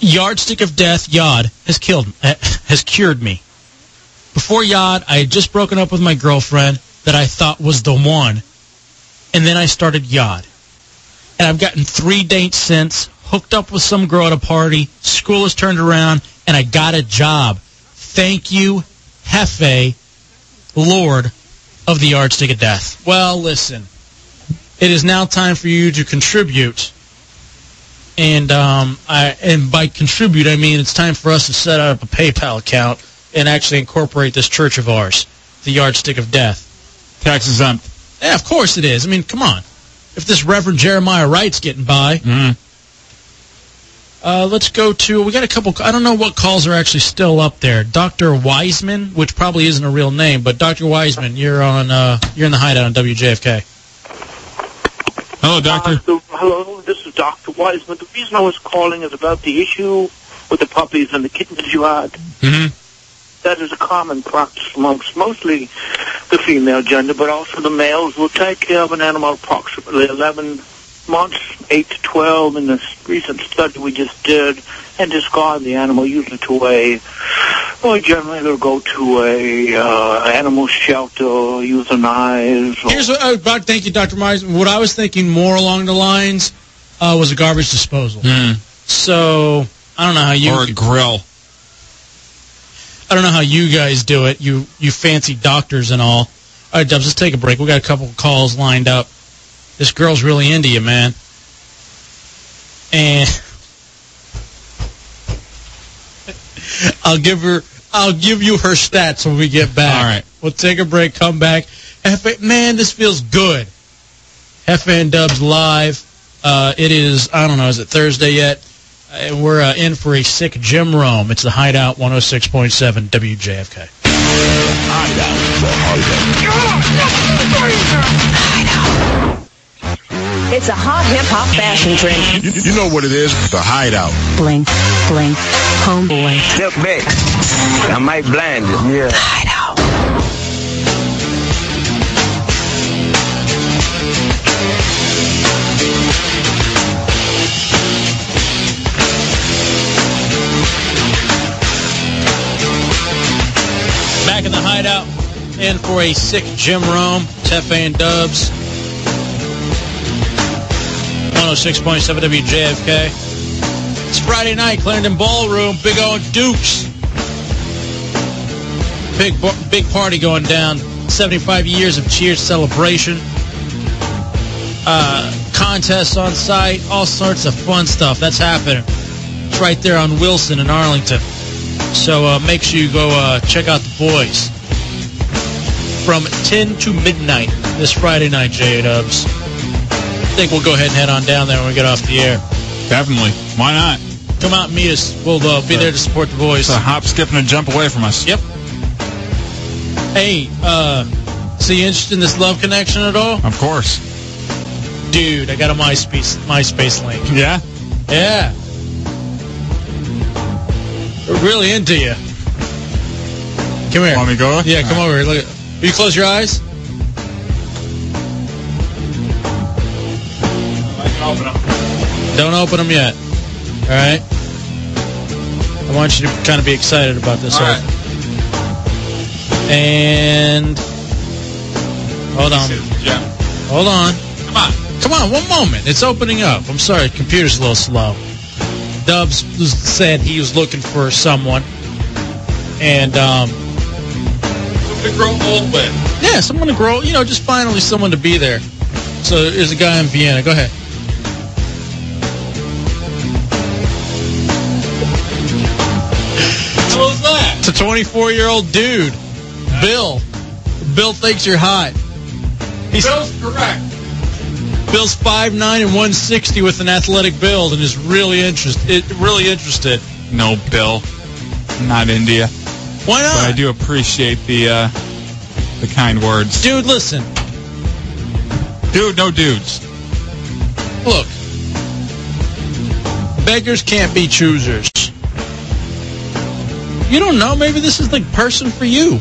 Yardstick of Death, Yod, has killed, eh, has cured me. Before Yod, I had just broken up with my girlfriend that I thought was the one, and then I started Yod. And I've gotten three dates since, hooked up with some girl at a party, school has turned around, and I got a job. Thank you, Jefe, Lord of the Yardstick of Death. Well, listen it is now time for you to contribute. And um, I and by contribute, I mean it's time for us to set up a PayPal account and actually incorporate this church of ours, the Yardstick of Death. Tax exempt. Yeah, of course it is. I mean, come on. If this Reverend Jeremiah Wright's getting by, Mm. uh, let's go to. We got a couple. I don't know what calls are actually still up there. Doctor Wiseman, which probably isn't a real name, but Doctor Wiseman, you're on. Uh, you're in the hideout on WJFK. Hello, doctor. Uh, hello, this is Dr. Wiseman. The reason I was calling is about the issue with the puppies and the kittens you had. hmm That is a common practice amongst mostly the female gender, but also the males will take care of an animal approximately 11 months, 8 to 12 in this recent study we just did, and discard the animal usually to a, well, generally they'll go to a uh, animal shelter, euthanize. Or, Here's what, uh, Doc, thank you, Dr. Myers. What I was thinking more along the lines uh, was a garbage disposal. Mm. So I don't know how you. Or a grill. I don't know how you guys do it. You you fancy doctors and all. All right, Dubs, let's take a break. We got a couple of calls lined up. This girl's really into you, man. And I'll give her. I'll give you her stats when we get back. All right. We'll take a break. Come back. F- man, this feels good. Jefe and Dubs live. Uh, it is. I don't know. Is it Thursday yet? We're uh, in for a sick Jim Rome. It's the Hideout 106.7 WJFK. It's a hot hip hop fashion trend. You, you know what it is? The hideout. Blink, blink, homeboy. Step back. I might blind you. Yeah. Hideout. Back in the Hideout. In for a sick Jim Rome. Jefe and Dubs. 106.7 WJFK. It's Friday night, Clarendon Ballroom. Big O and Dukes. Big, big party going down. 75 years of Cheers celebration. Uh, contests on site. All sorts of fun stuff. That's happening. It's right there on Wilson in Arlington. So uh, make sure you go uh, check out the boys from 10 to midnight this Friday night, J Dubs. I think we'll go ahead and head on down there when we get off the air. Definitely. Why not? Come out and meet us. We'll uh, be there to support the boys. It's a hop, skip, and a jump away from us. Yep. Hey, uh, so you interested in this love connection at all? Of course. Dude, I got a MySpace MySpace link. Yeah? Yeah. We're really into you. Come here. Want me to go? Yeah, come over here. Look. Will you close your eyes? Open Don't open them yet. All right. I want you to kind of be excited about this. All right. And hold on. Yeah. Hold on. Come on. Come on, one moment. It's opening up. I'm sorry, computer's a little slow. Dubs said he was looking for someone, and um, To grow old with. yeah, someone to grow. You know, just finally someone to be there. So there's a guy in Vienna. Go ahead. That? It's a 24 year old dude, Bill. Bill thinks you're hot. He's Bill's correct. Bill's 5'9 and 160 with an athletic build and is really interested. Really interested. No, Bill. Not India. Why not? But I do appreciate the uh, the kind words. Dude, listen. Dude, no dudes. Look, beggars can't be choosers. You don't know. Maybe this is the person for you.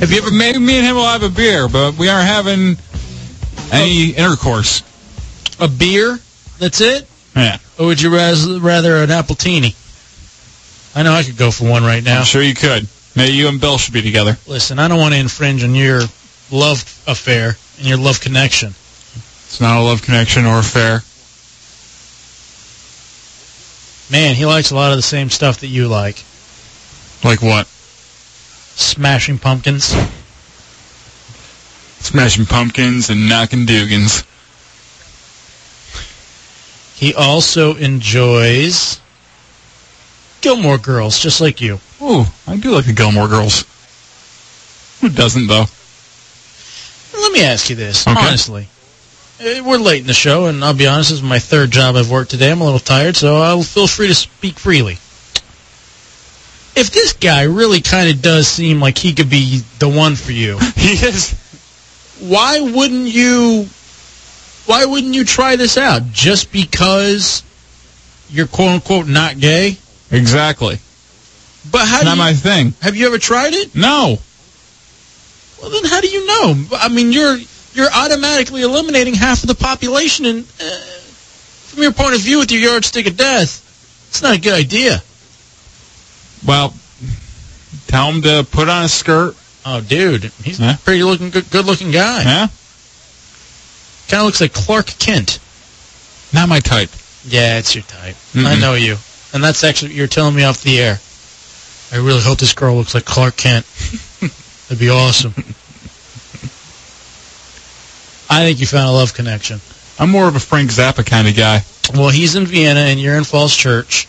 Have you ever? Maybe me and him will have a beer, but we aren't having any intercourse. A beer? That's it? Yeah. Or would you rather an appletini? I know I could go for one right now. I'm sure you could. Maybe you and Bill should be together. Listen, I don't want to infringe on your love affair and your love connection. It's not a love connection or affair. Man, he likes a lot of the same stuff that you like. Like what? Smashing pumpkins. Smashing pumpkins and knocking Dugans. He also enjoys Gilmore Girls, just like you. Ooh, I do like the Gilmore Girls. Who doesn't, though? Let me ask you this, Okay. honestly. Eh, We're late in the show, and I'll be honest, this is my third job I've worked today. I'm a little tired, so I'll feel free to speak freely. If this guy really kind of does seem like he could be the one for you, he is. Why wouldn't you? Why wouldn't you try this out? Just because you're quote unquote not gay? Exactly. But how It's do not you, my thing. have you ever tried it? No. Well, then how do you know? I mean, you're you're automatically eliminating half of the population, and uh, from your point of view, with your yardstick of death, it's not a good idea. Well, tell him to put on a skirt. Oh, dude, he's Yeah. a pretty looking, good, good looking guy. Yeah? Kind of looks like Clark Kent. Not my type. Yeah, it's your type. I Mm-mm. know you, and that's actually what you're telling me off the air. I really hope this girl looks like Clark Kent. That'd be awesome. I think you found a love connection. I'm more of a Frank Zappa kind of guy. Well, he's in Vienna and you're in Falls Church.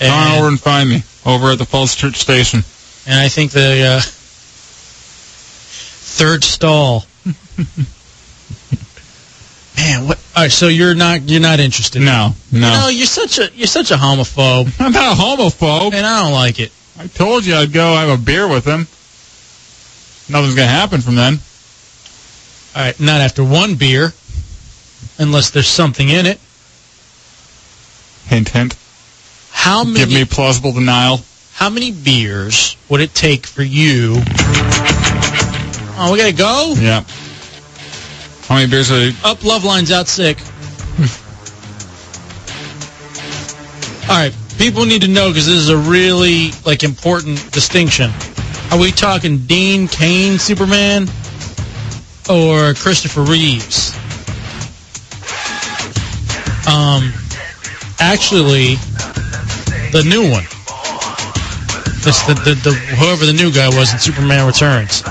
Come on over and find me over at the Falls Church Station. and I think the uh, third stall. Man, what? All right, so you're not you're not interested? No, no. No, you're such a you're such a homophobe, I'm not a homophobe. and I don't like it. I told you I'd go have a beer with him. Nothing's gonna happen from then. All right, not after one beer, unless there's something in it. Hint, hint. How many Give me plausible denial. how many beers would it take for you? Oh, we gotta go. Yeah. How many beers are I... Up, love lines out sick. All right, people need to know because this is a really like important distinction. Are we talking Dean Cain Superman or Christopher Reeves? Um, actually, the new one. This the, the the whoever the new guy was in Superman Returns.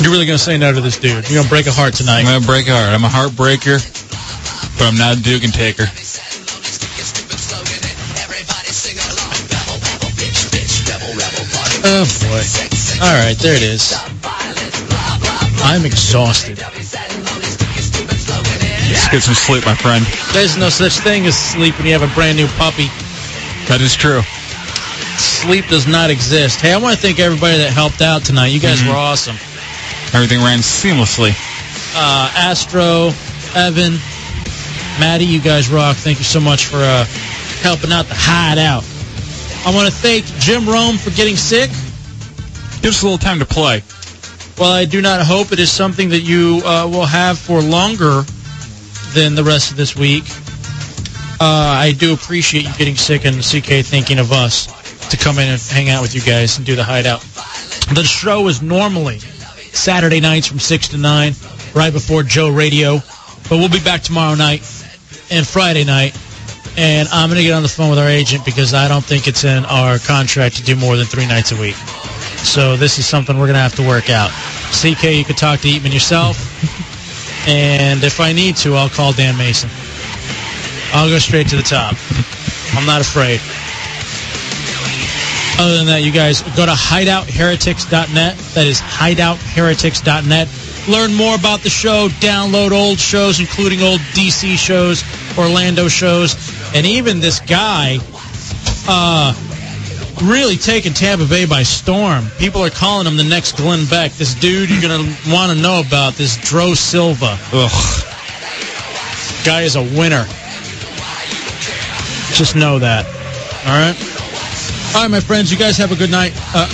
You're really gonna say no to this dude? You're gonna break a heart tonight? I'm gonna break a heart. I'm a heartbreaker. but I'm not a Dugan taker. Oh boy. All right, there it is. I'm exhausted. Just get some sleep, my friend. There's no such thing as sleep when you have a brand new puppy. That is true. Sleep does not exist. Hey, I want to thank everybody that helped out tonight. You guys Mhm. were awesome. Everything ran seamlessly. Uh, Astro, Evan, Maddie, you guys rock. Thank you so much for uh, helping out the hideout. I want to thank Jim Rome for getting sick. Give us a little time to play. Well, I do not hope it is something that you uh, will have for longer than the rest of this week. Uh, I do appreciate you getting sick and CK thinking of us to come in and hang out with you guys and do the hideout. The show is normally Saturday nights from 6 to 9, right before Joe Radio. But we'll be back tomorrow night and Friday night. And I'm going to get on the phone with our agent because I don't think it's in our contract to do more than three nights a week. So this is something we're going to have to work out. CK, you could talk to Eatman yourself. and if I need to, I'll call Dan Mason. I'll go straight to the top. I'm not afraid. Other than that, you guys go to hideoutheretics.net. That is hideoutheretics.net. Learn more about the show, download old shows, including old DC shows, Orlando shows, and even this guy uh, really taking Tampa Bay by storm. People are calling him the next Glenn Beck. This dude you're going to want to know about, this Dro Silva. Ugh. Guy is a winner. Just know that. All right? All right, my friends, you guys have a good night. Uh,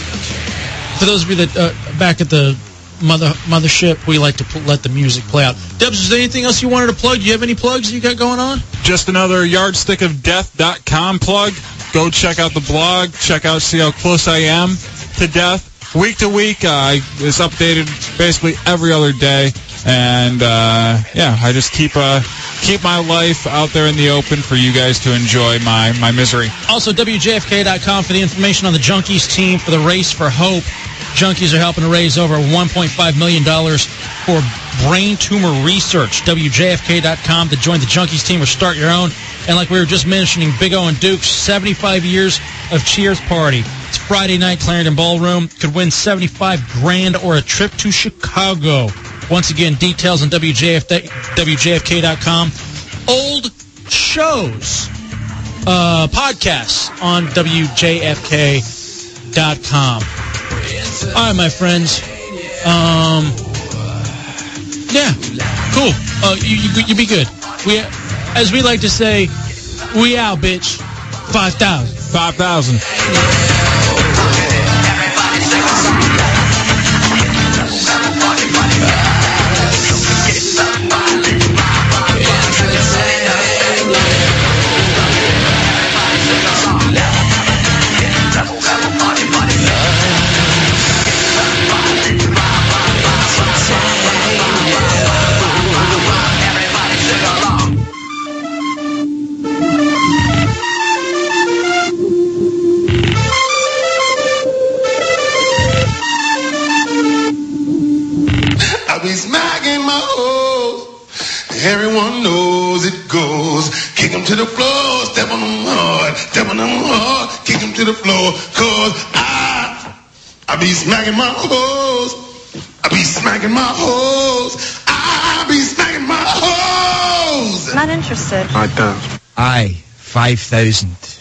for those of you that uh, back at the mother mothership, we like to let the music play out. Debs, is there anything else you wanted to plug? Do you have any plugs you got going on? Just another yardstickofdeath.com plug. Go check out the blog. Check out, see how close I am to death. Week to week, uh, it's updated basically every other day. And, uh, yeah, I just keep, uh, keep my life out there in the open for you guys to enjoy my, my misery. Also, WJFK.com for the information on the Junkies team for the Race for Hope. Junkies are helping to raise over $1.5 million for brain tumor research. WJFK.com to join the Junkies team or start your own. And like we were just mentioning, Big O and Duke's 75 years of Cheers Party. It's Friday night, Clarendon Ballroom. Could win 75 grand or a trip to Chicago. Once again, details on WJF, WJFK.com. Old shows, uh, podcasts on WJFK.com. All right, my friends. Um, yeah, cool. Uh, you, you, you be good. We, as we like to say, we out, bitch. 5,000. 5,000. Everyone knows it goes. Kick Kick 'em to the floor, step on on 'em hard, step on on 'em hard, kick kick 'em to the floor. Cause I, I be smacking my hoes. I be smacking my hoes. I be smacking my hoes. Not interested. I don't. Aye, 5,000.